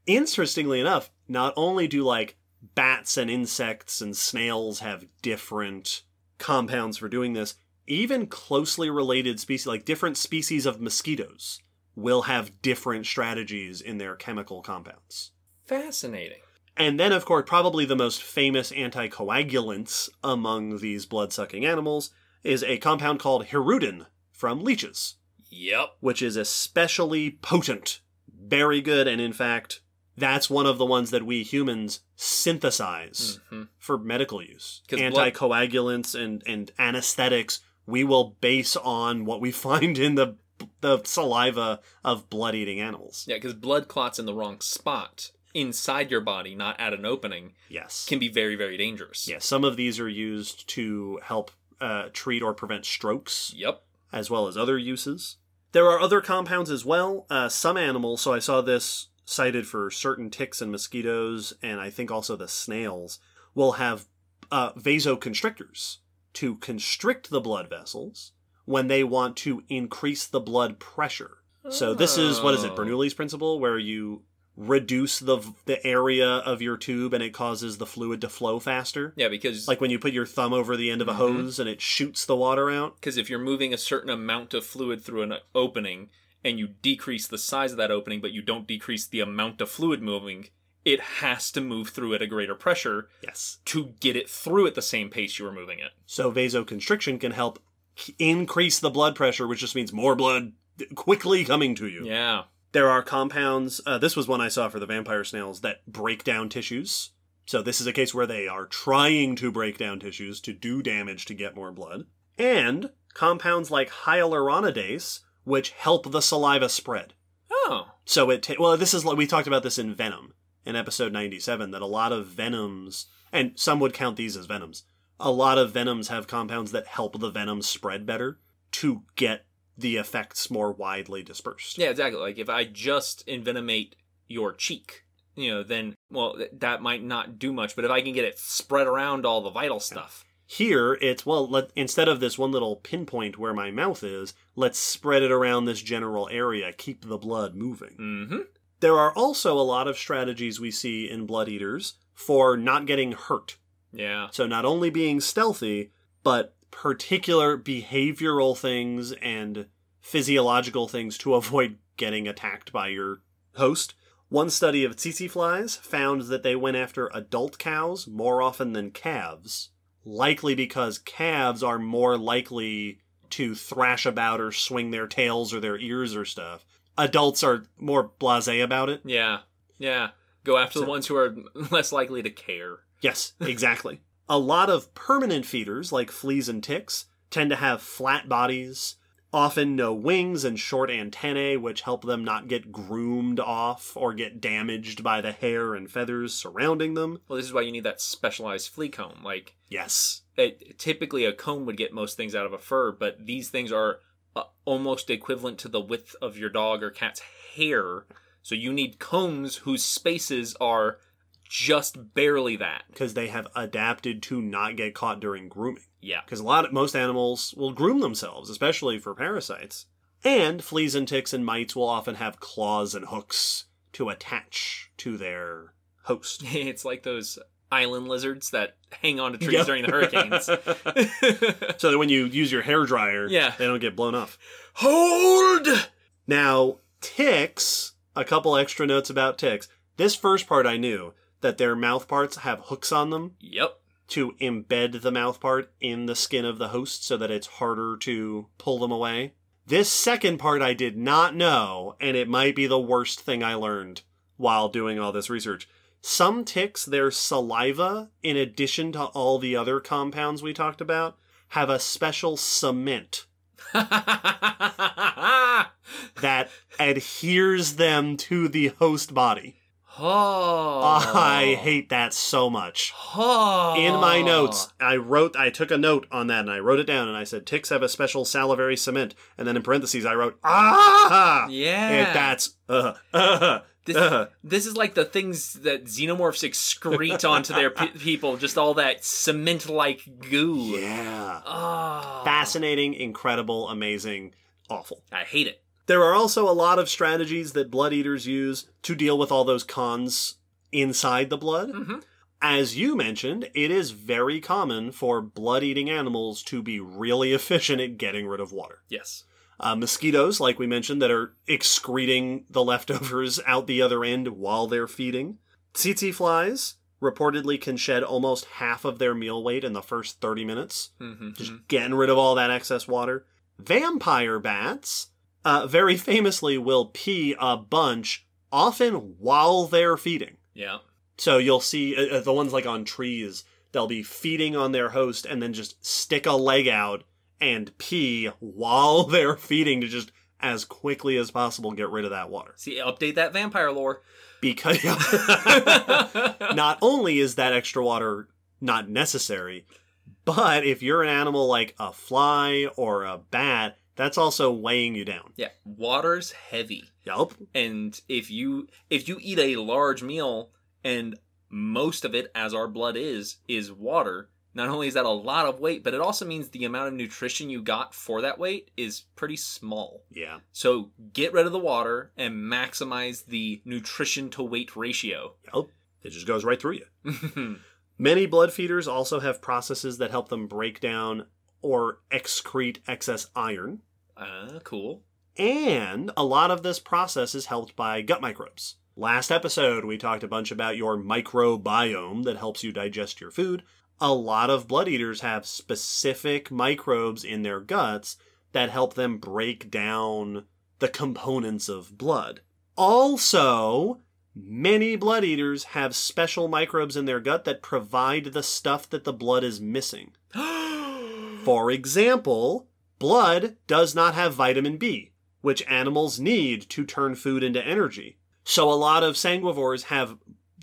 S1: Interestingly enough, not only do like bats and insects and snails have different compounds for doing this, even closely related species, like different species of mosquitoes, will have different strategies in their chemical compounds.
S2: Fascinating.
S1: And then, of course, probably the most famous anticoagulants among these blood sucking animals is a compound called hirudin from leeches,
S2: Yep.
S1: which is especially potent. Very good, and in fact, that's one of the ones that we humans synthesize
S2: hmm
S1: for medical use.
S2: 'Cause blood-
S1: Anticoagulants and, and anesthetics we will base on what we [LAUGHS] find in the the saliva of blood eating animals.
S2: Yeah, because blood clots in the wrong spot inside your body, not at an opening,
S1: Yes.
S2: can be very, very dangerous.
S1: Yeah, some of these are used to help uh, treat or prevent strokes,
S2: Yep.
S1: as well as other uses. There are other compounds as well. Uh, some animals, so I saw this cited for certain ticks and mosquitoes, and I think also the snails, will have uh, vasoconstrictors to constrict the blood vessels when they want to increase the blood pressure. So this is what is it,
S2: Oh.
S1: Bernoulli's principle, where you reduce the the area of your tube and it causes the fluid to flow faster.
S2: Yeah, because
S1: Like when you put your thumb over the end of a
S2: Mhm.
S1: hose and it shoots the water out.
S2: because if you're moving a certain amount of fluid through an opening and you decrease the size of that opening, but you don't decrease the amount of fluid moving, it has to move through at a greater pressure
S1: Yes.
S2: to get it through at the same pace you were moving it.
S1: So vasoconstriction can help increase the blood pressure, which just means more blood quickly coming to you.
S2: Yeah.
S1: There are compounds, uh, this was one I saw for the vampire snails, that break down tissues. So this is a case where they are trying to break down tissues to do damage to get more blood. And compounds like hyaluronidase, which help the saliva spread.
S2: Oh.
S1: So it ta- well, this is like we talked about this in Venom in episode ninety seven that a lot of venoms and some would count these as venoms. A lot of venoms have compounds that help the venom spread better to get the effects more widely dispersed.
S2: Yeah, exactly. Like if I just envenomate your cheek, you know, then well, th- that might not do much. But if I can get it spread around all the vital stuff,
S1: Here it's well, let, instead of this one little pinpoint where my mouth is, let's spread it around this general area, keep the blood moving.
S2: mm-hmm.
S1: There are also a lot of strategies we see in blood eaters for not getting hurt.
S2: yeah,
S1: So not only being stealthy, but particular behavioral things and physiological things to [LAUGHS] avoid getting attacked by your host. One study of tsetse flies found that they went after adult cows more often than calves, likely because calves are more likely to thrash about or swing their tails or their ears or stuff. Adults are more blasé about it.
S2: yeah, yeah. Go after
S1: So-
S2: the ones who are [LAUGHS] less likely to care.
S1: Yes, exactly. a lot of permanent feeders, like fleas and ticks, tend to have flat bodies, often no wings and short antennae, which help them not get groomed off or get damaged by the hair and feathers surrounding them.
S2: Well, this is why you need that specialized flea comb. Like,
S1: Yes.
S2: it, typically a comb would get most things out of a fur, but these things are uh, almost equivalent to the width of your dog or cat's hair. So you need combs whose spaces are just barely that.
S1: Because they have adapted to not get caught during grooming.
S2: Yeah.
S1: because a lot of most animals will groom themselves, especially for parasites. And fleas and ticks and mites will often have claws and hooks to attach to their host. [LAUGHS]
S2: It's like those island lizards that hang onto trees
S1: Yep.
S2: during the hurricanes. [LAUGHS]
S1: so that when you use your hair dryer,
S2: Yeah.
S1: they don't get blown off.
S2: Hold!
S1: Now, ticks, a couple extra notes about ticks. This first part I knew that their mouth parts have hooks on them
S2: Yep.
S1: to embed the mouth part in the skin of the host so that it's harder to pull them away. This second part I did not know, and it might be the worst thing I learned while doing all this research. Some ticks, their saliva, in addition to all the other compounds we talked about, have a special cement [LAUGHS] that adheres them to the host body.
S2: Oh.
S1: I hate that so much.
S2: Oh.
S1: In my notes, I wrote, I took a note on that and I wrote it down and I said, ticks have a special salivary cement. And then in parentheses, I wrote, ah!
S2: Yeah.
S1: And that's, uh, uh,
S2: This,
S1: uh.
S2: this is like the things that xenomorphs excrete onto their pe- [LAUGHS] people, just all that cement like goo.
S1: Yeah.
S2: Oh.
S1: Fascinating, incredible, amazing, awful.
S2: I hate it.
S1: There are also a lot of strategies that blood eaters use to deal with all those cons inside the blood.
S2: Mhm.
S1: As you mentioned, it is very common for blood eating animals to be really [LAUGHS] efficient at getting rid of water.
S2: Yes.
S1: Uh, mosquitoes, like we mentioned, that are excreting the [LAUGHS] leftovers out the other end while they're feeding. Tsetse flies reportedly can shed almost half of their meal weight in the first 30 minutes,
S2: Mm-hmm.
S1: just getting rid of all that excess water. Vampire bats, uh, very famously, will pee a bunch, often while they're feeding.
S2: Yeah.
S1: So you'll see uh, uh, the ones like on trees, they'll be feeding on their host and then just stick a leg out and pee while [LAUGHS] they're feeding to just as quickly as possible get rid of that water.
S2: See, update that vampire lore.
S1: Because [LAUGHS] [LAUGHS] not only is that extra water not necessary, but if you're an animal like a fly or a bat, that's also weighing you down.
S2: yeah, water's heavy.
S1: Yup.
S2: and if you if you eat a large meal and most of it as our blood is is water not only is that a lot of weight but it also means the amount of nutrition you got for that weight is pretty small
S1: Yeah.
S2: so get rid of the water and maximize the nutrition to weight ratio
S1: Yup. It just goes right through you. [LAUGHS] Many blood feeders also have processes that help them break down or excrete excess iron.
S2: Uh, cool
S1: And a lot of this process is helped by gut microbes. Last episode, we talked a bunch about your microbiome that helps you digest your food. A lot of blood eaters have specific microbes in their guts that help them break down the components of blood. Also, many blood eaters have special microbes in their gut that provide the stuff that the blood is missing. [GASPS] For example, blood does not have vitamin B, which animals need to turn food into energy. So a lot of sanguivores have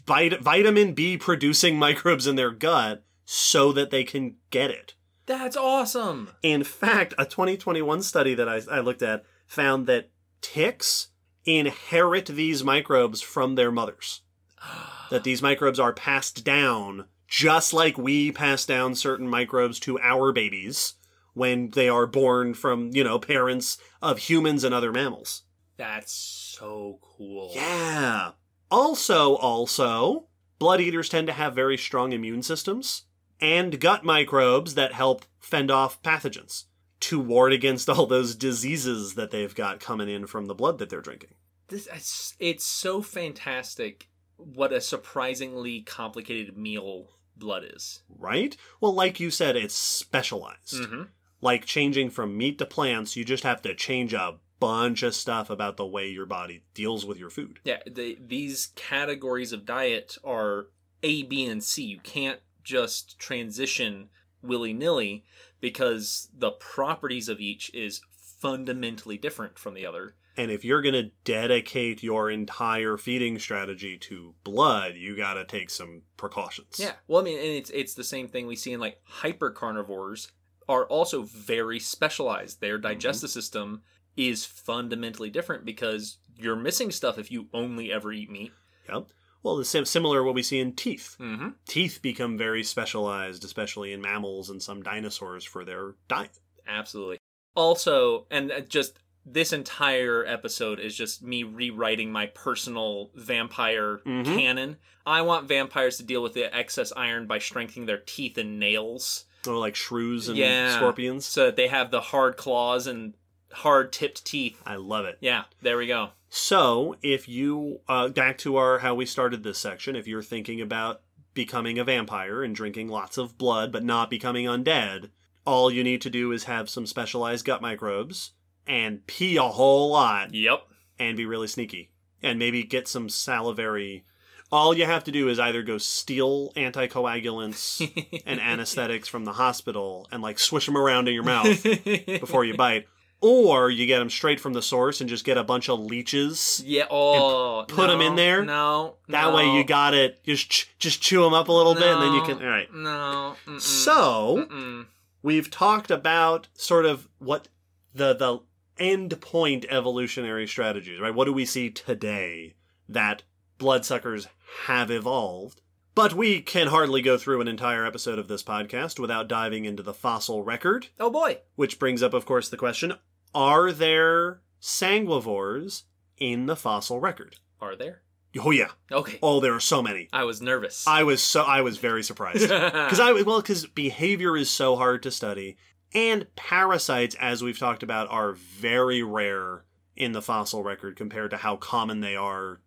S1: vit- vitamin B producing [LAUGHS] microbes in their gut so that they can get it.
S2: that's awesome
S1: In fact, a 2021 study that I, I looked at found that ticks inherit these microbes from their mothers. [GASPS] That these microbes are passed down just like we pass down certain microbes to our babies when they are born from, you know, parents of humans and other mammals.
S2: that's so cool
S1: Yeah. Also, also, blood eaters tend to have very strong immune systems and gut microbes that help fend off pathogens to ward against all those diseases that they've got coming in from the blood that they're drinking.
S2: this it's, it's so fantastic what a surprisingly complicated meal blood is
S1: Right? Well, like you said, it's specialized.
S2: mm-hmm.
S1: Like changing from meat to plants, you just have to change a bunch of stuff about the way your body deals with your food.
S2: yeah the, these categories of diet are a b and c you can't just transition willy-nilly because the properties of each is fundamentally different from the other.
S1: And if you're going to dedicate your entire feeding strategy to blood, you got to take some precautions.
S2: Yeah. Well, I mean, and it's it's the same thing we see in like hyper carnivores are also very specialized. Their digestive system is fundamentally different because you're missing stuff if you only ever eat meat.
S1: Yep. Well, the sim- similar what we see in teeth.
S2: Mm-hmm.
S1: Teeth become very specialized, especially in mammals and some dinosaurs for their diet.
S2: Absolutely. Also, and uh, just this entire episode is just me rewriting my personal vampire
S1: Mhm.
S2: canon. I want vampires to deal with the excess iron by strengthening their teeth and nails
S1: Or like shrews and
S2: Yeah.
S1: scorpions.
S2: so that they have the hard claws and hard tipped teeth.
S1: I love it.
S2: Yeah, there we go.
S1: So, if you uh, back to our how we started this section, if you're thinking about becoming a vampire and drinking lots of blood but not becoming undead, all you need to do is have some specialized gut microbes and pee a whole lot
S2: Yep.
S1: and be really sneaky and maybe get some salivary. All you have to do is either go steal anticoagulants [LAUGHS] and anesthetics from the hospital and like swish them around in your mouth [LAUGHS] before you bite, or you get them straight from the source and just get a bunch of leeches.
S2: Yeah. Oh,
S1: put
S2: no,
S1: in there.
S2: No.
S1: That
S2: no,
S1: way you got it. Just ch- just chew them up a little bit, and then you can. All right.
S2: No. mm-mm,
S1: So
S2: mm-mm.
S1: we've talked about sort of what the the end point evolutionary strategies, right? What do we see today that bloodsuckers have evolved? But we can hardly go through an entire episode of this podcast without diving into the fossil record,
S2: Oh boy.
S1: which brings up, of course, the question: Are there sanguivores in the fossil record?
S2: Are there?
S1: Oh yeah.
S2: Okay.
S1: Oh, there are so many.
S2: I was nervous.
S1: I was so I was very surprised [LAUGHS] because I well because behavior is so hard to study, and parasites, as we've talked about, are very rare in the fossil record compared to how common they are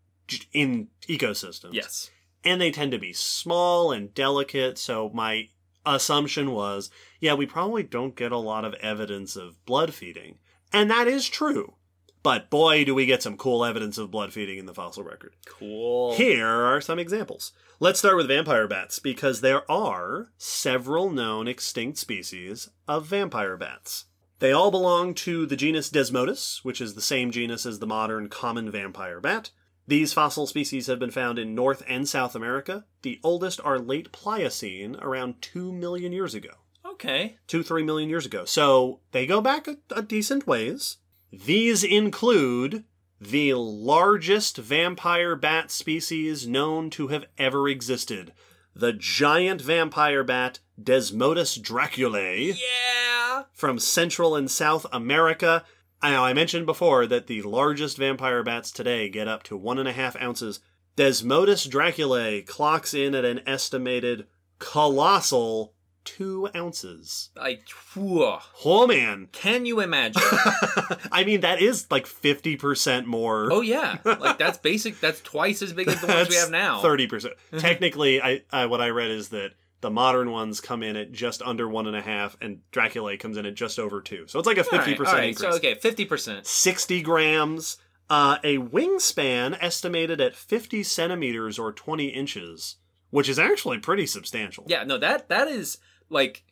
S1: in ecosystems.
S2: yes.
S1: and they tend to be small and delicate. So my assumption was, yeah, we probably don't get a lot of evidence of blood feeding, and that is true. But boy, do we get some cool evidence of blood feeding in the fossil record.
S2: Cool.
S1: Here are some examples. Let's start with vampire bats because there are several known extinct species of vampire bats. They all belong to the genus Desmodus, which is the same genus as the modern common vampire bat. These fossil species have been found in North and South America. The oldest are late Pliocene, around 2 million years ago.
S2: Okay.
S1: Two, three million years ago. So they go back a, a decent ways. These include the largest vampire bat species known to have ever existed the giant vampire bat Desmodus draculae
S2: Yeah.
S1: from Central and South America. I know I mentioned before that the largest vampire bats today get up to one and a half ounces. Desmodus draculae clocks in at an estimated colossal two ounces.
S2: I. Whew.
S1: Oh man.
S2: Can you imagine? [LAUGHS]
S1: I mean, that is like 50% more.
S2: oh yeah. Like that's basic. That's twice as big as the ones we have now.
S1: 30%. Technically, I, I what I read is that the modern ones come in at just under one and a half, and Draculae comes in at just over two. So it's like a 50%
S2: All right,
S1: increase.
S2: So okay, fifty percent.
S1: 60 grams, uh, a wingspan estimated at 50 centimeters or 20 inches, which is actually pretty substantial.
S2: Yeah. No. That that is like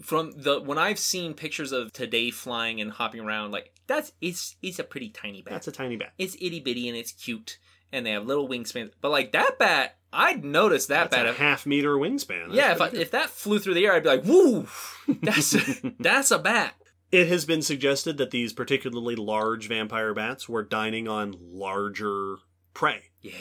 S2: from the when I've seen pictures of today flying and hopping around. Like that's it's it's a pretty tiny bat.
S1: That's a tiny bat.
S2: it's itty bitty and it's cute and they have little wingspans. But like that bat, I'd notice that
S1: That's
S2: bat.
S1: a
S2: if-
S1: half meter wingspan. That's
S2: yeah, if I, if that flew through the air, I'd be like, "Woo, [LAUGHS] that's that's a bat."
S1: It has been suggested that these particularly large vampire bats were dining on larger prey
S2: Yeah.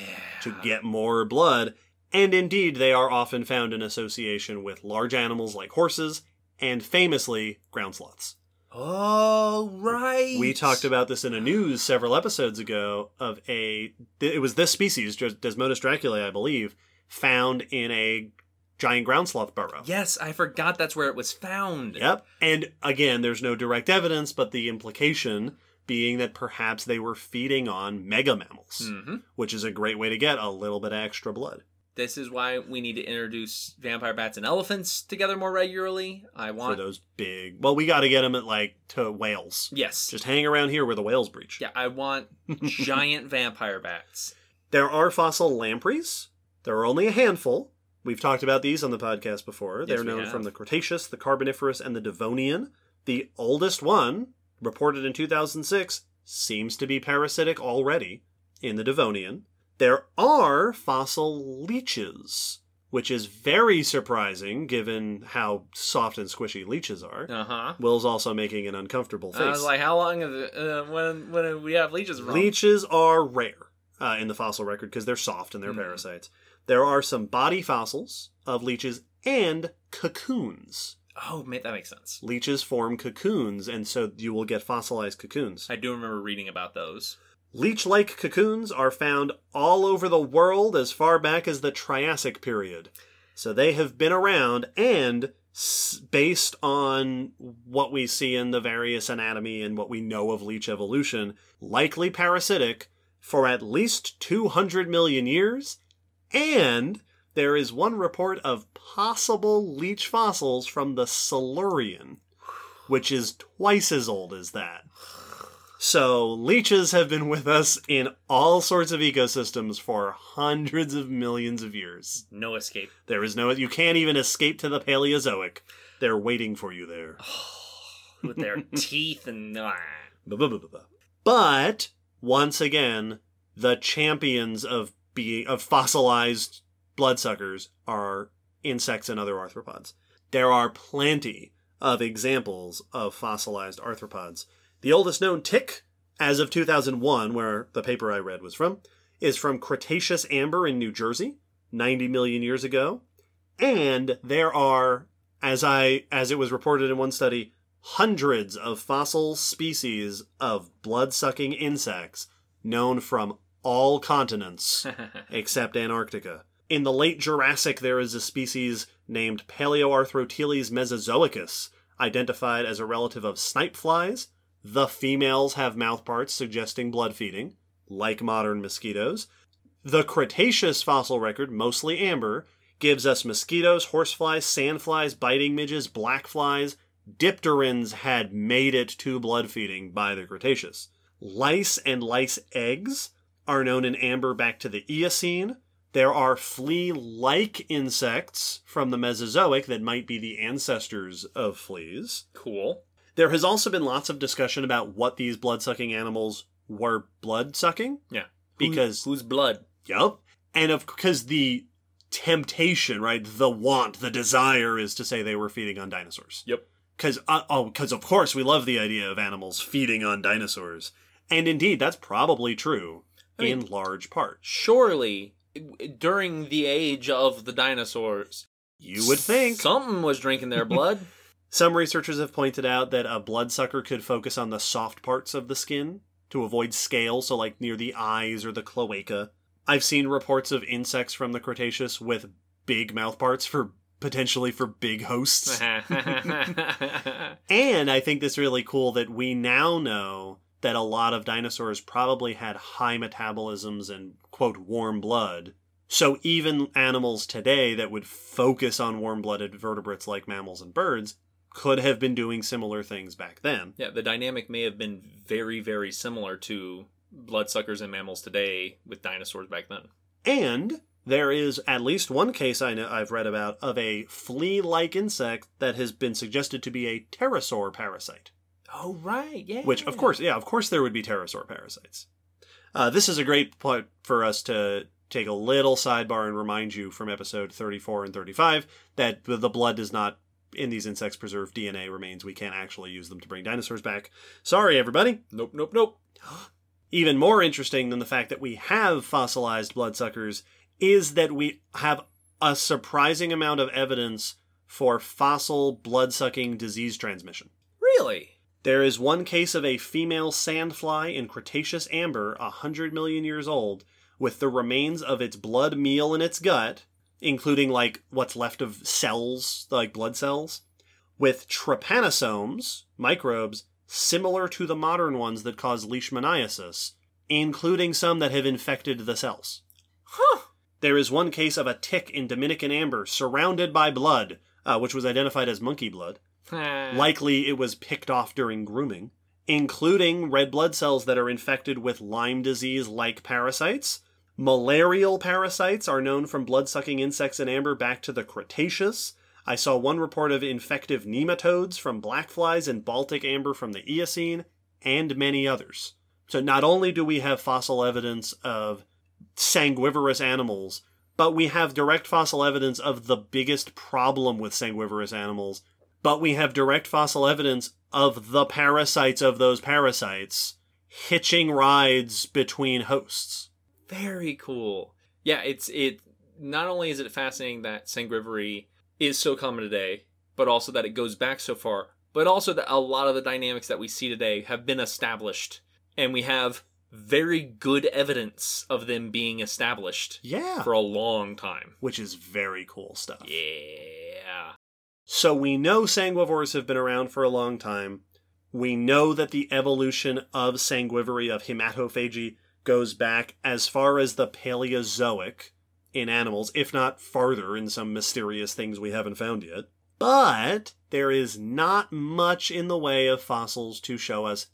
S1: to get more blood, and indeed they are often found in association with large animals like horses and famously ground sloths.
S2: Oh right.
S1: We talked about this in a news several episodes ago of a it was this species Des- Desmodus draculae I believe found in a giant ground sloth burrow.
S2: Yes, I forgot that's where it was found.
S1: Yep. And again, there's no direct evidence, but the implication being that perhaps they were feeding on mega mammals,
S2: hmm
S1: which is a great way to get a little bit of extra blood.
S2: This is why we need to introduce vampire bats and elephants together more regularly. I
S1: For
S2: want.
S1: those big, well, we got to get them at like to whales.
S2: Yes.
S1: Just hang around here where the whales breach.
S2: yeah, I want [LAUGHS] giant vampire bats.
S1: There are fossil lampreys. There are only a handful. We've talked about these on the podcast before. They're known
S2: have.
S1: from the Cretaceous, the Carboniferous, and the Devonian. The oldest one reported in 2006, seems to be parasitic already in the Devonian. There are fossil leeches, which is very surprising given how soft and squishy leeches are.
S2: Uh huh.
S1: Will's also making an uncomfortable face.
S2: I was like, how long is it? Uh, when when we have leeches from?
S1: Leeches are rare uh, in the fossil record because they're soft and they're
S2: Mhm.
S1: parasites. There are some body fossils of leeches and cocoons.
S2: Oh, mate, that makes sense.
S1: Leeches form cocoons, and so you will get fossilized cocoons.
S2: I do remember reading about those.
S1: Leech like cocoons are found all over the world as far back as the Triassic period. So they have been around, and based on what we see in the various anatomy and what we know of leech evolution, likely parasitic for at least 200 million years. And there is one report of possible leech fossils from the Silurian, which is twice as old as that. So, leeches have been with us in all sorts of ecosystems for hundreds of millions of years.
S2: No escape.
S1: There is no, you can't even escape to the Paleozoic. They're waiting for you there. [SIGHS]
S2: With their [LAUGHS] teeth and.
S1: But once again, the champions of being of fossilized bloodsuckers are insects and other arthropods. There are plenty of examples of fossilized arthropods. The oldest known tick, as of 2001, where the paper I read was from, is from Cretaceous amber in New Jersey, 90 million years ago. And there are, as I as it was reported in one study, hundreds of fossil species of blood-sucking insects known from all continents [LAUGHS] except Antarctica. In the late Jurassic, there is a species named Palaeoarthroteles mesozoicus, identified as a relative of snipe flies. The females have mouthparts suggesting blood feeding, like modern mosquitoes. The Cretaceous fossil record, mostly amber, gives us mosquitoes, horseflies, sandflies, biting midges, black flies. Dipterans had made it to blood feeding by the Cretaceous. Lice and lice eggs are known in amber back to the Eocene. There are flea like insects from the Mesozoic that might be the ancestors of fleas.
S2: cool.
S1: There has also been lots of discussion about what these blood sucking animals were blood sucking.
S2: Yeah.
S1: Because,
S2: Who's blood?
S1: yup. And of because the temptation, right, the want, the desire is to say they were feeding on dinosaurs.
S2: Yep.
S1: Because, uh, oh, because of course we love the idea of animals feeding on dinosaurs. And indeed, that's probably true
S2: I mean-
S1: in large part.
S2: Surely, during the age of the dinosaurs,
S1: You would think.
S2: something was drinking their [LAUGHS] blood.
S1: Some researchers have pointed out that a bloodsucker could focus on the soft parts of the skin to avoid scale, so like near the eyes or the cloaca. I've seen reports of insects from the Cretaceous with big mouth parts for potentially for big hosts. [LAUGHS] and I think it's really cool that we now know that a lot of dinosaurs probably had high metabolisms and quote warm blood. So even animals today that would focus on warm-blooded vertebrates like mammals and birds could have been doing similar things back then.
S2: yeah, the dynamic may have been very, very similar to bloodsuckers and mammals today with dinosaurs back then.
S1: And there is at least one case I know I've read about of a flea-like insect that has been suggested to be a pterosaur parasite.
S2: Oh, right. Yeah.
S1: Which, of course, yeah, of course, there would be pterosaur parasites. Uh, this is a great point for us to take a little sidebar and remind you from episode 34 and 35 that the blood does not, in these insects, preserve DNA remains. We can't actually use them to bring dinosaurs back. Sorry, everybody.
S2: Nope, nope, nope. [GASPS]
S1: Even more interesting than the fact that we have fossilized bloodsuckers is that we have a surprising amount of evidence for fossil blood-sucking disease transmission.
S2: Really?
S1: There is one case of a female sandfly in Cretaceous amber, a hundred million years old, with the remains of its blood meal in its gut, including like what's left of cells, like blood cells, with trypanosomes, microbes, similar to the modern ones that cause leishmaniasis, including some that have infected the cells.
S2: Huh.
S1: There is one case of a tick in Dominican amber surrounded by blood, uh, which was identified as monkey blood. Likely it was picked off during grooming, including red blood cells that are infected with Lyme disease like parasites. Malarial parasites are known from blood sucking insects in amber back to the Cretaceous. I saw one report of infective nematodes from blackflies and Baltic amber from the Eocene, and many others. So not only do we have fossil evidence of sanguivorous animals, but we have direct fossil evidence of the biggest problem with sanguivorous animals, but we have direct fossil evidence of the parasites of those parasites hitching rides between hosts.
S2: Very cool. Yeah, it's it. Not only is it fascinating that sanguivory is so common today, but also that it goes back so far. But also that a lot of the dynamics that we see today have been established, and we have very good evidence of them being established
S1: Yeah.
S2: for a long time.
S1: Which is very cool stuff.
S2: Yeah.
S1: So we know sanguivores have been around for a long time. We know that the evolution of sanguivory, of hematophagy, goes back as far as the Paleozoic in animals, if not farther in some mysterious things we haven't found yet. But there is not much in the way of fossils to show us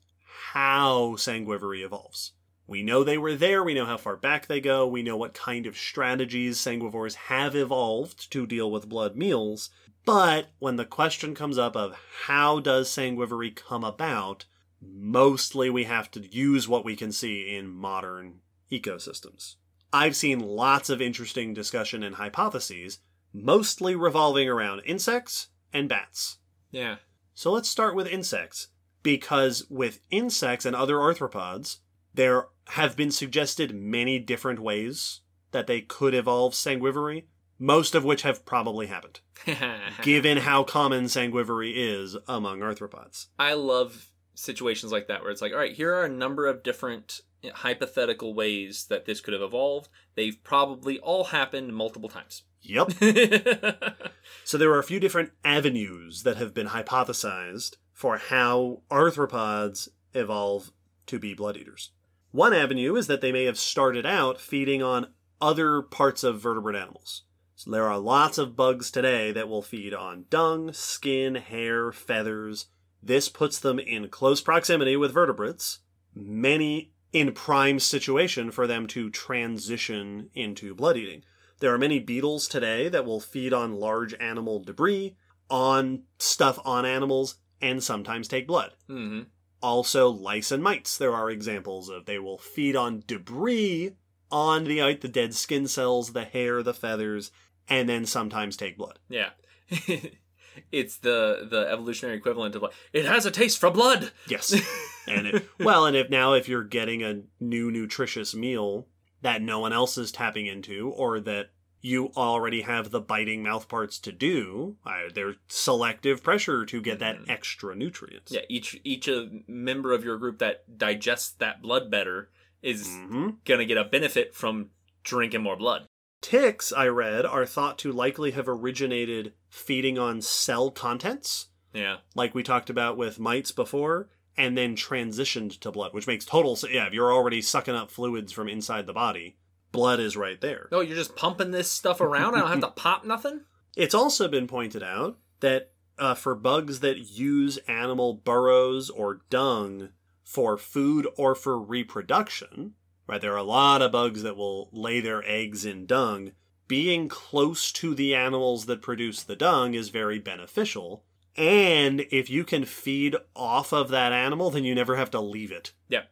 S1: how sanguivory evolves. We know they were there, we know how far back they go, we know what kind of strategies sanguivores have evolved to deal with blood meals, but when the question comes up of how does sanguivory come about, mostly we have to use what we can see in modern ecosystems. I've seen lots of interesting discussion and hypotheses, mostly revolving around insects and bats.
S2: Yeah.
S1: So let's start with insects, because with insects and other arthropods, there have been suggested many different ways that they could evolve sanguivory, most of which have probably happened, [LAUGHS] given how common sanguivory is among arthropods.
S2: I love situations like that where it's like, all right, here are a number of different hypothetical ways that this could have evolved. They've probably all happened multiple times.
S1: Yep. [LAUGHS] So there are a few different avenues that have been hypothesized for how arthropods evolve to be blood eaters. One avenue is that they may have started out feeding on other parts of vertebrate animals. So there are lots of bugs today that will feed on dung, skin, hair, feathers. This puts them in close proximity with vertebrates, many in prime situation for them to transition into blood eating. There are many beetles today that will feed on large animal debris, on stuff on animals, and sometimes take blood.
S2: hmm
S1: Also, lice and mites, there are examples of they will feed on debris on the the dead skin cells, the hair, the feathers, and then sometimes take blood.
S2: Yeah. [LAUGHS] it's the the evolutionary equivalent of like it has a taste for blood.
S1: Yes. [LAUGHS] and it, well, and if now if you're getting a new nutritious meal that no one else is tapping into, or that you already have the biting mouth parts to do, uh, there's selective pressure to get that
S2: Mhm.
S1: extra nutrients.
S2: Yeah, each each uh, member of your group that digests that blood better is
S1: hmm
S2: gonna get a benefit from drinking more blood.
S1: Ticks, I read, are thought to likely have originated feeding on cell contents,
S2: Yeah.
S1: like we talked about with mites before, and then transitioned to blood, which makes total sense. Yeah, if you're already sucking up fluids from inside the body, blood is right there.
S2: No, you're just pumping this stuff around. I don't have to [LAUGHS] pop nothing.
S1: It's also been pointed out that uh, for bugs that use animal burrows or dung for food or for reproduction, right, there are a lot of bugs that will lay their eggs in dung. Being close to the animals that produce the dung is very beneficial. And if you can feed off of that animal, then you never have to leave it.
S2: Yeah.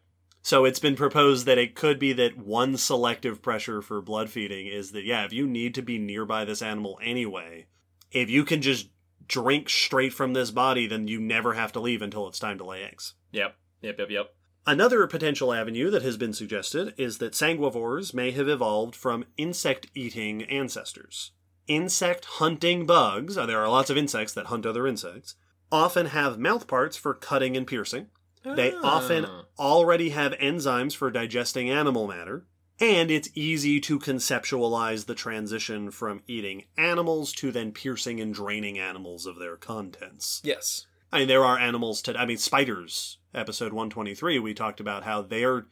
S1: So it's been proposed that it could be that one selective pressure for blood feeding is that, yeah, if you need to be nearby this animal anyway, if you can just drink straight from this body, then you never have to leave until it's time to lay eggs.
S2: Yep. Yep. Yep. Yep.
S1: Another potential avenue that has been suggested is that sanguivores may have evolved from insect eating ancestors. Insect hunting bugs, uh, there are lots of insects that hunt other insects, often have mouth parts for cutting and piercing. They often
S2: Ah.
S1: already have enzymes for digesting animal matter, and it's easy to conceptualize the transition from eating animals to then piercing and draining animals of their contents.
S2: Yes.
S1: I mean, there are animals to, I mean, spiders, episode 123, we talked about how they're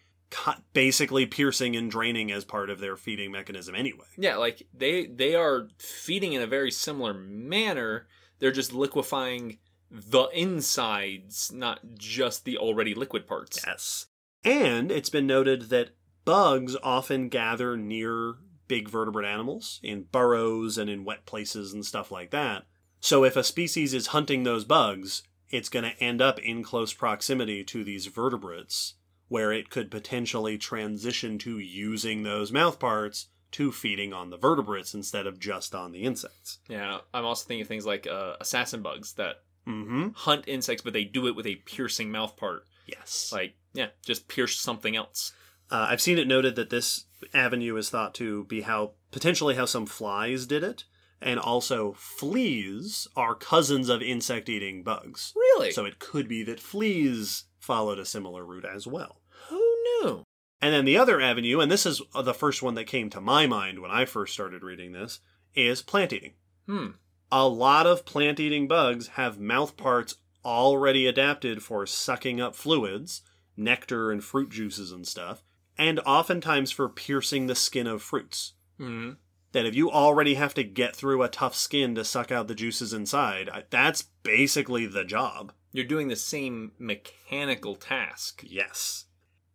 S1: basically piercing and draining as part of their feeding mechanism anyway.
S2: Yeah, like they they are feeding in a very similar manner. They're just liquefying the insides, not just the already liquid parts.
S1: Yes. And it's been noted that bugs often gather near big vertebrate animals in burrows and in wet places and stuff like that. So if a species is hunting those bugs, it's going to end up in close proximity to these vertebrates where it could potentially transition to using those mouth parts to feeding on the vertebrates instead of just on the insects.
S2: Yeah, I'm also thinking of things like uh, assassin bugs that
S1: Mm-hmm.
S2: hunt insects, but they do it with a piercing mouth part.
S1: Yes.
S2: Like, yeah, just pierce something else.
S1: Uh, I've seen it noted that this avenue is thought to be how potentially how some flies did it, and also fleas are cousins of insect-eating bugs.
S2: Really?
S1: So it could be that fleas followed a similar route as well.
S2: who knew?
S1: And then the other avenue, and this is the first one that came to my mind when I first started reading this, is plant eating.
S2: Hmm.
S1: A lot of plant eating bugs have mouth parts already adapted for sucking up fluids, nectar and fruit juices and stuff, and oftentimes for piercing the skin of fruits.
S2: hmm
S1: That if you already have to get through a tough skin to suck out the juices inside, that's basically the job.
S2: You're doing the same mechanical task.
S1: Yes.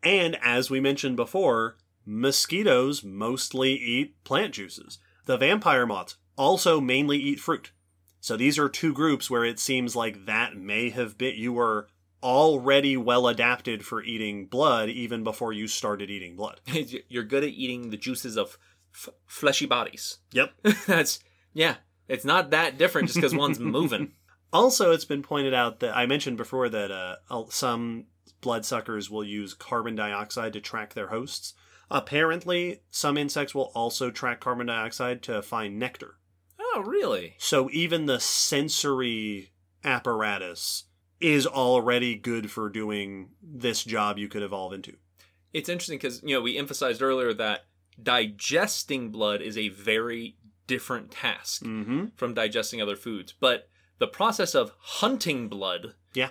S1: And as we mentioned before, mosquitoes mostly eat plant juices. The vampire moths also mainly eat fruit. So these are two groups where it seems like that may have been you were already well adapted for eating blood even before you started eating blood. [LAUGHS]
S2: You're good at eating the juices of f- fleshy bodies.
S1: Yep. [LAUGHS]
S2: That's yeah. It's not that different just because one's moving. [LAUGHS]
S1: Also, it's been pointed out that I mentioned before that uh, some bloodsuckers will use carbon dioxide to track their hosts. Apparently, some insects will also track carbon dioxide to find nectar.
S2: Oh, really?
S1: So even the sensory apparatus is already good for doing this job you could evolve into.
S2: It's interesting because you know we emphasized earlier that digesting blood is a very different task
S1: Mm-hmm.
S2: from digesting other foods, but the process of hunting blood,
S1: Yeah.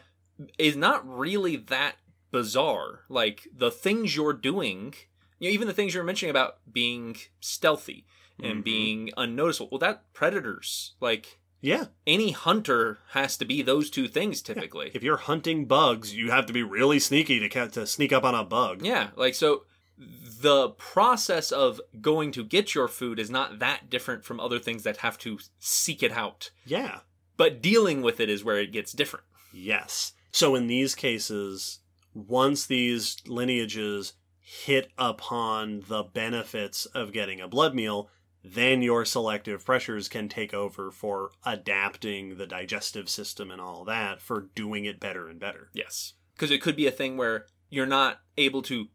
S2: is not really that bizarre. Like the things you're doing, you know, even the things you're mentioning about being stealthy and
S1: Mhm.
S2: being unnoticeable. Well, that predators like
S1: Yeah.
S2: any hunter has to be those two things typically.
S1: If you're hunting bugs, you have to be really sneaky to to sneak up on a bug.
S2: Yeah, like so the process of going to get your food is not that different from other things that have to seek it out.
S1: Yeah.
S2: But dealing with it is where it gets different.
S1: Yes. So in these cases, once these lineages hit upon the benefits of getting a blood meal, then your selective pressures can take over for adapting the digestive system and all that for doing it better and better.
S2: Yes. Because it could be a thing where you're not able to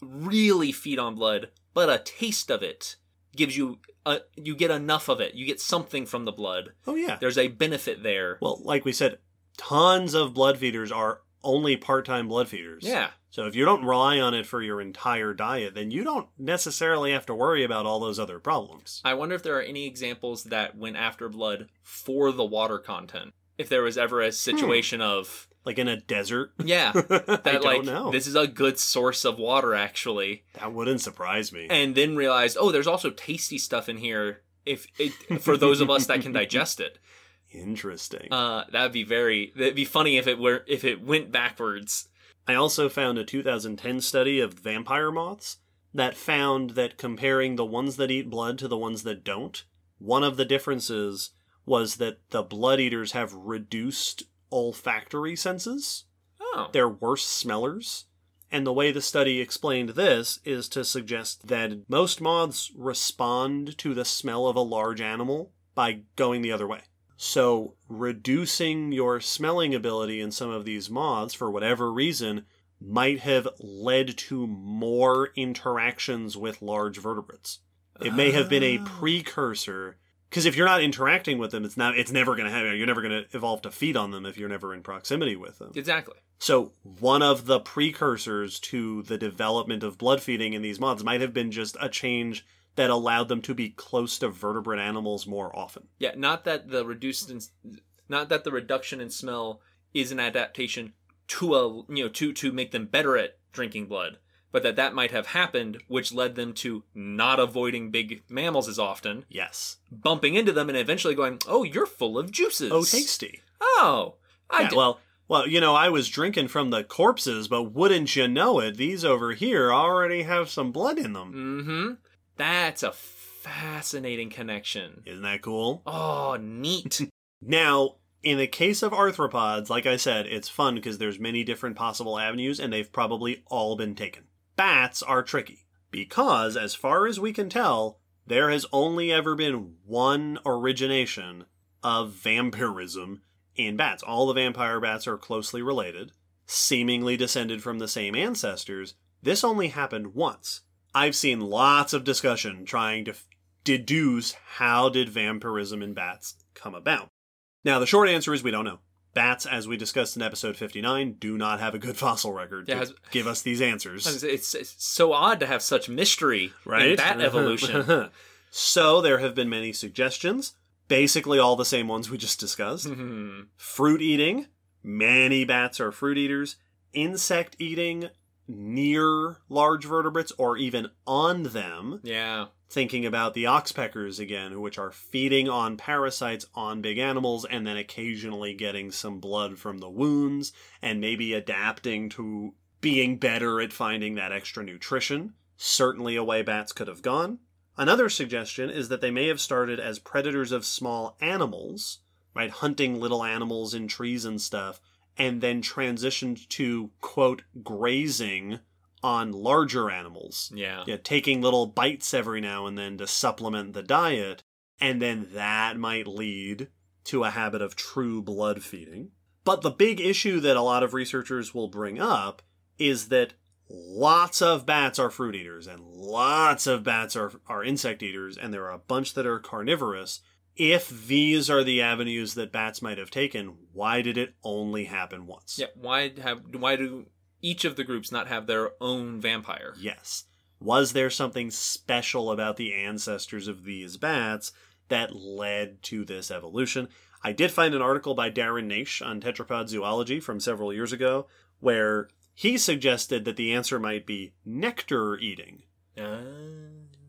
S2: really feed on blood, but a taste of it gives you a, you get enough of it. You get something from the blood.
S1: Oh yeah.
S2: There's a benefit there.
S1: Well, like we said, tons of blood feeders are only part-time blood feeders.
S2: Yeah.
S1: So if you don't rely on it for your entire diet, then you don't necessarily have to worry about all those other problems.
S2: I wonder if there are any examples that went after blood for the water content. If there was ever a hmm. situation of
S1: Like in a desert.
S2: yeah, [LAUGHS]
S1: I
S2: that
S1: don't
S2: like
S1: know.
S2: this is a good source of water actually,
S1: That wouldn't surprise me.
S2: and then realized oh, there's also tasty stuff in here. If it for those of us that can digest it, [LAUGHS]
S1: Interesting.
S2: uh, that'd be very. That'd be funny if it were if it went backwards.
S1: I also found a 2010 study of vampire moths that found that comparing the ones that eat blood to the ones that don't, one of the differences was that the blood eaters have reduced olfactory senses.
S2: Oh,
S1: They're worse smellers. And the way the study explained this is to suggest that most moths respond to the smell of a large animal by going the other way. So, reducing your smelling ability in some of these moths for whatever reason might have led to more interactions with large vertebrates. It may have been a
S2: Oh.
S1: precursor because if you're not interacting with them, it's not it's never going to happen. You're never going to evolve to feed on them if you're never in proximity with them.
S2: exactly.
S1: So, one of the precursors to the development of blood feeding in these moths might have been just a change that allowed them to be close to vertebrate animals more often.
S2: Yeah, not that the reduced in, not that the reduction in smell is an adaptation to a you know to to make them better at drinking blood, but that that might have happened, which led them to not avoiding big mammals as often,
S1: Yes.
S2: bumping into them, and eventually going, "Oh, you're full of juices."
S1: Oh, tasty.
S2: Oh, I
S1: Yeah,
S2: did-
S1: well, well, you know, I was drinking from the corpses, but wouldn't you know it, these over here already have some blood in them.
S2: Mm-hmm. That's a fascinating connection.
S1: Isn't that cool?
S2: Oh, neat. [LAUGHS]
S1: Now, in the case of arthropods, like I said, it's fun because there's many different possible avenues and they've probably all been taken. Bats are tricky because, as far as we can tell, there has only ever been one origination of vampirism in bats. All the vampire bats are closely related, seemingly descended from the same ancestors. This only happened once. I've seen lots of discussion trying to f- deduce how did vampirism in bats come about. Now, the short answer is we don't know. Bats, as we discussed in episode 59, do not have a good fossil record
S2: Yeah,
S1: to give us these answers.
S2: It's, it's so odd to have such mystery
S1: right?
S2: in that [LAUGHS] evolution.
S1: so there have been many suggestions, basically all the same ones we just discussed.
S2: Hmm.
S1: fruit eating, many bats are fruit eaters. Insect eating near large vertebrates or even on them.
S2: yeah.
S1: Thinking about the oxpeckers again, which are feeding on parasites on big animals and then occasionally getting some blood from the wounds and maybe adapting to being better at finding that extra nutrition. Certainly a way bats could have gone. Another suggestion is that they may have started as predators of small animals, right? Hunting little animals in trees and stuff, and then transitioned to, quote, grazing on larger animals
S2: Yeah.
S1: yeah, taking little bites every now and then to supplement the diet, and then that might lead to a habit of true blood feeding. But the big issue that a lot of researchers will bring up is that lots of bats are fruit eaters and lots of bats are, are insect eaters, and there are a bunch that are carnivorous. If these are the avenues that bats might have taken, why did it only happen once?
S2: Yeah. Why have? Why do each of the groups not have their own vampire?
S1: Yes. Was there something special about the ancestors of these bats that led to this evolution? I did find an article by Darren Naish on tetrapod zoology from several years ago where he suggested that the answer might be nectar eating.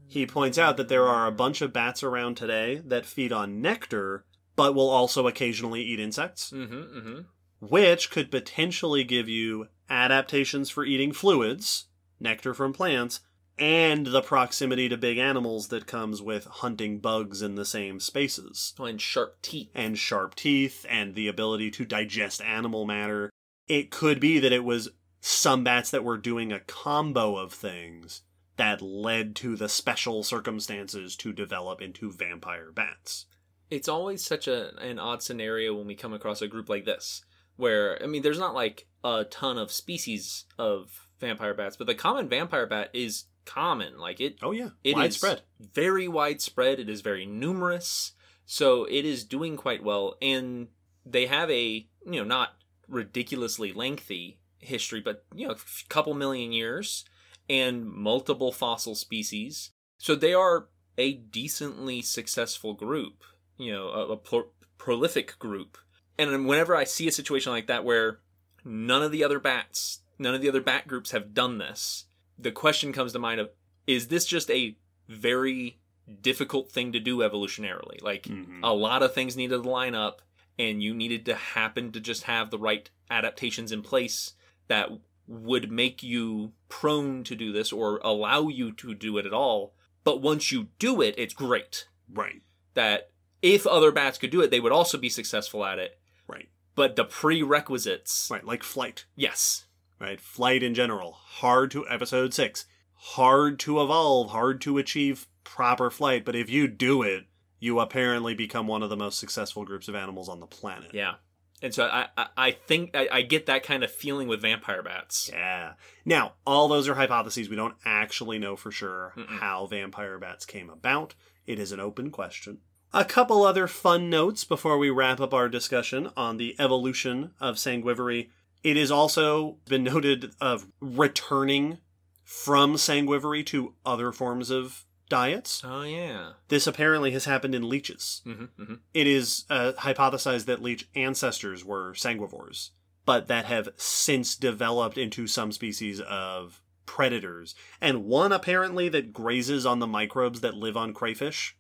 S1: He points out that there are a bunch of bats around today that feed on nectar, but will also occasionally eat insects
S2: Mm-hmm. Mm-hmm.
S1: which could potentially give you adaptations for eating fluids, nectar from plants, and the proximity to big animals that comes with hunting bugs in the same spaces.
S2: And sharp teeth.
S1: And sharp teeth and the ability to digest animal matter. It could be that it was some bats that were doing a combo of things that led to the special circumstances to develop into vampire bats.
S2: it's always such a an odd scenario when we come across a group like this where i mean there's not like a ton of species of vampire bats but the common vampire bat is common. Like it
S1: Oh yeah,
S2: it is
S1: widespread.
S2: very widespread. It is very numerous. So it is doing quite well. And they have a you know not ridiculously lengthy history but you know a couple million years and multiple fossil species. So they are a decently successful group you know a, a pro- prolific group and whenever i see a situation like that where none of the other bats none of the other bat groups have done this the question comes to mind of is this just a very difficult thing to do evolutionarily? Like
S1: Mhm.
S2: a lot of things needed to line up and you needed to happen to just have the right adaptations in place that would make you prone to do this or allow you to do it at all. But once you do it it's great.
S1: Right,
S2: that if other bats could do it they would also be successful at it but the prerequisites
S1: right. Like flight.
S2: yes
S1: right? Flight in general, hard to episode six, hard to evolve, hard to achieve proper flight. But if you do it, you apparently become one of the most successful groups of animals on the planet.
S2: yeah and so i i, I think I, I get that kind of feeling with vampire bats
S1: Yeah. Now, all those are hypotheses. We don't actually know for sure
S2: Mm-mm.
S1: how vampire bats came about. It is an open question. A couple other fun notes before we wrap up our discussion on the evolution of sanguivory. It has also been noted of returning from sanguivory to other forms of diets.
S2: oh yeah
S1: This apparently has happened in leeches.
S2: hmm hmm
S1: It is uh, hypothesized that leech ancestors were sanguivores, but that have since developed into some species of predators. And one apparently that grazes on the microbes that live on crayfish.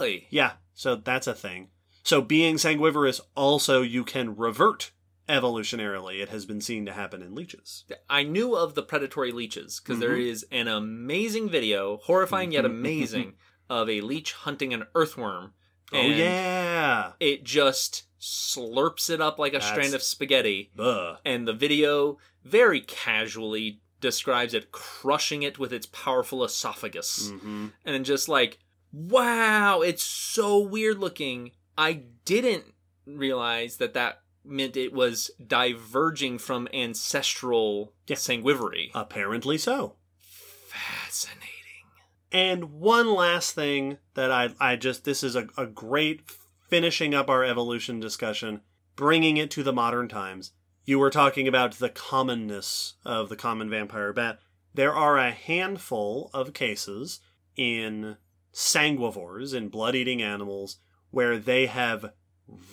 S2: Really
S1: Yeah, so that's a thing. So being sanguivorous, also you can revert evolutionarily. It has been seen to happen in leeches.
S2: I knew of the predatory leeches because there
S1: Mhm.
S2: is an amazing video, horrifying yet [LAUGHS] amazing, of a leech hunting an earthworm
S1: oh yeah.
S2: It just slurps it up like a
S1: That's-
S2: strand of spaghetti.
S1: Ugh.
S2: And the video very casually describes it crushing it with its powerful esophagus.
S1: Mhm.
S2: And then just like, wow, it's so weird looking. I didn't realize that that meant it was diverging from ancestral
S1: Yeah.
S2: sanguivory.
S1: Apparently so.
S2: Fascinating.
S1: And one last thing that I I just this is a, a great finishing up our evolution discussion, bringing it to the modern times. You were talking about the commonness of the common vampire bat. There are a handful of cases in sanguivores, and blood eating animals, where they have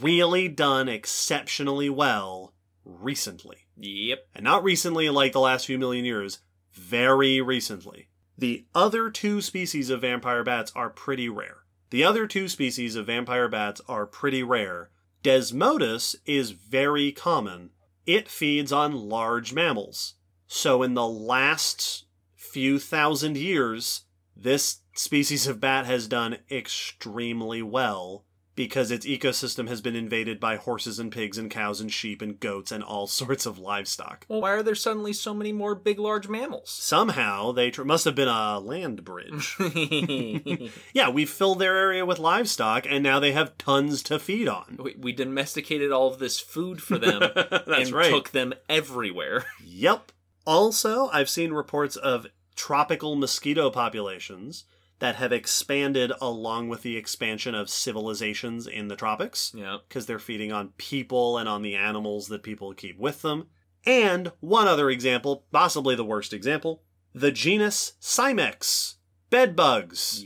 S1: really done exceptionally well recently.
S2: Yep.
S1: And not recently like the last few million years, very recently. The other two species of vampire bats are pretty rare. The other two species of vampire bats are pretty rare. Desmodus is very common. It feeds on large mammals. So in the last few thousand years, this species of bat has done extremely well because its ecosystem has been invaded by horses and pigs and cows and sheep and goats and all [LAUGHS] sorts of livestock.
S2: Well, why are there suddenly so many more big, large mammals?
S1: Somehow they tr- must have been a land bridge. [LAUGHS] [LAUGHS] yeah, we filled their area with livestock and now they have tons to feed on.
S2: we, we domesticated all of this food for them and
S1: right.
S2: took them everywhere.
S1: Yep. Also, I've seen reports of tropical mosquito populations that have expanded along with the expansion of civilizations in the tropics
S2: Yeah.
S1: because they're feeding on people and on the animals that people keep with them. And one other example, possibly the worst example, the genus Cimex, bedbugs,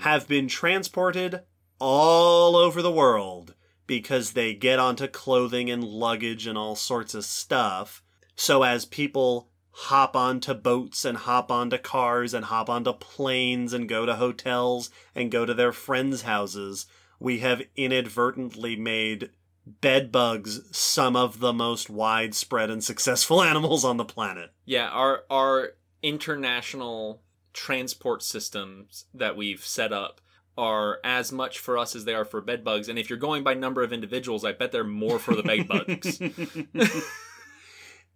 S1: have been transported all over the world because they get onto clothing and luggage and all sorts of stuff. So as people hop onto boats and hop onto cars and hop onto planes and go to hotels and go to their friends' houses, we have inadvertently made bedbugs some of the most widespread and successful [LAUGHS] animals on the planet.
S2: Yeah, our our international transport systems that we've set up are as much for us as they are for bedbugs. And if you're going by number of individuals, I bet they're more for the bedbugs. [LAUGHS]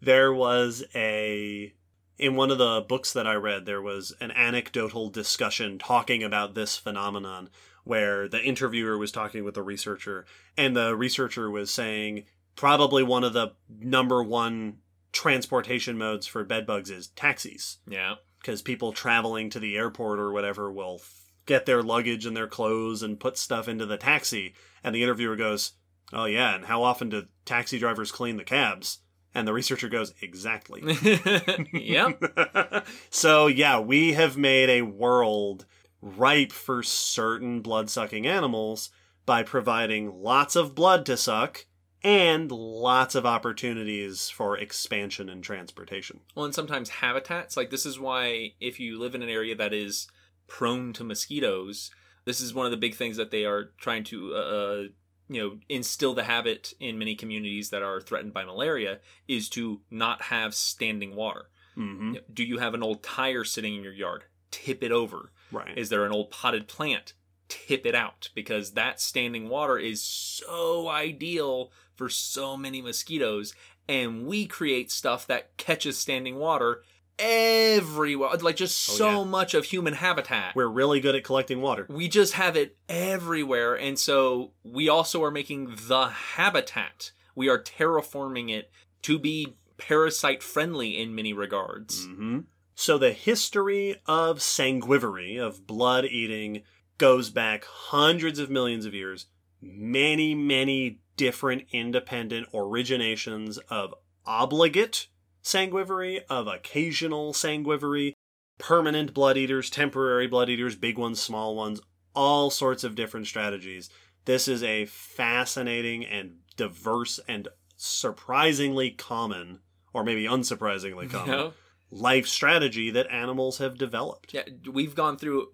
S1: there was a in one of the books that I read, there was an anecdotal discussion talking about this phenomenon where the interviewer was talking with the researcher, and the researcher was saying probably one of the number one transportation modes for bedbugs is taxis
S2: yeah.
S1: because people traveling to the airport or whatever will f- get their luggage and their clothes and put stuff into the taxi. And the interviewer goes, Oh, yeah, and how often do taxi drivers clean the cabs? And the researcher goes, Exactly. [LAUGHS]
S2: yep. [LAUGHS]
S1: so, yeah, we have made a world ripe for certain blood sucking animals by providing lots of blood to suck and lots of opportunities for expansion and transportation.
S2: Well, and sometimes habitats. Like this is why if you live in an area that is prone to mosquitoes, this is one of the big things that they are trying to, uh, you know, instill the habit in many communities that are threatened by malaria is to not have standing water.
S1: Mm-hmm.
S2: Do you have an old tire sitting in your yard? Tip it over.
S1: Right.
S2: Is there an old potted plant? Tip it out because that standing water is so ideal for so many mosquitoes. And we create stuff that catches standing water everywhere. Like just
S1: Oh,
S2: so
S1: yeah.
S2: much of human habitat.
S1: We're really good at collecting water.
S2: we just have it everywhere. And so we also are making the habitat. We are terraforming it to be parasite friendly in many regards.
S1: hmm So the history of sanguivory, of blood eating, goes back hundreds of millions of years. Many, many different independent originations of obligate sanguivory, of occasional sanguivory, permanent blood eaters, temporary blood eaters, big ones, small ones, all sorts of different strategies. This is a fascinating and diverse and surprisingly common, or maybe unsurprisingly [LAUGHS] common,
S2: know?
S1: life strategy that animals have developed.
S2: Yeah, we've gone through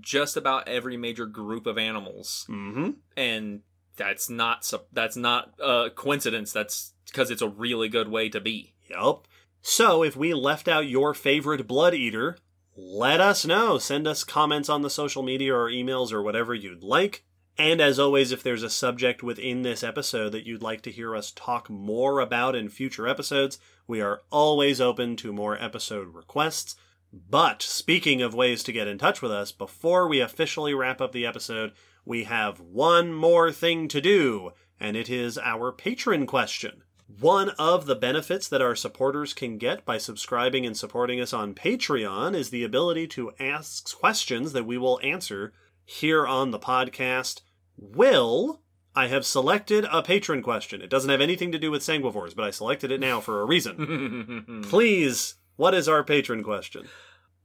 S2: just about every major group of animals,
S1: Mm-hmm.
S2: and that's not that's not a coincidence. That's because it's a really good way to be.
S1: Yup. So if we left out your favorite blood eater, let us know. Send us comments on the social media or emails or whatever you'd like. And as always, if there's a subject within this episode that you'd like to hear us talk more about in future episodes, we are always open to more episode requests. But speaking of ways to get in touch with us, before we officially wrap up the episode, we have one more thing to do, and it is our patron question. One of the benefits that our supporters can get by subscribing and supporting us on Patreon is the ability to ask questions that we will answer here on the podcast. Will, I have selected a patron question. It doesn't have anything to do with Sanguivores, but I selected it now for a reason. [LAUGHS] Please, what is our patron question?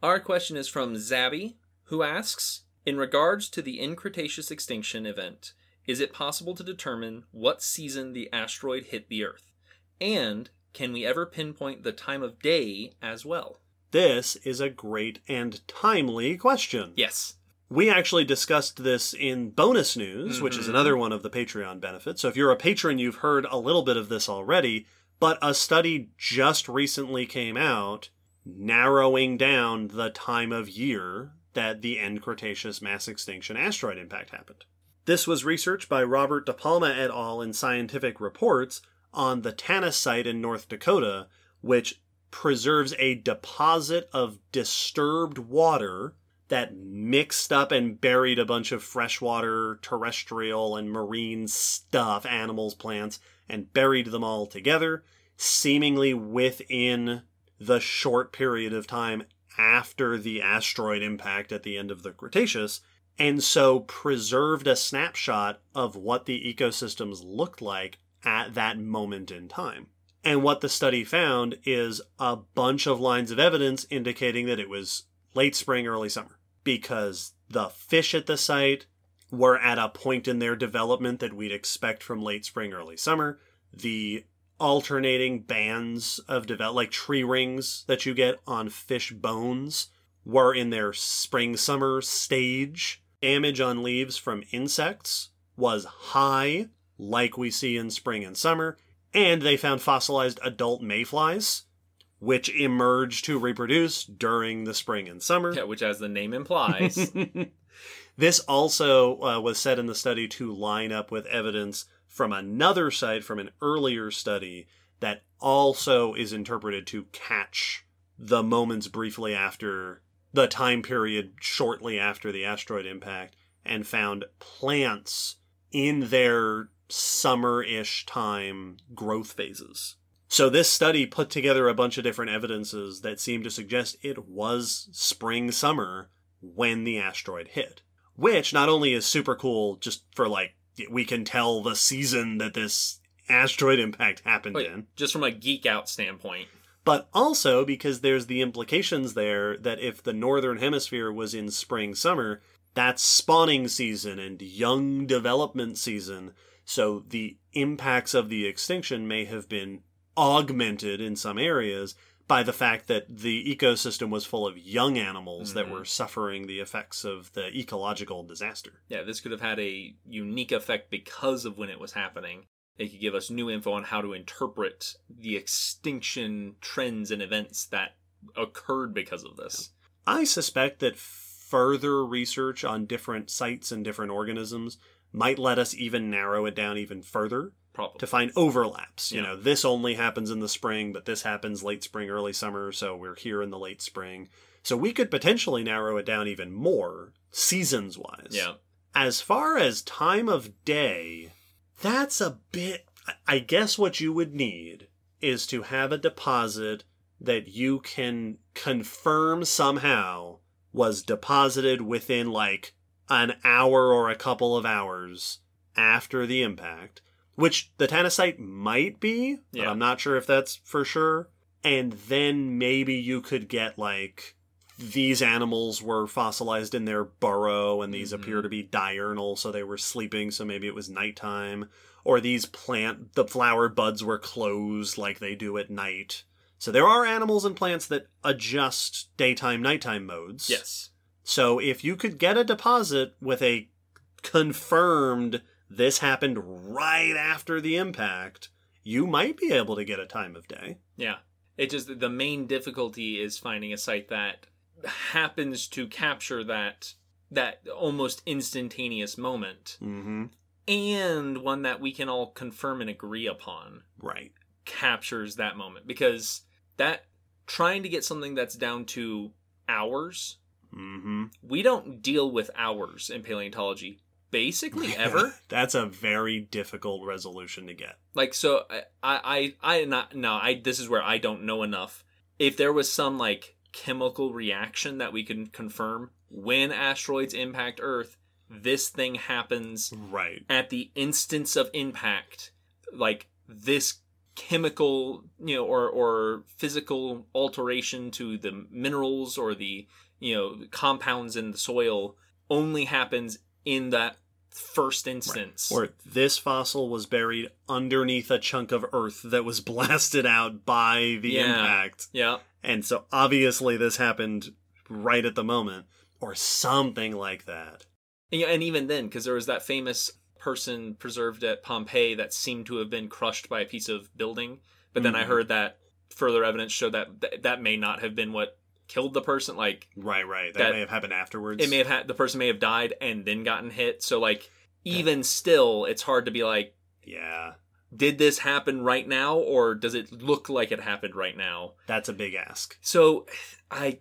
S3: Our question is from Zabby, who asks In regards to the end Cretaceous extinction event, is it possible to determine what season the asteroid hit the Earth? And can we ever pinpoint the time of day as well?
S1: This is a great and timely question.
S3: Yes.
S1: We actually discussed this in bonus news, which is
S3: Mhm.
S1: another one of the Patreon benefits. So if you're a patron, you've heard a little bit of this already, but a study just recently came out narrowing down the time of year that the end Cretaceous mass extinction asteroid impact happened. This was research by Robert De Palma et al. in Scientific Reports on the Tanis site in North Dakota, which preserves a deposit of disturbed water that mixed up and buried a bunch of freshwater, terrestrial, and marine stuff, animals, plants, and buried them all together, seemingly within the short period of time after the asteroid impact at the end of the Cretaceous, and so preserved a snapshot of what the ecosystems looked like at that moment in time. And what the study found is a bunch of lines of evidence indicating that it was late spring, early summer, because the fish at the site were at a point in their development that we'd expect from late spring, early summer. The alternating bands of develop, like tree rings that you get on fish bones, were in their spring summer stage. Damage on leaves from insects was high, like we see in spring and summer, and they found fossilized adult mayflies, which emerge to reproduce during the spring and summer.
S3: Yeah, which, as the name implies, [LAUGHS]
S1: this also uh, was said in the study to line up with evidence from another site from an earlier study that also is interpreted to catch the moments briefly after the time period shortly after the asteroid impact and found plants in their summer-ish time growth phases. So this study put together a bunch of different evidences that seem to suggest it was spring summer when the asteroid hit. Which not only is super cool just for like we can tell the season that this asteroid impact happened
S3: Wait,
S1: in,
S3: just from a geek out standpoint.
S1: but also because there's the implications there that if the northern hemisphere was in spring summer, that's spawning season and young development season. So the impacts of the extinction may have been augmented in some areas by the fact that the ecosystem was full of young animals that
S3: Mhm.
S1: were suffering the effects of the ecological disaster.
S3: Yeah, this could have had a unique effect because of when it was happening. It could give us new info on how to interpret the extinction trends and events that occurred because of this.
S1: I suspect that further research on different sites and different organisms might let us even narrow it down even further
S3: Probably.
S1: to find overlaps. You
S3: Yeah.
S1: know, this only happens in the spring, but this happens late spring, early summer, so we're here in the late spring. So we could potentially narrow it down even more, seasons wise.
S3: yeah.
S1: As far as time of day, that's a bit. I- I guess what you would need is to have a deposit that you can confirm somehow was deposited within like an hour or a couple of hours after the impact, which the Tanis site might be, but
S3: Yeah.
S1: I'm not sure if that's for sure. And then maybe you could get like these animals were fossilized in their burrow and these
S3: Mhm.
S1: appear to be diurnal so they were sleeping so maybe it was nighttime or these plant the flower buds were closed like they do at night so there are animals and plants that adjust daytime nighttime modes
S3: Yes.
S1: So if you could get a deposit with a confirmed this happened right after the impact you might be able to get a time of day
S3: Yeah. It just the main difficulty is finding a site that happens to capture that
S2: that almost instantaneous moment
S1: Mm-hmm.
S2: and one that we can all confirm and agree upon
S1: Right.
S2: captures that moment because that trying to get something that's down to hours
S1: Mm-hmm.
S2: we don't deal with hours in paleontology basically [LAUGHS] ever
S1: That's a very difficult resolution to get.
S2: like so I I I not no I this is where I don't know enough if there was some like chemical reaction that we can confirm when asteroids impact earth this thing happens
S1: Right.
S2: at the instance of impact like this chemical you know or or physical alteration to the minerals or the you know compounds in the soil only happens in that first instance
S1: Or this fossil was buried underneath a chunk of earth that was [LAUGHS] blasted out by the
S2: Yeah.
S1: impact.
S2: yeah
S1: And so obviously this happened right at the moment. Or something like that.
S2: And, yeah, and even then, because there was that famous person preserved at Pompeii that seemed to have been crushed by a piece of building, but then I
S1: Mhm.
S2: heard that further evidence showed that th- that may not have been what killed the person. Like
S1: Right, right. That,
S2: That-
S1: may have happened afterwards.
S2: it may have had the person may have died and then gotten hit. So like even still, it's hard to be like,
S1: Yeah.
S2: did this happen right now, or does it look like it happened right now?
S1: That's a big ask.
S2: So I.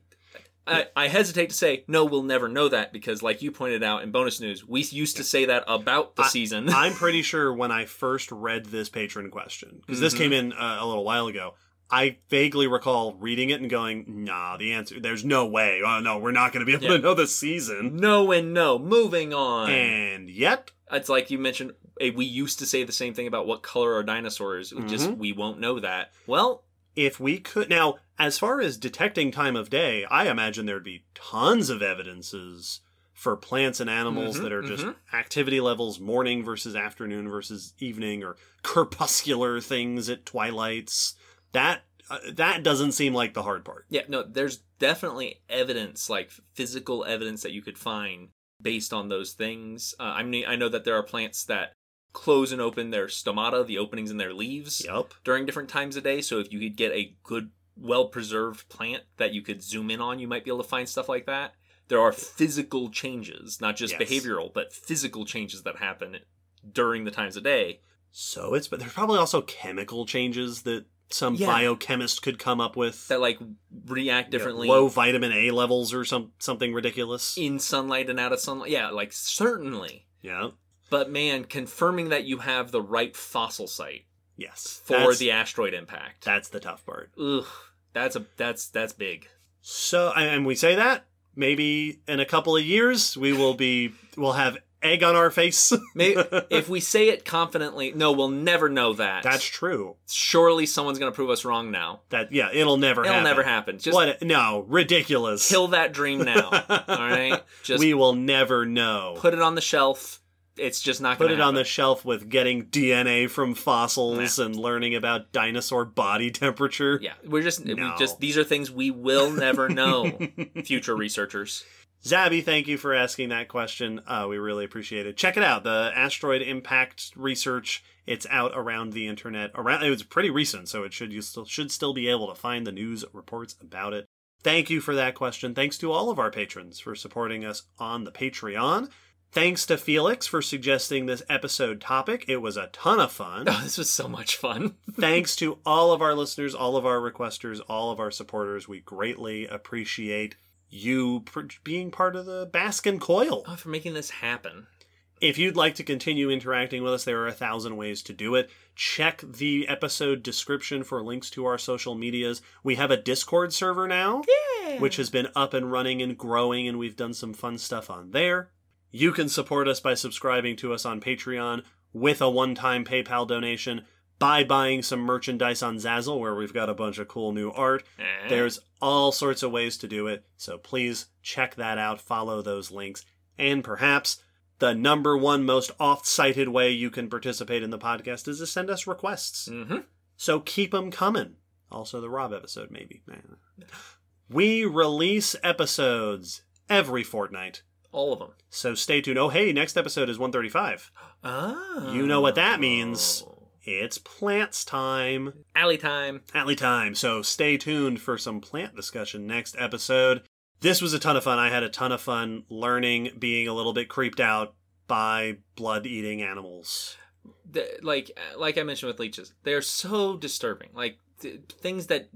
S2: I, I hesitate to say no. We'll never know that because, like you pointed out in bonus news, we used to say that about the
S1: I-
S2: season.
S1: I'm pretty [LAUGHS] sure when I first read this patron question, because this
S2: Mhm.
S1: came in uh, a little while ago, I vaguely recall reading it and going, nah, the answer, there's no way. Oh, no, we're not going to be able
S2: Yeah.
S1: to know the season.
S2: No and no. Moving on.
S1: And yet,
S2: it's like you mentioned. eh, We used to say the same thing about what color are dinosaurs. We Just we won't know that. Well,
S1: if we could. Now, as far as detecting time of day, I imagine there'd be tons of evidences for plants and animals
S2: Mhm,
S1: that are just
S2: mhm.
S1: activity levels morning versus afternoon versus evening or crepuscular things at twilights. That. Uh, that doesn't seem like the hard part.
S2: yeah, no. There's definitely evidence, like physical evidence that you could find based on those things. Uh, I mean, I know that there are plants that close and open their stomata, the openings in their leaves,
S1: Yup.
S2: during different times of day. So if you could get a good, well preserved plant that you could zoom in on, you might be able to find stuff like that. There are physical changes, not just
S1: Yes.
S2: behavioral, but physical changes that happen during the times of day.
S1: So it's, but there's probably also chemical changes that some
S2: Yeah.
S1: biochemist could come up with.
S2: that like react
S1: You know,
S2: differently
S1: low vitamin A levels or some something ridiculous.
S2: in sunlight and out of sunlight. Yeah, like certainly.
S1: yeah.
S2: But man, confirming that you have the right fossil site
S1: Yes.
S2: for the asteroid impact.
S1: That's the tough part.
S2: Ugh, that's a that's that's big.
S1: So, and we say that maybe in a couple of years we will be we'll have egg on our face. [LAUGHS]
S2: Maybe if we say it confidently, no, we'll never know that.
S1: That's true.
S2: surely someone's gonna prove us wrong now.
S1: That yeah, it'll never
S2: It'll
S1: happen.
S2: never happen. Just
S1: what? No, ridiculous.
S2: kill that dream now. [LAUGHS] all right, just
S1: we will never know.
S2: put it on the shelf. It's just not
S1: Put it on the shelf with getting DNA from fossils and learning about dinosaur body temperature.
S2: Yeah, we're just we just these are things we will never [LAUGHS] know. Future researchers.
S1: Zabby, thank you for asking that question. Uh, we really appreciate it. Check it out. The asteroid impact research. It's out around the internet. Around it was pretty recent, so it should you still should still be able to find the news reports about it. Thank you for that question. Thanks to all of our patrons for supporting us on the Patreon. Thanks to Felix for suggesting this episode topic. It was a ton of fun.
S2: Oh, this was so much fun. [LAUGHS]
S1: Thanks to all of our listeners, all of our requesters, all of our supporters. We greatly appreciate you pr- being part of the Baskin Coil.
S2: Oh, for making this happen.
S1: If you'd like to continue interacting with us, there are a thousand ways to do it. Check the episode description for links to our social medias. We have a Discord server now,
S2: Yeah.
S1: which has been up and running and growing, and we've done some fun stuff on there. You can support us by subscribing to us on Patreon with a one time PayPal donation, by buying some merchandise on Zazzle, where we've got a bunch of cool new art.
S2: Eh.
S1: There's all sorts of ways to do it, so please check that out, follow those links, and perhaps the number one most oft cited way you can participate in the podcast is to send us requests.
S2: Mhm.
S1: So keep them coming. Also, the Rob episode, maybe. We release episodes every fortnight,
S2: All of them.
S1: so stay tuned. Oh, hey, next episode is 135.
S2: Oh.
S1: You know what that means. It's plants time.
S2: Alley time.
S1: Alley time. So stay tuned for some plant discussion next episode. this was a ton of fun. I had a ton of fun learning, being a little bit creeped out by blood eating animals.
S2: The, like like I mentioned with leeches, they're so disturbing. Like th- things that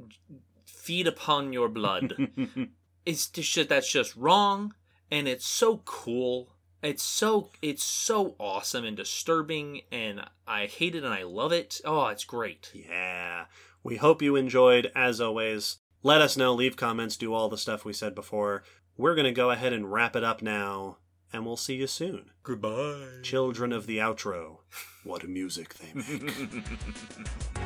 S2: feed upon your blood. [LAUGHS] it's just that's just wrong, and it's so cool. It's so it's so awesome and disturbing, and I hate it and I love it. Oh, it's great.
S1: yeah. We hope you enjoyed. As always, let us know, leave comments, do all the stuff we said before. We're going to go ahead and wrap it up now, and we'll see you soon.
S2: Goodbye.
S1: Children of the outro. What music they make. [LAUGHS]